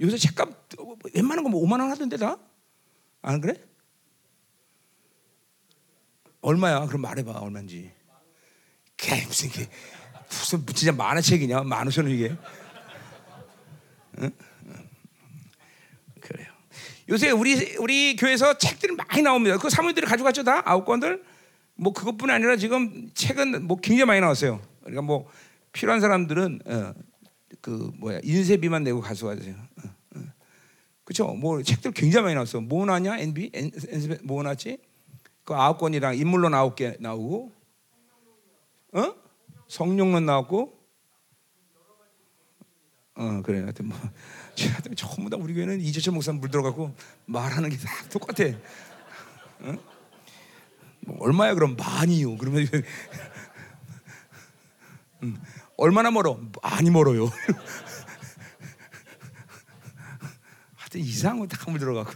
요새 책값 웬만한 거뭐 5만 원 하던데 다? 안 그래? 얼마야? 그럼 말해봐 얼마인지. 개 무슨 게 무슨 진짜 만화책이냐? 만 오천 원 이게. 응? 요새 우리 우리 교회에서 책들이 많이 나옵니다. 그 사모님들이 가져갔죠 다 아홉 권들. 뭐 그것뿐 아니라 지금 책은 뭐 굉장히 많이 나왔어요. 그러니까 뭐 필요한 사람들은 어, 그 뭐야 인쇄비만 내고 가져가세요. 어, 어. 그렇죠? 뭐 책들 굉장히 많이 나왔어. 뭐 나냐? NB NB 뭐 나지? 그 아홉 권이랑 인물론 아홉 개 나오고, 어? 성령론 나왔고, 어 그래. 하여튼 뭐 하여튼 전부 다 우리 교회는 이재철 목사 물 들어가고 말하는 게 다 똑같아. 어? 뭐 얼마야 그럼 많이요. 그러면 음, 얼마나 멀어? 많이 멀어요. 하여튼 이상한 거다 물 들어가고.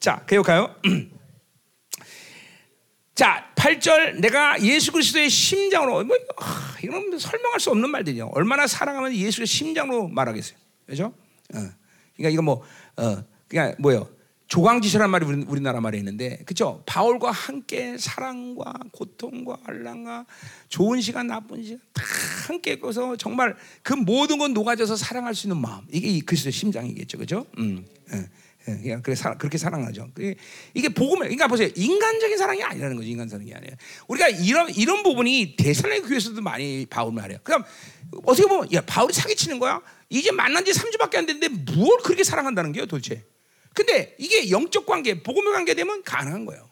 자, 개혁하요. 자, 8절 내가 예수 그리스도의 심장으로 뭐 아, 이건 설명할 수 없는 말들이요. 얼마나 사랑하면 예수의 심장으로 말하겠어요. 그죠? 어. 그러니까 이거 뭐 어, 그냥 뭐요? 조광지시란 말이 우리, 우리 나라 말에 있는데, 그렇죠? 바울과 함께 사랑과 고통과 알랑과 좋은 시간, 나쁜 시간 다 함께 거서 정말 그 모든 건 녹아져서 사랑할 수 있는 마음 이게 그리스도의 심장이겠죠, 그렇죠? 음, 예. 예, 그래 사, 그렇게 사랑하죠. 이게 복음에, 그러니까 보세요. 인간적인 사랑이 아니라는 거죠. 인간 사랑이 아니에요. 우리가 이런 이런 부분이 대살로니 교회에서도 많이 바울 말이에요. 그럼 어떻게 보면 야 바울이 사기치는 거야? 이제 만난 지 3주밖에 안 됐는데 뭘 그렇게 사랑한다는 게요, 도대체? 근데 이게 영적 관계, 복음의 관계 되면 가능한 거예요.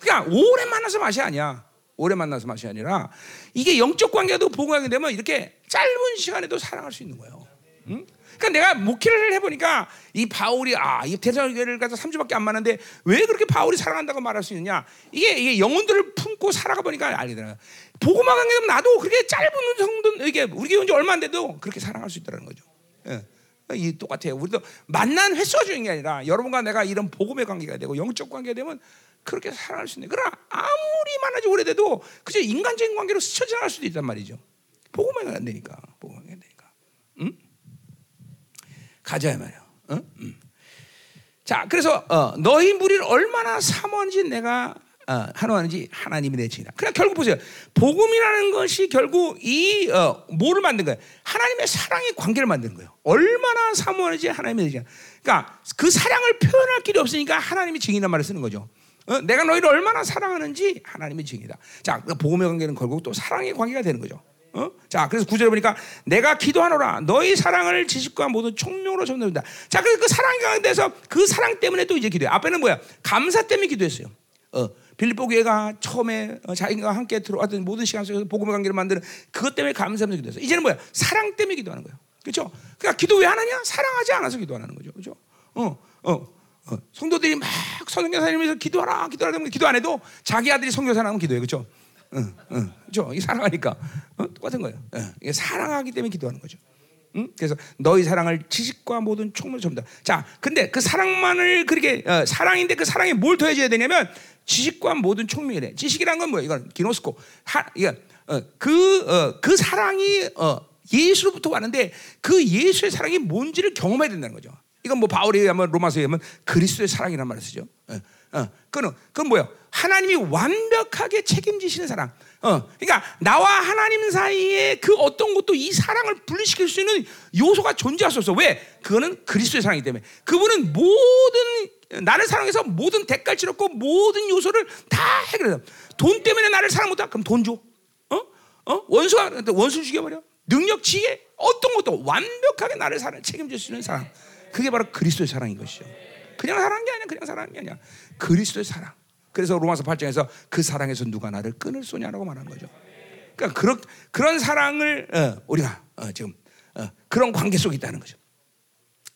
그러니까 오래 만나서 맛이 아니야. 오래 만나서 맛이 아니라 이게 영적 관계도 복음 관계 되면 이렇게 짧은 시간에도 사랑할 수 있는 거예요. 응? 그러니까 내가 목회를 해보니까 이 바울이 아, 이 대사교회를 가서 3주밖에 안 만났는데 왜 그렇게 바울이 사랑한다고 말할 수 있느냐? 이게, 이게 영혼들을 품고 살아가 보니까 알게 되는 복음화 관계 되면 나도 그렇게 짧은 정도 이게 우리 교회 온지 얼마 안 돼도 그렇게 사랑할 수 있다는 거죠. 예. 이 똑같아요. 우리도 만난 횟수가 중요한 게 아니라 여러분과 내가 이런 복음의 관계가 되고 영적 관계가 되면 그렇게 살아갈 수 있는. 그러나 아무리 만나지 오래돼도 그저 인간적인 관계로 스쳐 지나갈 수도 있단 말이죠. 안 되니까. 응? 가져야 말이야. 응? 응. 자, 그래서 어, 너희 무리를 얼마나 사모하는지 내가 어, 환호하는지 하나님이 내 증이다. 그냥 결국 보세요. 복음이라는 것이 결국 이 어, 뭐를 만든 거예요? 하나님의 사랑의 관계를 만드는 거예요. 얼마나 사모하는지 하나님의 내 증. 그러니까 그 사랑을 표현할 길이 없으니까 하나님이 증이란 말을 쓰는 거죠. 어? 내가 너희를 얼마나 사랑하는지 하나님의 증이다. 자, 그 복음의 관계는 결국 또 사랑의 관계가 되는 거죠. 어? 자, 그래서 구절에 보니까 내가 기도하노라 너희 사랑을 지식과 모든 총명으로 전도한다. 자, 그래서 그 사랑의 가운데서 그 사랑 때문에 또 이제 기도해. 앞에는 뭐야? 감사 때문에 기도했어요. 어, 빌립보 교회가 처음에 어, 자기가 함께 들어왔던 모든 시간 속에서 복음의 관계를 만드는 그것 때문에 감사하면서 기도했어요. 이제는 뭐야? 사랑 때문에 기도하는 거예요. 그렇죠? 그러니까 기도 왜 하느냐? 사랑하지 않아서 기도하는 거죠. 그렇죠? 어, 어. 어, 성도들이 막 성경사 님면서 기도하라, 기도하라 기도 안 해도 자기 아들이 성교사 나면 기도해, 그렇죠? 응, 응? 이 사랑하니까 어? 똑같은 거예요. 응. 이게 사랑하기 때문에 기도하는 거죠. 응? 그래서 너희 사랑을 지식과 모든 총무로 접니다. 자, 근데 그 사랑만을 그렇게 어, 사랑인데 그 사랑에 뭘 더해줘야 되냐면 지식과 모든 총명이래. 지식이란 건 뭐야? 이건 기노스코. 하, 이거 어, 그, 어, 그 사랑이 어, 예수로부터 왔는데 그 예수의 사랑이 뭔지를 경험해야 된다는 거죠. 이건 뭐 바울에 의하면 로마서에 의하면 그리스도의 사랑이라는 말을 쓰죠. 어, 어, 그건 그건 뭐야? 하나님이 완벽하게 책임지시는 사랑. 어, 그러니까 나와 하나님 사이에 그 어떤 것도 이 사랑을 분리시킬 수 있는 요소가 존재할 수 없어. 왜? 그거는 그리스도의 사랑이기 때문에. 그분은 모든 나를 사랑해서 모든 대가를 치렀고 모든 요소를 다 해결해서 돈 때문에 나를 사랑 못하 그럼 돈 줘. 어? 어? 원수가 원수 죽여버려. 능력, 지혜, 어떤 것도 완벽하게 나를 사랑 책임질 수 있는 사랑. 그게 바로 그리스도의 사랑인 것이죠. 그냥 사랑한 게 아니야. 그냥 사랑한 게 아니야. 그리스도의 사랑. 그래서 로마서 8장에서 그 사랑에서 누가 나를 끊을 소냐라고 말하는 거죠. 그러니까 그런 그런 사랑을 어, 우리가 어, 지금 어, 그런 관계 속에 있다는 거죠.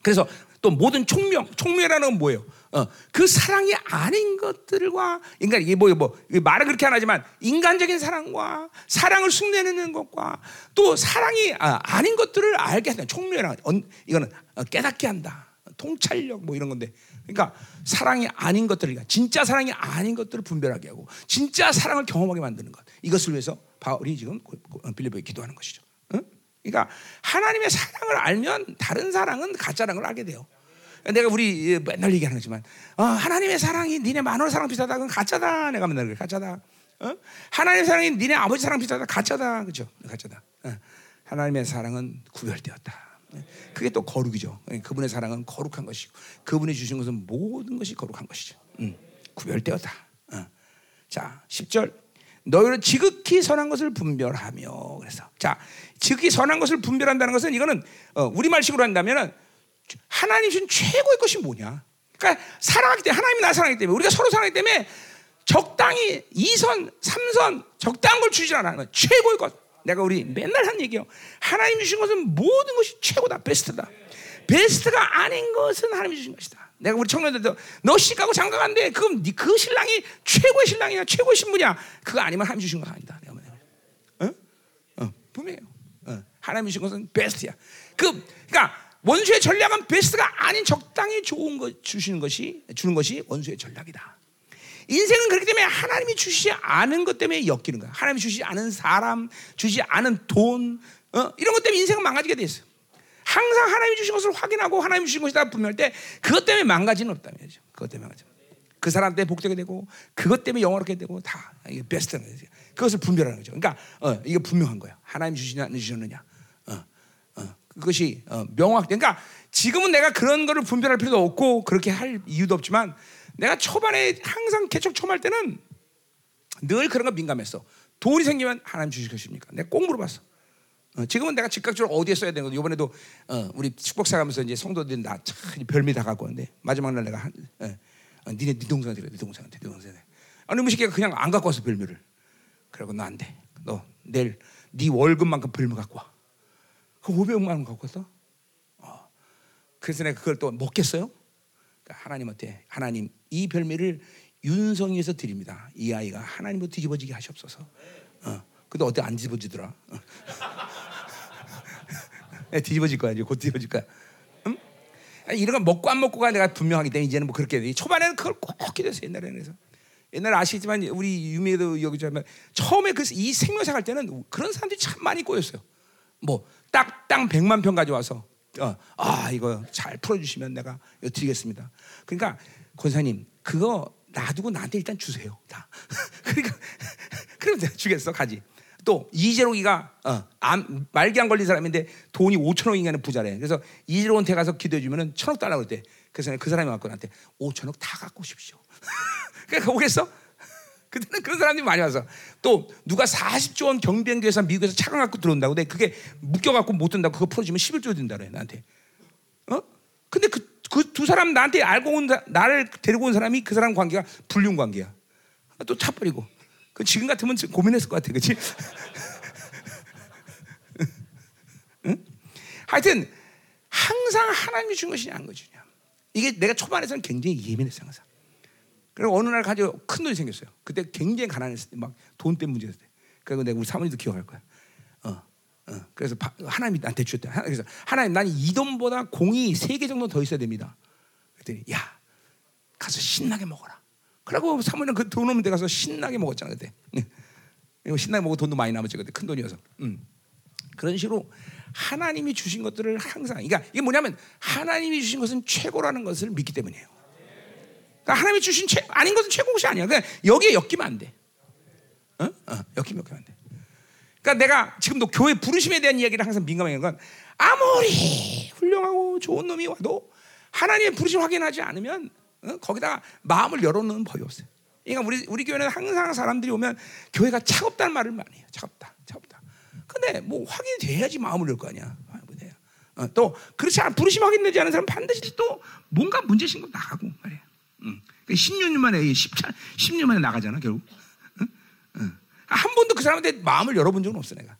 그래서 또 모든 총명, 총명이라는 건 뭐예요? 어, 그 사랑이 아닌 것들과 그러니까 이게 뭐예요? 뭐 말은 그렇게 안 하지만 인간적인 사랑과 사랑을 숭배하는 것과 또 사랑이 아, 닌 것들을 알게 한다. 총명이라 이거는 깨닫게 한다. 통찰력 뭐 이런 건데 그러니까 사랑이 아닌 것들을 진짜 사랑이 아닌 것들을 분별하게 하고 진짜 사랑을 경험하게 만드는 것 이것을 위해서 바울이 지금 빌리보에 기도하는 것이죠. 응? 그러니까 하나님의 사랑을 알면 다른 사랑은 가짜라는 걸 알게 돼요. 내가 우리 맨날 얘기하는 거지만 어, 하나님의 사랑이 니네 마누라 사랑 비슷하다 그건 가짜다 내가 맨날 그래 가짜다 어? 하나님의 사랑이 니네 아버지 사랑 비슷하다 가짜다 그죠 가짜다 어. 하나님의 사랑은 구별되었다 그게 또 거룩이죠. 그분의 사랑은 거룩한 것이고 그분이 주신 것은 모든 것이 거룩한 것이죠. 음, 구별되었다. 어. 자, 10절. 너희는 지극히 선한 것을 분별하며 그래서 자, 지극히 선한 것을 분별한다는 것은 이거는 어, 우리말식으로 한다면은 하나님 주 최고의 것이 뭐냐? 그러니까 사랑하기 때문에 하나님이 나 사랑하기 때문에 우리가 서로 사랑하기 때문에 적당히 2선, 3선 적당한 걸 주지 않아. 최고의 것. 내가 우리 맨날 한 얘기요. 하나님 주신 것은 모든 것이 최고다, 베스트다. 베스트가 아닌 것은 하나님 주신 것이다. 내가 우리 청년들도 너 시가고 장가 간데 그럼 그 신랑이 최고의 신랑이야, 최고의 신부냐? 그거 아니면 하나님 주신 거 아니다. 내가 말해. 어? 어, 분명해요. 어, 하나님 주신 것은 베스트야. 그, 그러니까 원수의 전략은 베스트가 아닌 적당히 좋은 것 주시는 것이 주는 것이 원수의 전략이다. 인생은 그렇기 때문에 하나님이 주시지 않은 것 때문에 엮이는 거야. 하나님이 주시지 않은 사람, 주시지 않은 돈, 어? 이런 것 때문에 인생은 망가지게 돼 있어. 항상 하나님이 주신 것을 확인하고 하나님이 주신 것이다 분명할 때 그것 때문에 망가지는 없다는 거죠. 그것 때문에 망가져. 그 사람 때문에 복되게 되고 그것 때문에 영원하게 되고 다 이게 베스트는 거죠. 그것을 분별하는 거죠. 그러니까 어, 이게 분명한 거야. 하나님 주시냐 안 주셨느냐. 어, 어, 그것이 어, 명확. 그러니까 지금은 내가 그런 거를 분별할 필요도 없고 그렇게 할 이유도 없지만 내가 초반에 항상 개척 처음 할 때는 늘 그런 거 민감했어. 돈이 생기면 하나님 주실 것입니까? 내가 꼭 물어봤어. 어, 지금은 내가 즉각적으로 어디에 써야 되는 거. 이번에도 어, 우리 축복사 가면서 이제 성도들이 나 별미 다 갖고 오는데 마지막 날 내가 한, 어, 어, 니네 네 동생한테 네 동생한테 네 동생한테. 아니 무식이가 그냥 안 갖고 와서 별미를. 그러고 나안 돼. 너 내일 네 월급만큼 별미 갖고 와. 그 500만 원 갖고 왔어. 어. 그래서 내가 그걸 또 먹겠어요? 그러니까 하나님한테 하나님 이 별미를 윤성이에서 드립니다. 이 아이가 하나님으로 뒤집어지게 하시옵소서. 어. 근데 어때 안 뒤집어지더라. 어. 뒤집어질 거야 이제 곧 뒤집어질 거야. 응? 이런 건 먹고 안 먹고가 내가 분명하기 때문에 이제는 뭐 그렇게 돼. 초반에는 그걸 꼭 기도했어 옛날에는 그래서. 옛날 아시지만 우리 유미에도 여기 좀 처음에 그 이 생명사 할 때는 그런 사람들이 참 많이 꼬였어요. 뭐 딱 땅 100만 평 가져와서 어, 아 이거 잘 풀어주시면 내가 드리겠습니다. 그러니까 권사님 그거 놔두고 나한테 일단 주세요. 다. 그러니까 그럼 내가 주겠어 가지. 또 이재록이가 어, 암, 말기암 걸린 사람인데 돈이 5천억인가는 부자래. 그래서 이재록한테 가서 기도해 주면은 천억 달라고 그랬대. 그래서 그 사람이 갖고 나한테 5천억 다 갖고 오십시오. 그러니까 오겠어? 그때는 그런 사람들이 많이 와서 또 누가 40조 원 경비행기에서 미국에서 차가 갖고 들어온다고 근데 그게 묶여 갖고 못 든다고 그거 풀어주면 11조 된다 그래 나한테 어? 근데 그 그 두 사람 나한테 알고 온 사- 나를 데리고 온 사람이 그 사람 관계가 불륜 관계야 또 차버리고 그 지금 같으면 지금 고민했을 것 같아 그렇지? 응? 하여튼 항상 하나님이 준 것이 아닌 거지 이게 내가 초반에서는 굉장히 예민했어 항상 그리고 어느 날 가지고 큰 돈이 생겼어요. 그때 굉장히 가난했을 때, 막 돈 때문에 문제였을 때. 그리고 내가 우리 사모님도 기억할 거야. 어, 어. 그래서 바, 하나님이 나한테 주셨대. 하- 그래서 하나님, 난 이 돈보다 공이 세 개 정도 더 있어야 됩니다. 그랬더니 야, 가서 신나게 먹어라. 그러고 사모님 그돈 없는 데 가서 신나게 먹었잖아 그때. 신나게 먹고 돈도 많이 남았지 그때 큰 돈이어서. 음. 그런 식으로 하나님이 주신 것들을 항상, 그러니까 이게 뭐냐면 하나님이 주신 것은 최고라는 것을 믿기 때문이에요. 그러니까 하나님이 주신 최, 아닌 것은 최고 것이 아니야. 그냥 여기에 엮이면 안 돼. 어? 어, 엮이면 엮이면 안 돼. 그러니까 내가 지금도 교회 부르심에 대한 이야기를 항상 민감한 건 아무리 훌륭하고 좋은 놈이 와도 하나님의 부르심 확인하지 않으면 어? 거기다가 마음을 열어놓는 법이 없어요. 그러니까 우리 우리 교회는 항상 사람들이 오면 교회가 차갑다는 말을 많이 해요. 차갑다, 차갑다. 근데 뭐 확인이 돼야지 마음을 열 거 아니야. 어, 또 그렇지 않 부르심 확인되지 않은 사람 은 반드시 또 뭔가 문제 신고 나가고 말이야. 응. 10년 만에 10차 10년 만에 나가잖아 결국. 응? 응. 한 번도 그 사람한테 마음을 열어본 적은 없어 내가.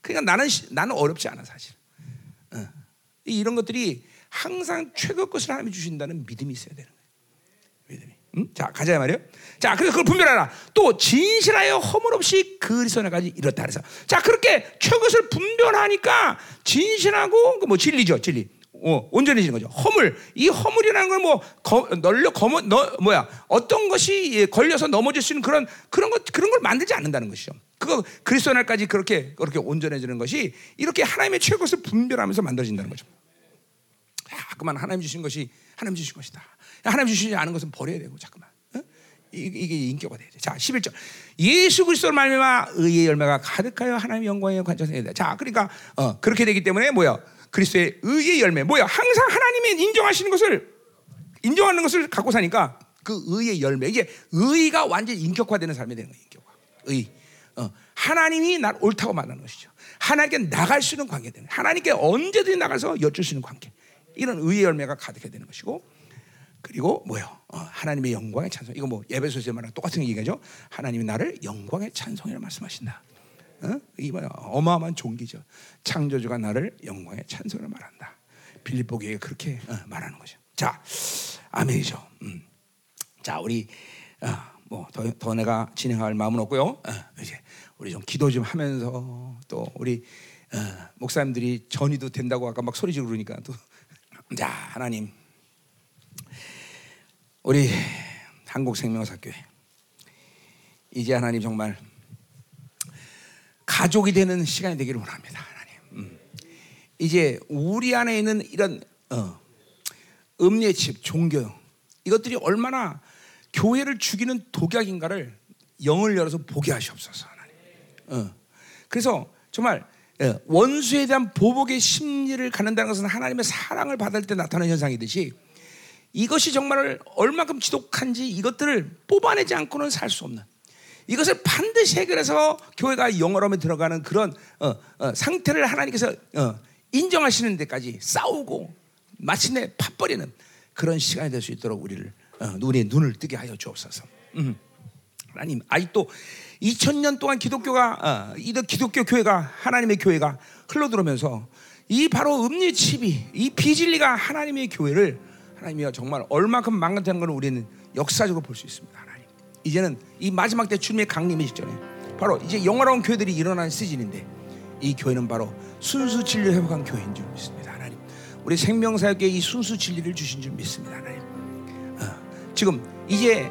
그러니까 나는 시- 나는 어렵지 않아 사실. 응. 이- 이런 것들이 항상 최고 것을 하나님이 주신다는 믿음이 있어야 되는 거예요. 믿음이. 응? 자 가자 말이요. 자 그래서 그걸 분별하라. 또 진실하여 허물 없이 그리스도나까지 이렇다 그래서 자 그렇게 최고 것을 분별하니까 진실하고 그뭐 진리죠 진리. 어, 온전해지는 거죠. 허물. 이 허물이라는 건 뭐 널려 거머 너 뭐야 어떤 것이 예, 걸려서 넘어질 수 있는 그런 그런 것 그런 걸 만들지 않는다는 것이죠. 그거 그리스도 날까지 그렇게 그렇게 온전해지는 것이 이렇게 하나님의 최고 것을 분별하면서 만들어진다는 거죠. 자꾸만 하나님 주신 것이 하나님 주신 것이다. 하나님 주시지 않은 것은 버려야 되고 자꾸만. 어? 이- 이게 인격화 돼야 돼. 자, 11절. 예수 그리스도를 말미암아 의의 열매가 가득하여 하나님의 영광에 관전해야 돼. 자, 그러니까 어, 그렇게 되기 때문에 뭐야? 그리스도의 의의 열매. 뭐야? 항상 하나님이 인정하시는 것을 인정하는 것을 갖고 사니까 그 의의 열매. 이게 의가 완전히 인격화되는 삶이 되는 거예요. 인격화. 의. 어, 하나님이 날 옳다고 말하는 것이죠. 하나님께 나갈 수 있는 관계 되는. 하나님께 언제든지 나가서 여쭐 수 있는 관계. 이런 의의 열매가 가득해야 되는 것이고 그리고 뭐요? 어, 하나님의 영광의 찬송. 이거 뭐 예배소에서 말하는 똑같은 얘기죠. 하나님이 나를 영광의 찬송이라 말씀하신다. 어? 이 뭐야? 어마어마한 종기죠. 창조주가 나를 영광의 찬송이라 말한다. 빌립보 교회가 그렇게 어, 말하는 거죠. 자, 아멘이죠. 음. 자, 우리 어, 뭐더 더 내가 진행할 마음은 없고요. 어, 이제 우리 좀 기도 좀 하면서 또 우리 어, 목사님들이 전이도 된다고 아까 막 소리 지르고 그러니까 또 자, 하나님 우리 한국생명사교회 이제 하나님 정말 가족이 되는 시간이 되기를 원합니다, 하나님. 음. 이제 우리 안에 있는 이런 어, 음료의 칩, 종교 이것들이 얼마나 교회를 죽이는 독약인가를 영을 열어서 보게 하시옵소서, 하나님. 어. 그래서 정말 예, 원수에 대한 보복의 심리를 갖는다는 것은 하나님의 사랑을 받을 때 나타나는 현상이듯이 이것이 정말 얼마큼 지독한지 이것들을 뽑아내지 않고는 살 수 없는 이것을 반드시 해결해서 교회가 영어로에 들어가는 그런 어, 어, 상태를 하나님께서 어, 인정하시는 데까지 싸우고 마침내 팥버리는 그런 시간이 될 수 있도록 우리를 어, 우리의 눈을 뜨게 하여 주옵소서. 음. 하나님 아직도 2000년 동안 기독교가 어, 이 기독교 교회가 하나님의 교회가 흘러들어오면서 이 바로 음리 칩이 이 비진리가 하나님의 교회를 하나님이여 정말 얼마큼 망가뜨리는 걸 우리는 역사적으로 볼 수 있습니다. 이제는 이 마지막 때 주님의 강림의 시점에 바로 이제 영화로운 교회들이 일어나는 시즌인데 이 교회는 바로 순수 진리 회복한 교회인 줄 믿습니다. 하나님 우리 생명사역에 이 순수 진리를 주신 줄 믿습니다. 하나님 어, 지금 이제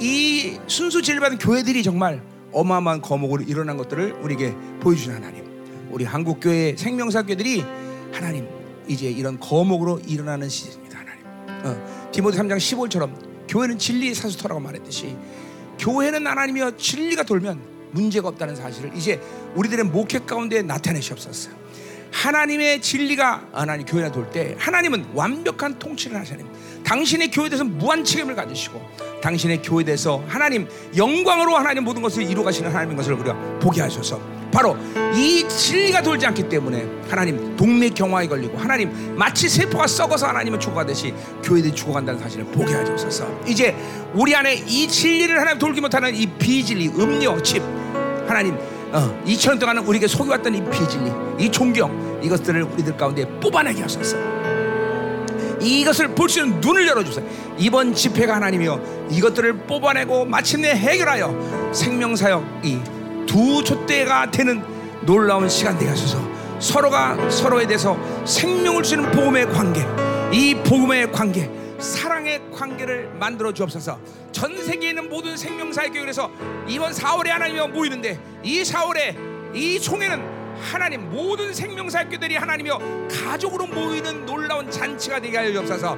이 순수 진리 받은 교회들이 정말 어마어마한 거목으로 일어난 것들을 우리에게 보여주신 하나님. 우리 한국 교회 생명사 교회들이 하나님 이제 이런 거목으로 일어나는 시즌입니다, 하나님. 어, 디모데 3장 15절처럼 교회는 진리의 사수터라고 말했듯이 교회는 하나님이여 진리가 돌면 문제가 없다는 사실을 이제 우리들의 목회 가운데 나타내시옵소서. 하나님의 진리가 하나님 교회에 돌때 하나님은 완벽한 통치를 하시는 당신의 교회에 대해서 무한 책임을 가지시고 당신의 교회에 대해서 하나님 영광으로 하나님 모든 것을 이루어 가시는 하나님인 것을 우리가 보게 하셔서 바로 이 진리가 돌지 않기 때문에 하나님 동맥경화에 걸리고 하나님 마치 세포가 썩어서 하나님은 죽어가듯이 교회들이 죽어간다는 사실을 보게 하셔서 이제 우리 안에 이 진리를 하나님 돌기 못하는 이 비진리 음료 칩 하나님 어, 2천 동안은 우리에게 속여왔던 이 비진리 이 존경 이것들을 우리들 가운데 뽑아내게 하소서 이것을 볼 수 있는 눈을 열어주세요. 이번 집회가 하나님이요 이것들을 뽑아내고 마침내 해결하여 생명사역 이 두 촛대가 되는 놀라운 시간 되게 하소서. 서로가 서로에 대해서 생명을 주는 복음의 관계, 이 복음의 관계, 사랑의 관계를 만들어 주옵소서. 전 세계에 있는 모든 생명사역 교회에서 이번 4월에 하나님이 모이는데 이 4월에 이 총회는 하나님 모든 생명사교들이 하나님이여 가족으로 모이는 놀라운 잔치가 되게 하여 주옵소서.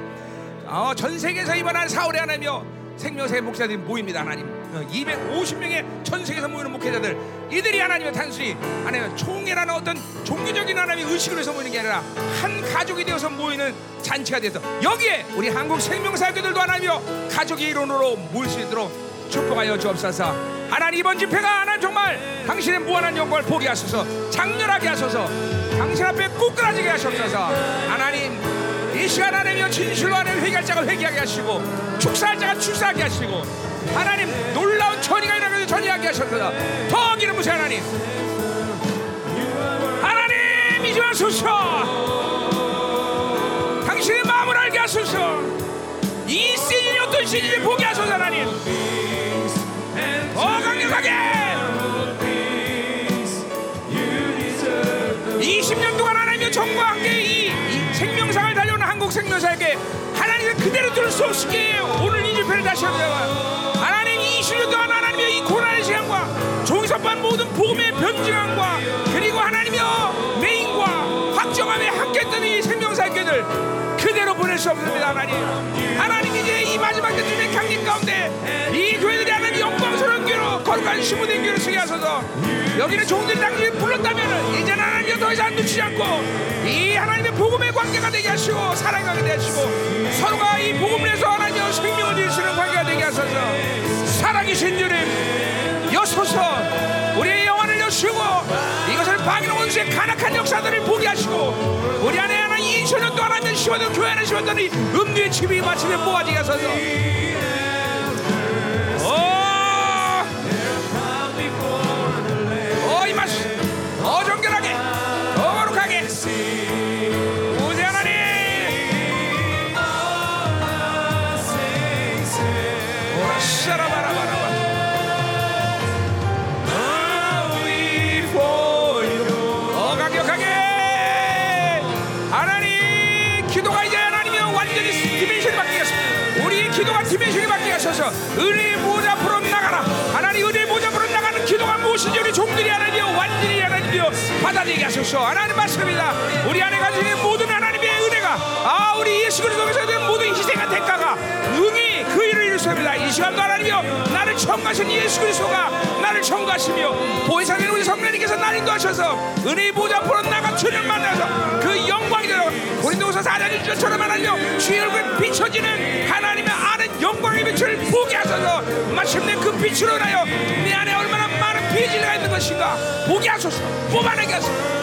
어, 전 세계에서 이번 한 4월에 하나님이여 생명사의 목사들이 모입니다 하나님. 250명의 전 세계에서 모이는 목회자들. 이들이 하나님의 단순히 하나님 총회라는 어떤 종교적인 하나님의 의식을 해서 모이는 게 아니라 한 가족이 되어서 모이는 잔치가 돼서 여기에 우리 한국 생명사교들도 하나님이여 가족의 일원으로 모일 수 있도록 축복하여 주옵소서. 하나님 이번 집회가 하나님 정말 당신의 무한한 영광을 보게 하소서 장렬하게 하소서 당신 앞에 꾹그라지게 하소서. 하나님 이 시간 하나님이여 진실로 하는 회개할 자가 회개하게 하시고 축사할 자가 축사하게 하시고 하나님 놀라운 전이가 일어나게 전이하게 하셔서 더 기름 부세 하나님. 하나님 이제 하소서. 당신의 마음을 알게 하소서. 이 시즌이 어떤 시즌인지 보 한국 생명사에게 하나님을 그대로 들을 수 없게 오늘 이 집회를 다시 합니다 하나님 20년 동안 하나님의 이 고난의 시간과 종이섭반 모든 복음의 변증함과 그리고 하나님의 메인과 확정함에 함께했던 이 생명사 교들 그대로 보낼 수 없습니다 하나님. 하나님 이제 이 마지막 때쯤의 강림 가운데 이 거룩한 교로 쓰게 하소서. 여기는 종들이 당신이 불렀다면 이제는 하나님이 더 이상 놓치지 않고 이 하나님의 복음의 관계가 되게 하시고 사랑이 되게 하시고 서로가 이 복음을 해서 하나님의 생명을 일시는 관계가 되게 하소서. 살아계신 주님 여소서. 우리의 영혼을 여시고 이것을 방해하는 원수의 간악한 역사들을 보게 하시고 우리 안에 하나 2000년 동안 하나님 시원한 교회 안에 시원하니 음료의 집이 마침내 모아지게 하소서 하소서 하나님 말씀입니다. 우리 안에 가지는 모든 하나님의 은혜가 아 우리 예수 그리스도에서 된 모든 희생과 대가가 응이 그 일을 이루습니다. 이 시간도 하나님이여 나를 청하신 예수 그리스도가 나를 청하시며 보혜사는 우리 성령님께서 나를 인도하셔서 은혜의 보좌 앞으로 나가 주를 만나서 그 영광이 되어 고린도서 4장 1절처럼 하나님이여 주의 얼굴에 비춰지는 하나님의 아는 영광의 빛을 보게 하소서. 마침내 그 빛으로 인하여 내 안에 얼마나 많은 비질가 있는 것인가 보게 하소서. 뽑아내게 하소서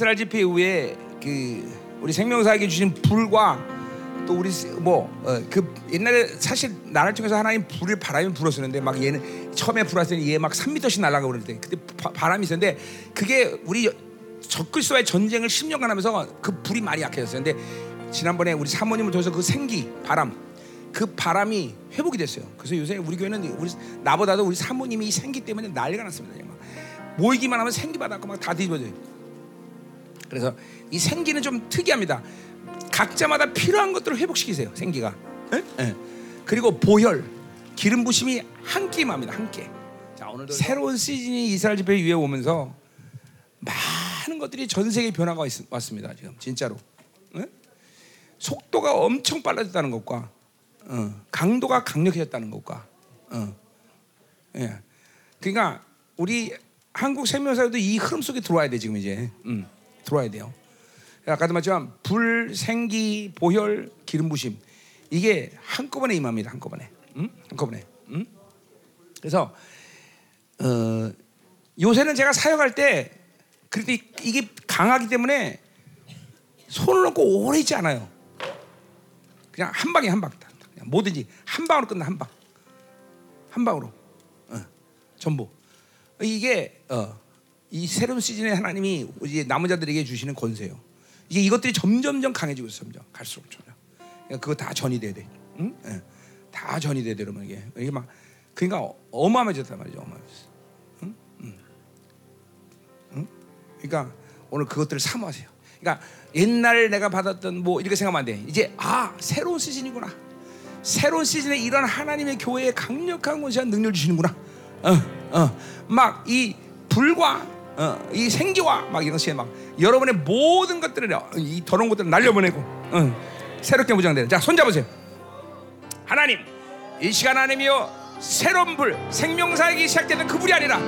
이스라엘 집회 이후에 그 우리 생명사에게 주신 불과 또 우리 뭐그 옛날에 사실 나를 통해서 하나님 불을 바람이 불었었는데 막 얘는 처음에 불었을 때 얘 막 3미터씩 날아가고 그럴 때 그때 바, 바람이 있었는데 그게 우리 적그리스도와의 전쟁을 10년간 하면서 그 불이 많이 약해졌어요. 근데 지난번에 우리 사모님을 통해서 그 생기 바람 그 바람이 회복이 됐어요. 그래서 요새 우리 교회는 우리 나보다도 우리 사모님이 이 생기 때문에 난리가 났습니다. 막 모이기만 하면 생기 받았고 막 다 뒤집어져요. 그래서 이 생기는 좀 특이합니다. 각자마다 필요한 것들을 회복시키세요. 생기가. 예? 예. 그리고 보혈, 기름 부심이 한 끼입니다. 한 끼. 자 오늘도 새로운 시즌이 이스라엘 집회 위에 오면서 많은 것들이 전 세계 변화가 있, 왔습니다. 지금 진짜로. 예? 속도가 엄청 빨라졌다는 것과 어, 강도가 강력해졌다는 것과 어, 예. 그러니까 우리 한국 생명사회도 이 흐름 속에 들어와야 돼 지금 이제 음, 들어와야 돼요. 아까도 말했지만 불, 생기, 보혈, 기름 부심 이게 한꺼번에 임합니다. 한꺼번에 음? 한꺼번에. 음? 그래서 어, 요새는 제가 사역할 때 그래도 이게 강하기 때문에 손을 놓고 오래 있지 않아요. 그냥 한 방에 한 방. 그냥 뭐든지 한 방으로 끝나 한 방. 한 방으로. 어, 전부. 이게 어, 이 새로운 시즌에 하나님이 이제 남은 자들에게 주시는 권세요. 이게 이것들이 점점점 강해지고 있어, 점점 갈수록 점점. 그러니까 그거 다 전이 돼야 돼. 응? 예. 다 전이 돼야 돼, 여러분 이게 이게 막 그러니까 어마어마해졌단 말이죠, 어마어마해졌어. 응? 응? 응? 그러니까 오늘 그것들을 사모하세요. 그러니까 옛날 내가 받았던 뭐 이렇게 생각하면 안 돼. 이제 아 새로운 시즌이구나. 새로운 시즌에 이런 하나님의 교회에 강력한 권세한 능력을 주시는구나. 어, 어, 막 이 불과 어, 이 생기와 막 이런 시에 막 여러분의 모든 것들을 이 더러운 것들을 날려보내고 어, 새롭게 무장되는. 자, 손 잡으세요. 하나님, 이 시간 하나님이여 새로운 불, 생명사역이 시작되는 그 불이 아니라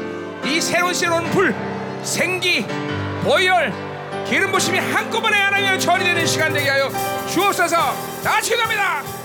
이 새로운 새로운 불, 생기, 보혈, 기름 부심이 한꺼번에 하나님의 전이 되는 시간 되게 하여 주옵소서. 다 치갑니다.